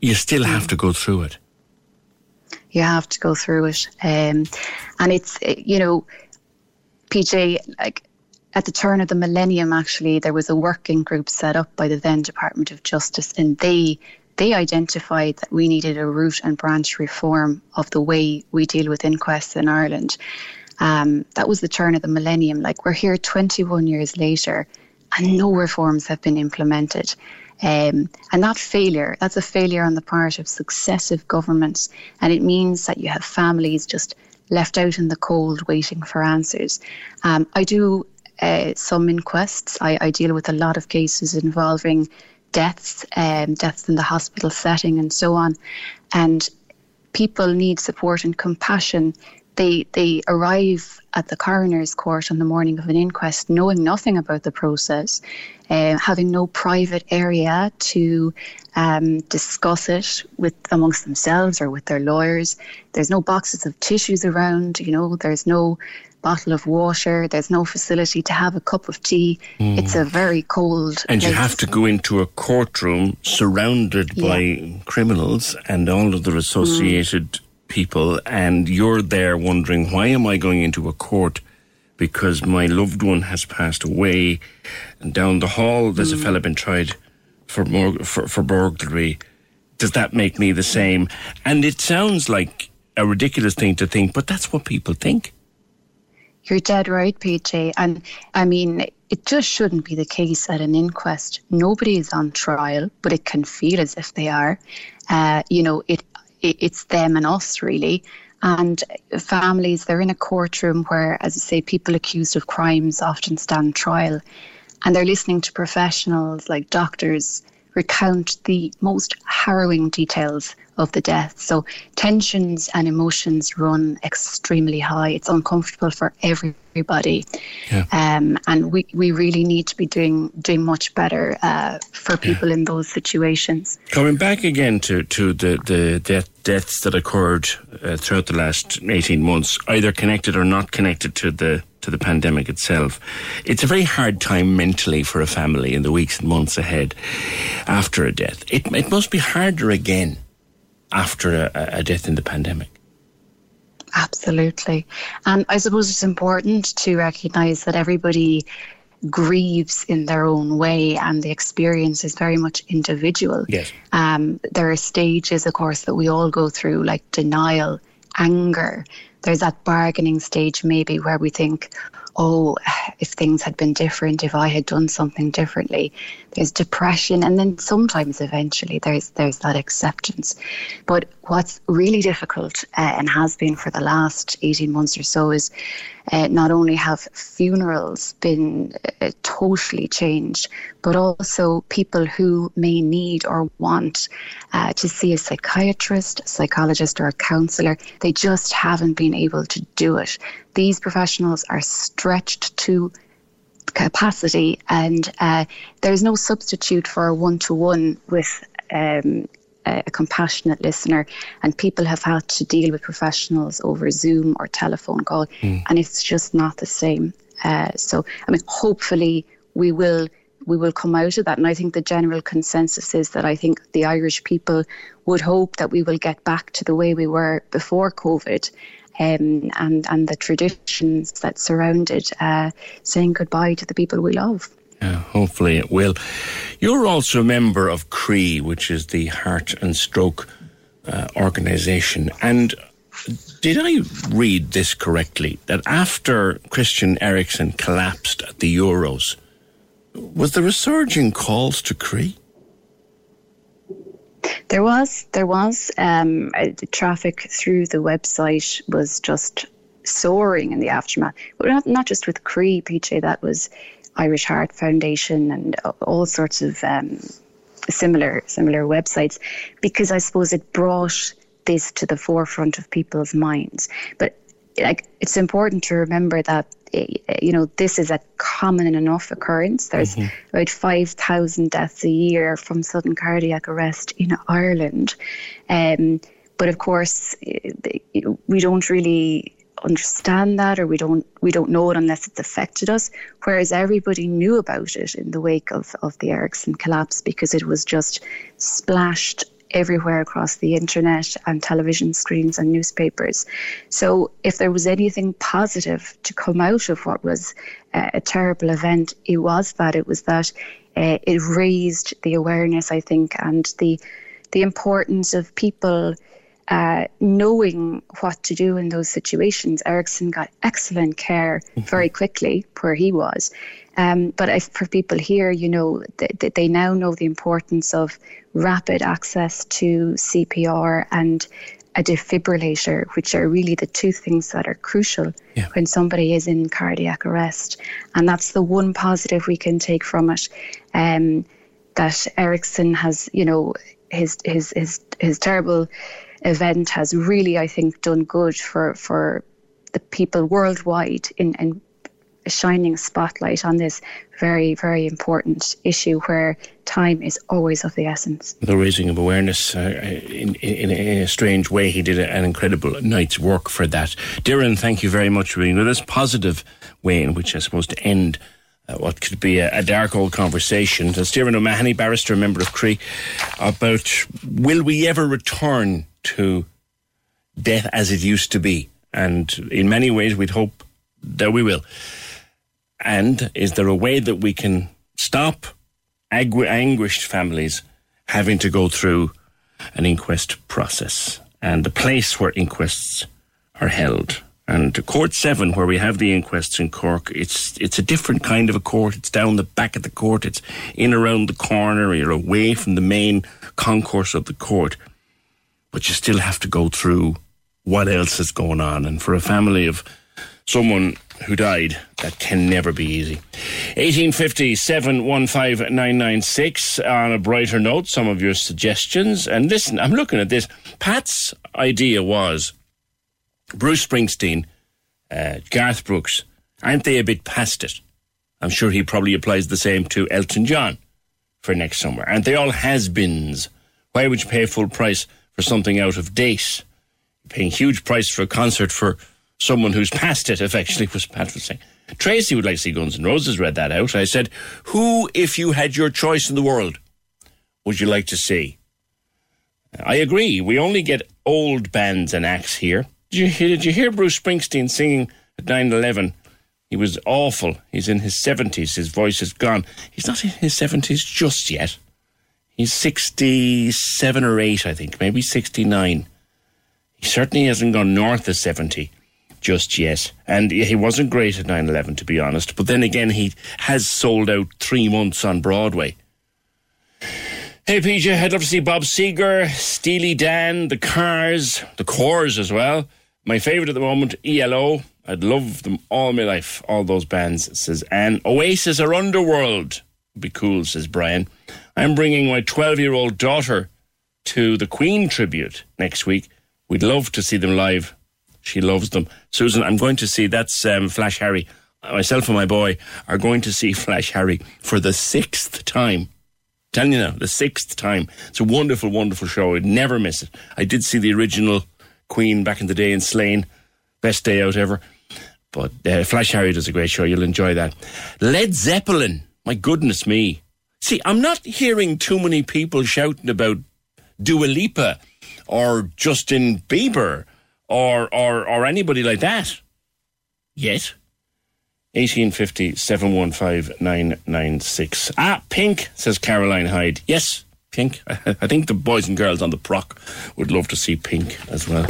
you still mm. have to go through it. You have to go through it. Um, and it's, you know, PJ, like at the turn of the millennium, actually, there was a working group set up by the then Department of Justice, and they they identified that we needed a root and branch reform of the way we deal with inquests in Ireland. Um, that was the turn of the millennium. Like we're here 21 years later, and no reforms have been implemented. Um, and that failure, that's a failure on the part of successive governments. And it means that you have families just left out in the cold waiting for answers. Um, I do uh, some inquests. I, I, deal with a lot of cases involving deaths, um, deaths in the hospital setting, and so on. And people need support and compassion. They they arrive at the coroner's court on the morning of an inquest, knowing nothing about the process, uh, having no private area to um, discuss it with amongst themselves or with their lawyers. There's no boxes of tissues around. You know, there's no bottle of water. There's no facility to have a cup of tea. Mm. It's a very cold. And place. you have to go into a courtroom surrounded yeah. by criminals and all of their associated mm. People, and you're there wondering, why am I going into a court because my loved one has passed away? And down the hall, there's a fella been tried for, mor- for, for burglary. Does that make me the same? And it sounds like a ridiculous thing to think, but that's what people think. You're dead right, PJ. And I mean, it just shouldn't be the case at an inquest. Nobody is on trial, but it can feel as if they are. Uh, you know, it it's them and us really. And families, they're in a courtroom where, as you say, people accused of crimes often stand trial, and they're listening to professionals like doctors recount the most harrowing details of the death. So tensions and emotions run extremely high. It's uncomfortable for everybody, um, and we, we really need to be doing doing much better uh, for people in those situations. Coming back again to, to the, the death, deaths that occurred uh, throughout the last 18 months, either connected or not connected to the to the pandemic itself, it's a very hard time mentally for a family in the weeks and months ahead after a death. It, it must be harder again after a, a death in the pandemic. Absolutely. And I suppose it's important to recognise that everybody grieves in their own way and the experience is very much individual. Yes. Um, there are stages, of course, that we all go through, like denial, anger. There's that bargaining stage, maybe, where we think, oh, if things had been different, if I had done something differently. There's depression, and then sometimes, eventually, there's there's that acceptance. But what's really difficult, uh, and has been for the last 18 months or so, is uh, not only have funerals been uh, totally changed, but also people who may need or want uh, to see a psychiatrist, psychologist, or a counsellor, they just haven't been able to do it. These professionals are stretched to capacity, and uh, there's no substitute for a one to one with. Um, a a compassionate listener, and people have had to deal with professionals over Zoom or telephone call, and it's just not the same. Uh, so, I mean, hopefully, we will we will come out of that, and I think the general consensus is that I think the Irish people would hope that we will get back to the way we were before COVID. Um, and and the traditions that surrounded uh, saying goodbye to the people we love. Yeah, hopefully it will. You're also a member of Croí, which is the Heart and Stroke uh, organisation. And did I read this correctly? That after Christian Eriksen collapsed at the Euros, was there a surge in calls to Croí? There was, there was. Um, uh, the traffic through the website was just soaring in the aftermath. But not, not just with Croí, PJ, that was Irish Heart Foundation and all sorts of um, similar similar websites, because I suppose it brought this to the forefront of people's minds. But like, it's important to remember that you know this is a common enough occurrence. There's about five thousand deaths a year from sudden cardiac arrest in Ireland, um, but of course eh, we don't really understand that or we don't we don't know it unless it's affected us. Whereas everybody knew about it in the wake of, of the Eriksen collapse because it was just splashed everywhere across the internet and television screens and newspapers so if there was anything positive to come out of what was uh, a terrible event it was that it was that uh, it raised the awareness I think and the the importance of people uh, knowing what to do in those situations. Eriksen got excellent care very quickly where he was. Um, but for people here, you know, th- th- they now know the importance of rapid access to CPR and a defibrillator, which are really the two things that are crucial when somebody is in cardiac arrest. And that's the one positive we can take from it. Um, that Eriksen has, you know, his his his his terrible event has really, I think, done good for for the people worldwide in, in shining a spotlight on this very very important issue where time is always of the essence. The raising of awareness uh, in, in, in a strange way. He did an incredible night's work for that. Darren, thank you very much for being with us. Positive way in which I suppose to end uh, what could be a, a dark old conversation. That's Darren O'Mahony, barrister, member of Croí, about will we ever return to death as it used to be. And in many ways, we'd hope that we will. And is there a way that we can stop angu- anguished families having to go through an inquest process and the place where inquests are held? And Court 7, where we have the inquests in Cork, it's it's a different kind of a court. It's down the back of the court. It's in around the corner. You're away from the main concourse of the court. But you still have to go through what else is going on. And for a family of someone who died, that can never be easy. 1850 715996. On a brighter note, some of your suggestions. And listen, I'm looking at this. Pat's idea was Bruce Springsteen, uh, Garth Brooks, aren't they a bit past it? I'm sure he probably applies the same to Elton John for next summer. Aren't they all has beens? Why would you pay full price for something out of date? Paying huge price for a concert for someone who's past it, effectively, was Pat was saying. Tracy would like to see Guns N' Roses, read that out. I said, Who, if you had your choice in the world, would you like to see? I agree. We only get old bands and acts here. Did you, did you hear Bruce Springsteen singing at 9 11? He was awful. He's in his 70s. His voice is gone. He's not in his 70s just yet. He's 67 or 8, I think, maybe 69. He certainly hasn't gone north of 70 just yet. And he wasn't great at 9 11, to be honest. But then again, he has sold out three months on Broadway. Hey, PJ, I'd love to see Bob Seger, Steely Dan, The Cars, The Corrs as well. My favourite at the moment, ELO. I'd love them all my life, all those bands, says Anne. Oasis or Underworld be cool, says Brian. I'm bringing my 12 year old daughter to the Queen tribute next week. We'd love to see them live. She loves them. Susan, I'm going to see that's um, Flash Harry. Myself and my boy are going to see Flash Harry for the sixth time. Telling you now, the sixth time. It's a wonderful, wonderful show. I'd never miss it. I did see the original Queen back in the day in Slane. Best day out ever. But uh, Flash Harry does a great show. You'll enjoy that. Led Zeppelin. My goodness me. See, I'm not hearing too many people shouting about Dua Lipa or Justin Bieber or or or anybody like that yet. 1850 715 996. Ah, Pink, says Caroline Hyde. Yes, Pink. I think the boys and girls on the proc would love to see Pink as well.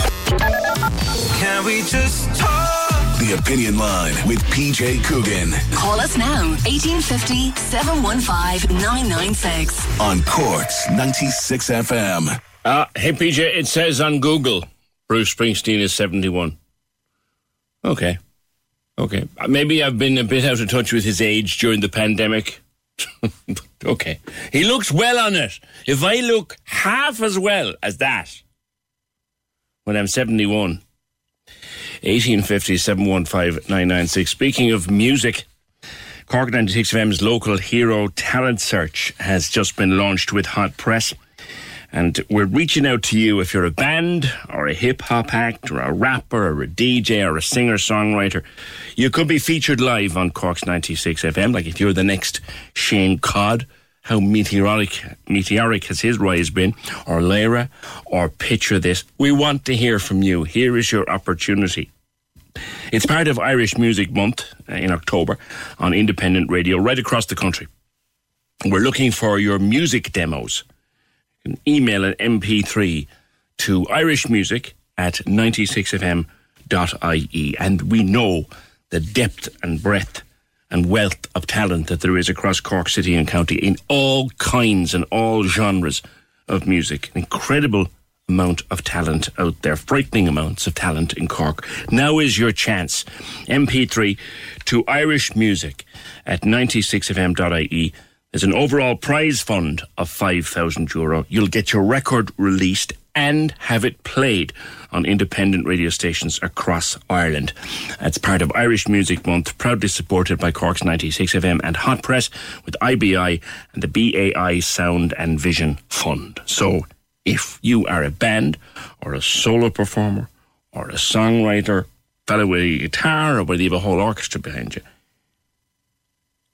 Can we just talk? The Opinion Line with PJ Coogan Call us now, 1850 715 996. on Corks 96 FM. Ah, hey PJ, it says on Google Bruce Springsteen is 71. Okay. Okay. Maybe I've been a bit out of touch with his age during the pandemic. okay. He looks well on it. If I look half as well as that when I'm 71, 1850 715 Speaking of music, Cork 96 FM's local hero talent search has just been launched with Hot Press. And we're reaching out to you if you're a band or a hip hop act or a rapper or a DJ or a singer songwriter. You could be featured live on Cork's 96 FM, like if you're the next Shane Codd. How meteoric, meteoric has his rise been, or Lyra, or picture this. We want to hear from you. Here is your opportunity. It's part of Irish Music Month uh, in October on independent radio right across the country. We're looking for your music demos. Can email an MP3 to irishmusic at 96fm.ie. And we know the depth and breadth and wealth of talent that there is across Cork City and County in all kinds and all genres of music. An incredible amount of talent out there, frightening amounts of talent in Cork. Now is your chance. MP3 to Irish Music at 96fm.ie. There's an overall prize fund of 5,000 euro. You'll get your record released and have it played on independent radio stations across Ireland. That's part of Irish Music Month, proudly supported by Cork's 96 FM and Hot Press with IBI and the BAI Sound and Vision Fund. So, if you are a band or a solo performer or a songwriter, fellow with a guitar or whether you have a whole orchestra behind you,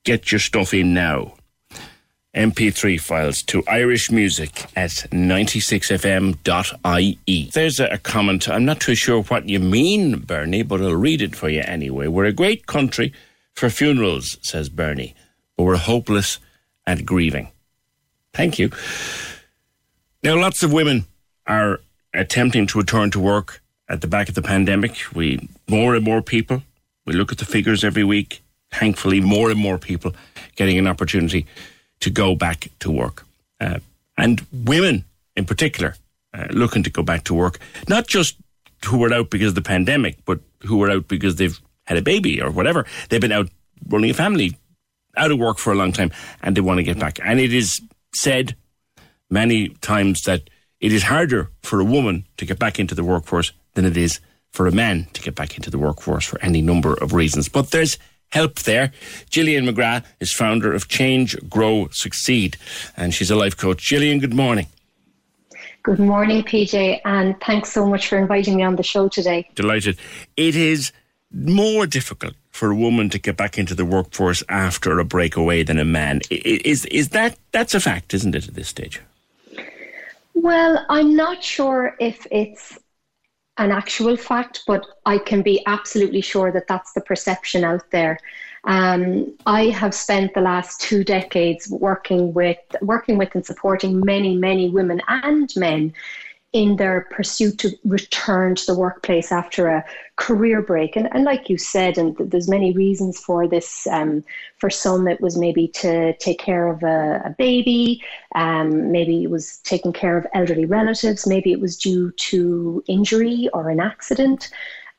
get your stuff in now. MP3 files to Irish music at 96fm.ie. There's a, comment. I'm not too sure what you mean, Bernie, but I'll read it for you anyway. We're a great country for funerals, says Bernie, but we're hopeless at grieving. Thank you. Now, lots of women are attempting to return to work at the back of the pandemic. We more and more people. We look at the figures every week. Thankfully, more and more people getting an opportunity to go back to work. Uh, and women in particular uh, looking to go back to work, not just who were out because of the pandemic, but who were out because they've had a baby or whatever. They've been out running a family, out of work for a long time, and they want to get back. And it is said many times that it is harder for a woman to get back into the workforce than it is for a man to get back into the workforce for any number of reasons. But there's help there. Gillian McGrath is founder of Change, Grow, Succeed, and she's a life coach. Gillian, good morning. Good morning, PJ, and thanks so much for inviting me on the show today. Delighted. It is more difficult for a woman to get back into the workforce after a breakaway than a man. Is is that that's a fact, isn't it, at this stage? Well, I'm not sure if it's an actual fact, but I can be absolutely sure that that's the perception out there. Um, I have spent the last two decades working with working with and supporting many, many women and men in their pursuit to return to the workplace after a career break. And, and like you said, and there's many reasons for this. Um, for some, it was maybe to take care of a, a baby. Um, maybe it was taking care of elderly relatives. Maybe it was due to injury or an accident.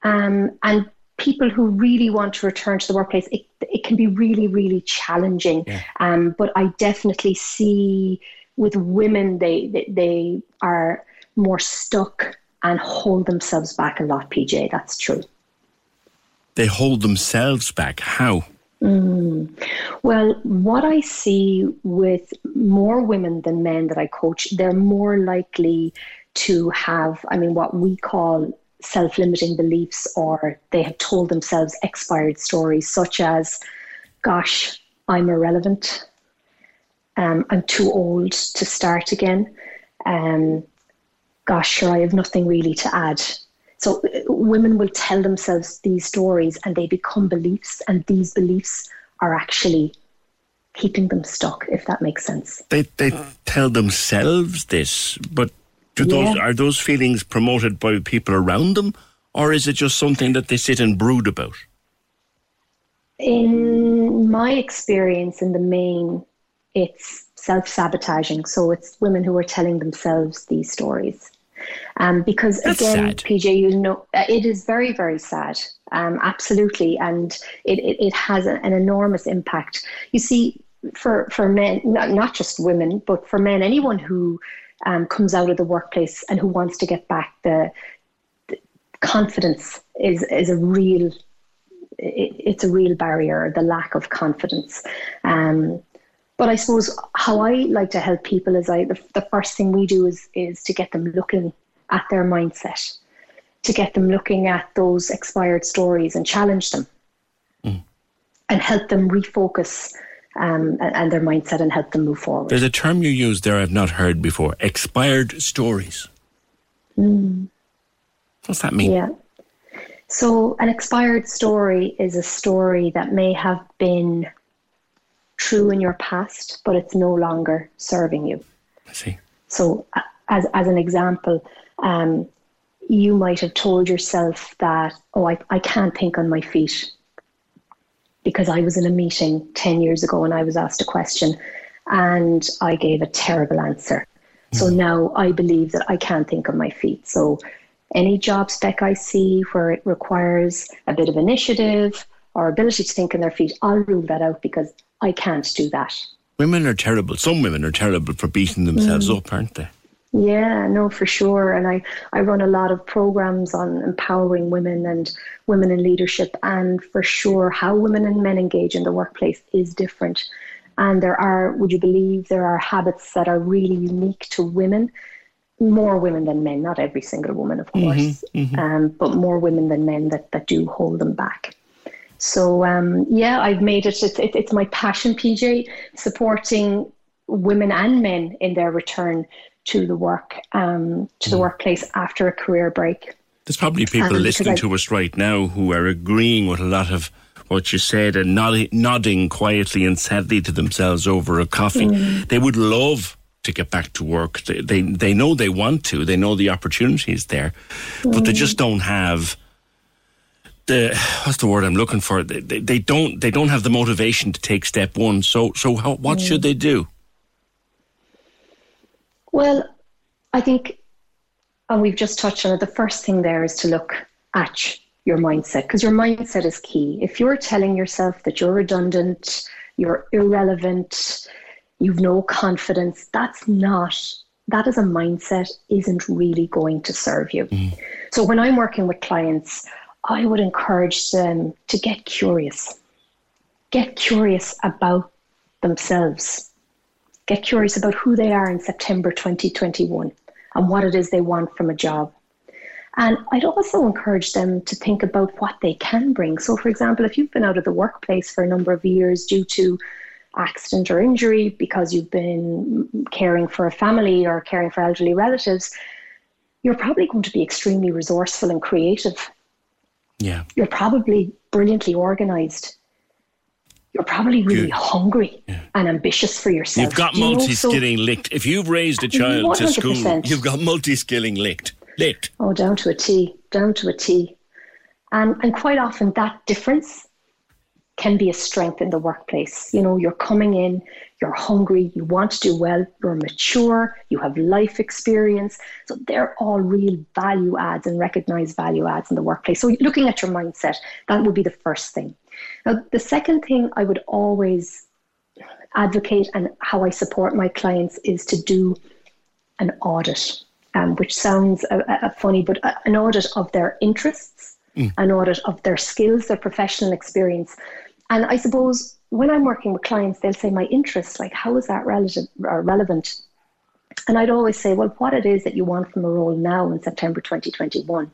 Um, and people who really want to return to the workplace, it, it can be really, really challenging. Yeah. Um, but I definitely see with women, they, they, they are more stuck and hold themselves back a lot, PJ. That's true. They hold themselves back. How? Mm. Well, what I see with more women than men that I coach, they're more likely to have, I mean, what we call self limiting beliefs, or they have told themselves expired stories, such as, gosh, I'm irrelevant. Um, I'm too old to start again. Um, gosh, sure, I have nothing really to add. So uh, women will tell themselves these stories and they become beliefs, and these beliefs are actually keeping them stuck, if that makes sense. They, they tell themselves this, but do those, are those feelings promoted by people around them, or is it just something that they sit and brood about? In my experience, in the main, it's self sabotaging. So it's women who are telling themselves these stories. Um, because That's again, sad. PJ, you know, uh, it is very, very sad. Um, absolutely, and it, it, it has a, an enormous impact. You see, for for men, not, not just women, but for men, anyone who um, comes out of the workplace and who wants to get back, the, the confidence is is a real. It, it's a real barrier. The lack of confidence. Um, but I suppose how I like to help people is I the, the first thing we do is is to get them looking at their mindset, to get them looking at those expired stories and challenge them, mm. and help them refocus um, and, their mindset and help them move forward. There's a term you use there I've not heard before: expired stories. Mm. What's that mean? Yeah. So, an expired story is a story that may have been true in your past, but it's no longer serving you. I see. So, as, as an example, um, you might have told yourself that, oh, I, I can't think on my feet because I was in a meeting 10 years ago and I was asked a question and I gave a terrible answer. Mm. So now I believe that I can't think on my feet. So any job spec I see where it requires a bit of initiative or ability to think on their feet, I'll rule that out because I can't do that. Women are terrible. Some women are terrible for beating themselves mm. up, aren't they? Yeah, no, for sure. And I, I run a lot of programs on empowering women and women in leadership. And for sure, how women and men engage in the workplace is different. And there are, would you believe, there are habits that are really unique to women, more women than men, not every single woman, of mm-hmm, course, mm-hmm, mm-hmm. Um, but more women than men that, that do hold them back. So, um, yeah, I've made it, it's, it's my passion, PJ, supporting women and men in their return to the work um, to the workplace after a career break. There's probably people Um, listening I- to us right now who are agreeing with a lot of what you said and nodding, nodding quietly and sadly to themselves over a coffee. Mm. They would love to get back to work. They, they they know they want to. They know the opportunity is there, but they Mm. just don't have the what's the word I'm looking for. They, they, they don't they don't have the motivation to take step one. So so how, what Mm. should they do? Well, I think, and we've just touched on it, the first thing there is to look at your mindset because your mindset is key. If you're telling yourself that you're redundant, you're irrelevant, you've no confidence, that's not, that as a mindset isn't really going to serve you. So when I'm working with clients, I would encourage them to get curious. Get curious about themselves get curious about who they are in September 2021 and what it is they want from a job. And I'd also encourage them to think about what they can bring. So, for example, if you've been out of the workplace for a number of years due to accident or injury because you've been caring for a family or caring for elderly relatives, you're probably going to be extremely resourceful and creative. Yeah. You're probably brilliantly organized. You're probably really hungry and ambitious for yourself. You've got you multi So- skilling licked. If you've raised a child to school, you've got multi skilling licked. Licked. Oh, down to a T, down to a T. And, and quite often that difference can be a strength in the workplace. You know, you're coming in, you're hungry, you want to do well, you're mature, you have life experience. So they're all real value adds and recognized value adds in the workplace. So looking at your mindset, that would be the first thing. Now, the second thing I would always advocate and how I support my clients is to do an audit, um, which sounds uh, uh, funny, but uh, an audit of their interests, an audit of their skills, their professional experience. And I suppose when I'm working with clients, they'll say, My interests, like, how is that relative, uh, relevant? And I'd always say, Well, what it is that you want from a role now in September 2021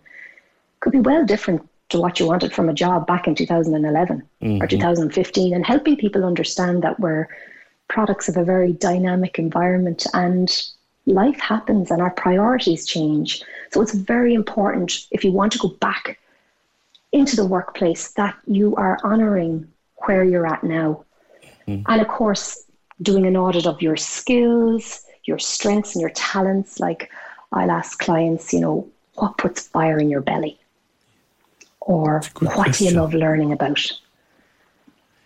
could be well different to what you wanted from a job back in 2011 or Mhm. 2015, and helping people understand that we're products of a very dynamic environment and life happens and our priorities change. So it's very important if you want to go back into the workplace that you are honoring where you're at now. Mm. And of course, doing an audit of your skills, your strengths, and your talents. Like I'll ask clients, you know, what puts fire in your belly? Or what do you love learning about?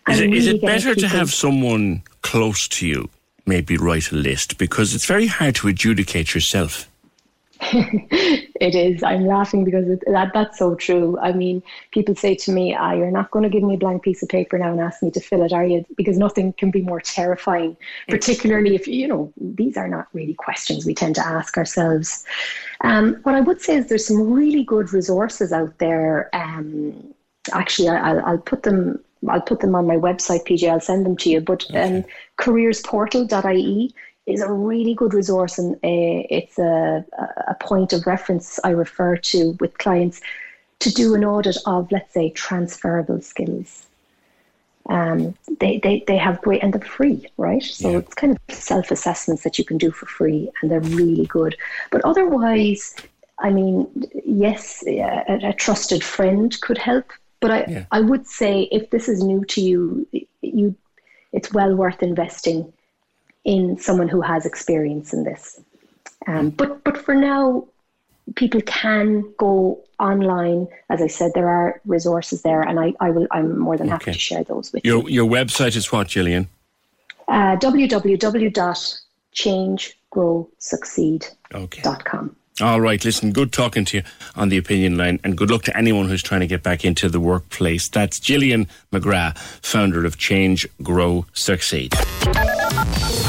Is it, is really it better to have someone close to you maybe write a list? Because it's very hard to adjudicate yourself. it is. I'm laughing because it, that that's so true. I mean, people say to me, ah, "You're not going to give me a blank piece of paper now and ask me to fill it, are you?" Because nothing can be more terrifying, particularly if you know these are not really questions we tend to ask ourselves. Um, what I would say is there's some really good resources out there. Um, actually, I, I'll, I'll put them. I'll put them on my website, PJ. I'll send them to you. But um, careersportal.ie is a really good resource and uh, it's a, a point of reference I refer to with clients to do an audit of, let's say, transferable skills. Um, they, they, they have great, and they're free, right? So it's kind of self assessments that you can do for free, and they're really good. But otherwise, I mean, yes, a, a trusted friend could help, but I, I would say if this is new to you, you, it's well worth investing in someone who has experience in this. Um, but but for now, people can go online. As I said, there are resources there, and I, I will. I'm more than happy Okay. to share those with you. Your your website is what, Gillian? Uh, www.changegrowsucceed.com. All right, listen, good talking to you on the opinion line, and good luck to anyone who's trying to get back into the workplace. That's Gillian McGrath, founder of Change, Grow, Succeed.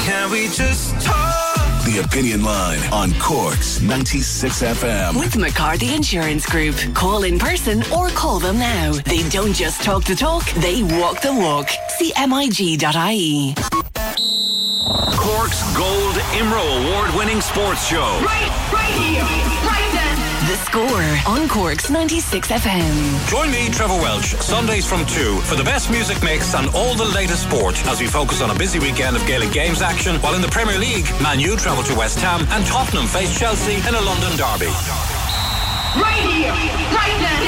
Can we just talk? The Opinion Line on Cork's 96 FM. With McCarthy Insurance Group. Call in person or call them now. They don't just talk the talk, they walk the walk. See MIG.ie. Cork's Gold Imro Award winning sports show. Right, right here, right then. The Score on Cork's 96 FM. Join me, Trevor Welch, Sundays from 2 for the best music mix and all the latest sport as we focus on a busy weekend of Gaelic Games action while in the Premier League, Man U travel to West Ham and Tottenham face Chelsea in a London derby. Right here, right now.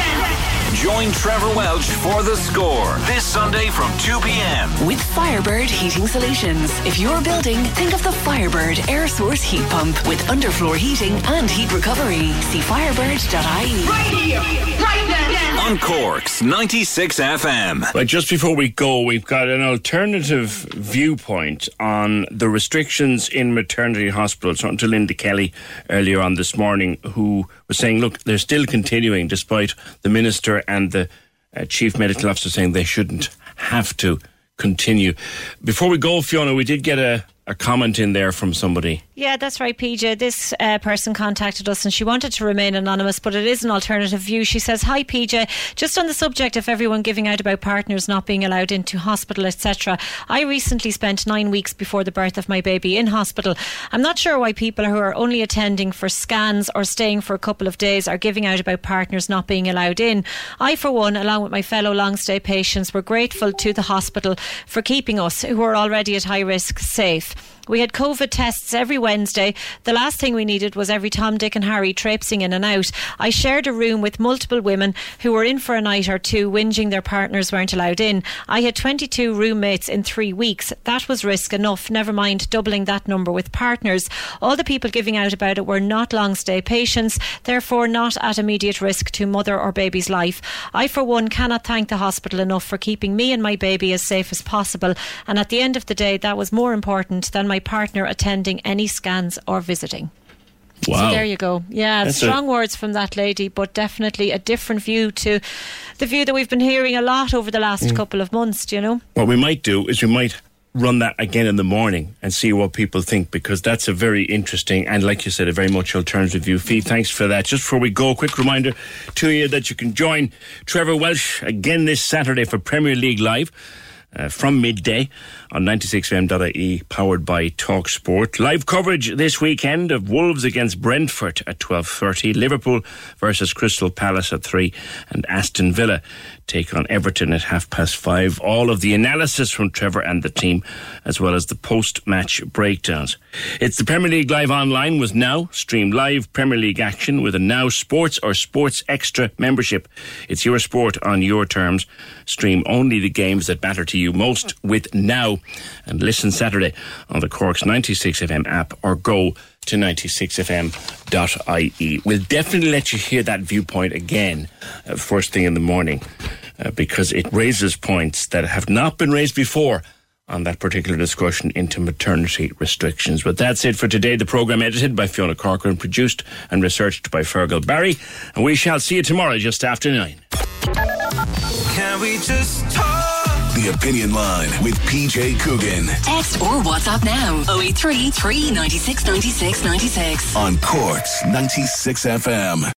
Join Trevor Welch for the score this Sunday from 2 p.m. With Firebird Heating Solutions. If you're building, think of the Firebird air source heat pump with underfloor heating and heat recovery. See firebird.ie. Right here, right now. On Cork's 96 FM. But just before we go, we've got an alternative viewpoint on the restrictions in maternity hospitals. Talking to Linda Kelly earlier on this morning, who was saying, look, they're still continuing despite the minister and the uh, chief medical officer saying they shouldn't have to continue. Before we go, Fiona, we did get a, a comment in there from somebody. Yeah, that's right, PJ. This uh, person contacted us and she wanted to remain anonymous, but it is an alternative view. She says, Hi, PJ. Just on the subject of everyone giving out about partners not being allowed into hospital, etc., I recently spent nine weeks before the birth of my baby in hospital. I'm not sure why people who are only attending for scans or staying for a couple of days are giving out about partners not being allowed in. I, for one, along with my fellow long stay patients, were grateful to the hospital for keeping us, who are already at high risk, safe. We had COVID tests every Wednesday. The last thing we needed was every Tom, Dick, and Harry traipsing in and out. I shared a room with multiple women who were in for a night or two, whinging their partners weren't allowed in. I had 22 roommates in three weeks. That was risk enough, never mind doubling that number with partners. All the people giving out about it were not long stay patients, therefore not at immediate risk to mother or baby's life. I, for one, cannot thank the hospital enough for keeping me and my baby as safe as possible. And at the end of the day, that was more important than my partner attending any scans or visiting. Wow. So there you go. Yeah, That's strong a- words from that lady, but definitely a different view to the view that we've been hearing a lot over the last Mm. couple of months, do you know? What we might do is we might run that again in the morning and see what people think because that's a very interesting and like you said a very much alternative view Fee, thanks for that just before we go a quick reminder to you that you can join Trevor Welch again this Saturday for Premier League Live uh, from midday on 96fm.ie powered by Talk Sport. Live coverage this weekend of Wolves against Brentford at 12.30, Liverpool versus Crystal Palace at 3 and Aston Villa take on Everton at half past 5. All of the analysis from Trevor and the team as well as the post-match breakdowns. It's the Premier League Live Online with Now. Stream live Premier League action with a Now Sports or Sports Extra membership. It's your sport on your terms. Stream only the games that matter to you most with Now. And listen Saturday on the Cork's 96 FM app or go to 96fm.ie. We'll definitely let you hear that viewpoint again uh, first thing in the morning uh, because it raises points that have not been raised before on that particular discussion into maternity restrictions. But that's it for today. The programme edited by Fiona Corcoran, produced and researched by Fergal Barry. And we shall see you tomorrow just after nine. Can we just talk? The Opinion Line with PJ Coogan Text or WhatsApp now 083 396 96 96. on Cork's 96 FM.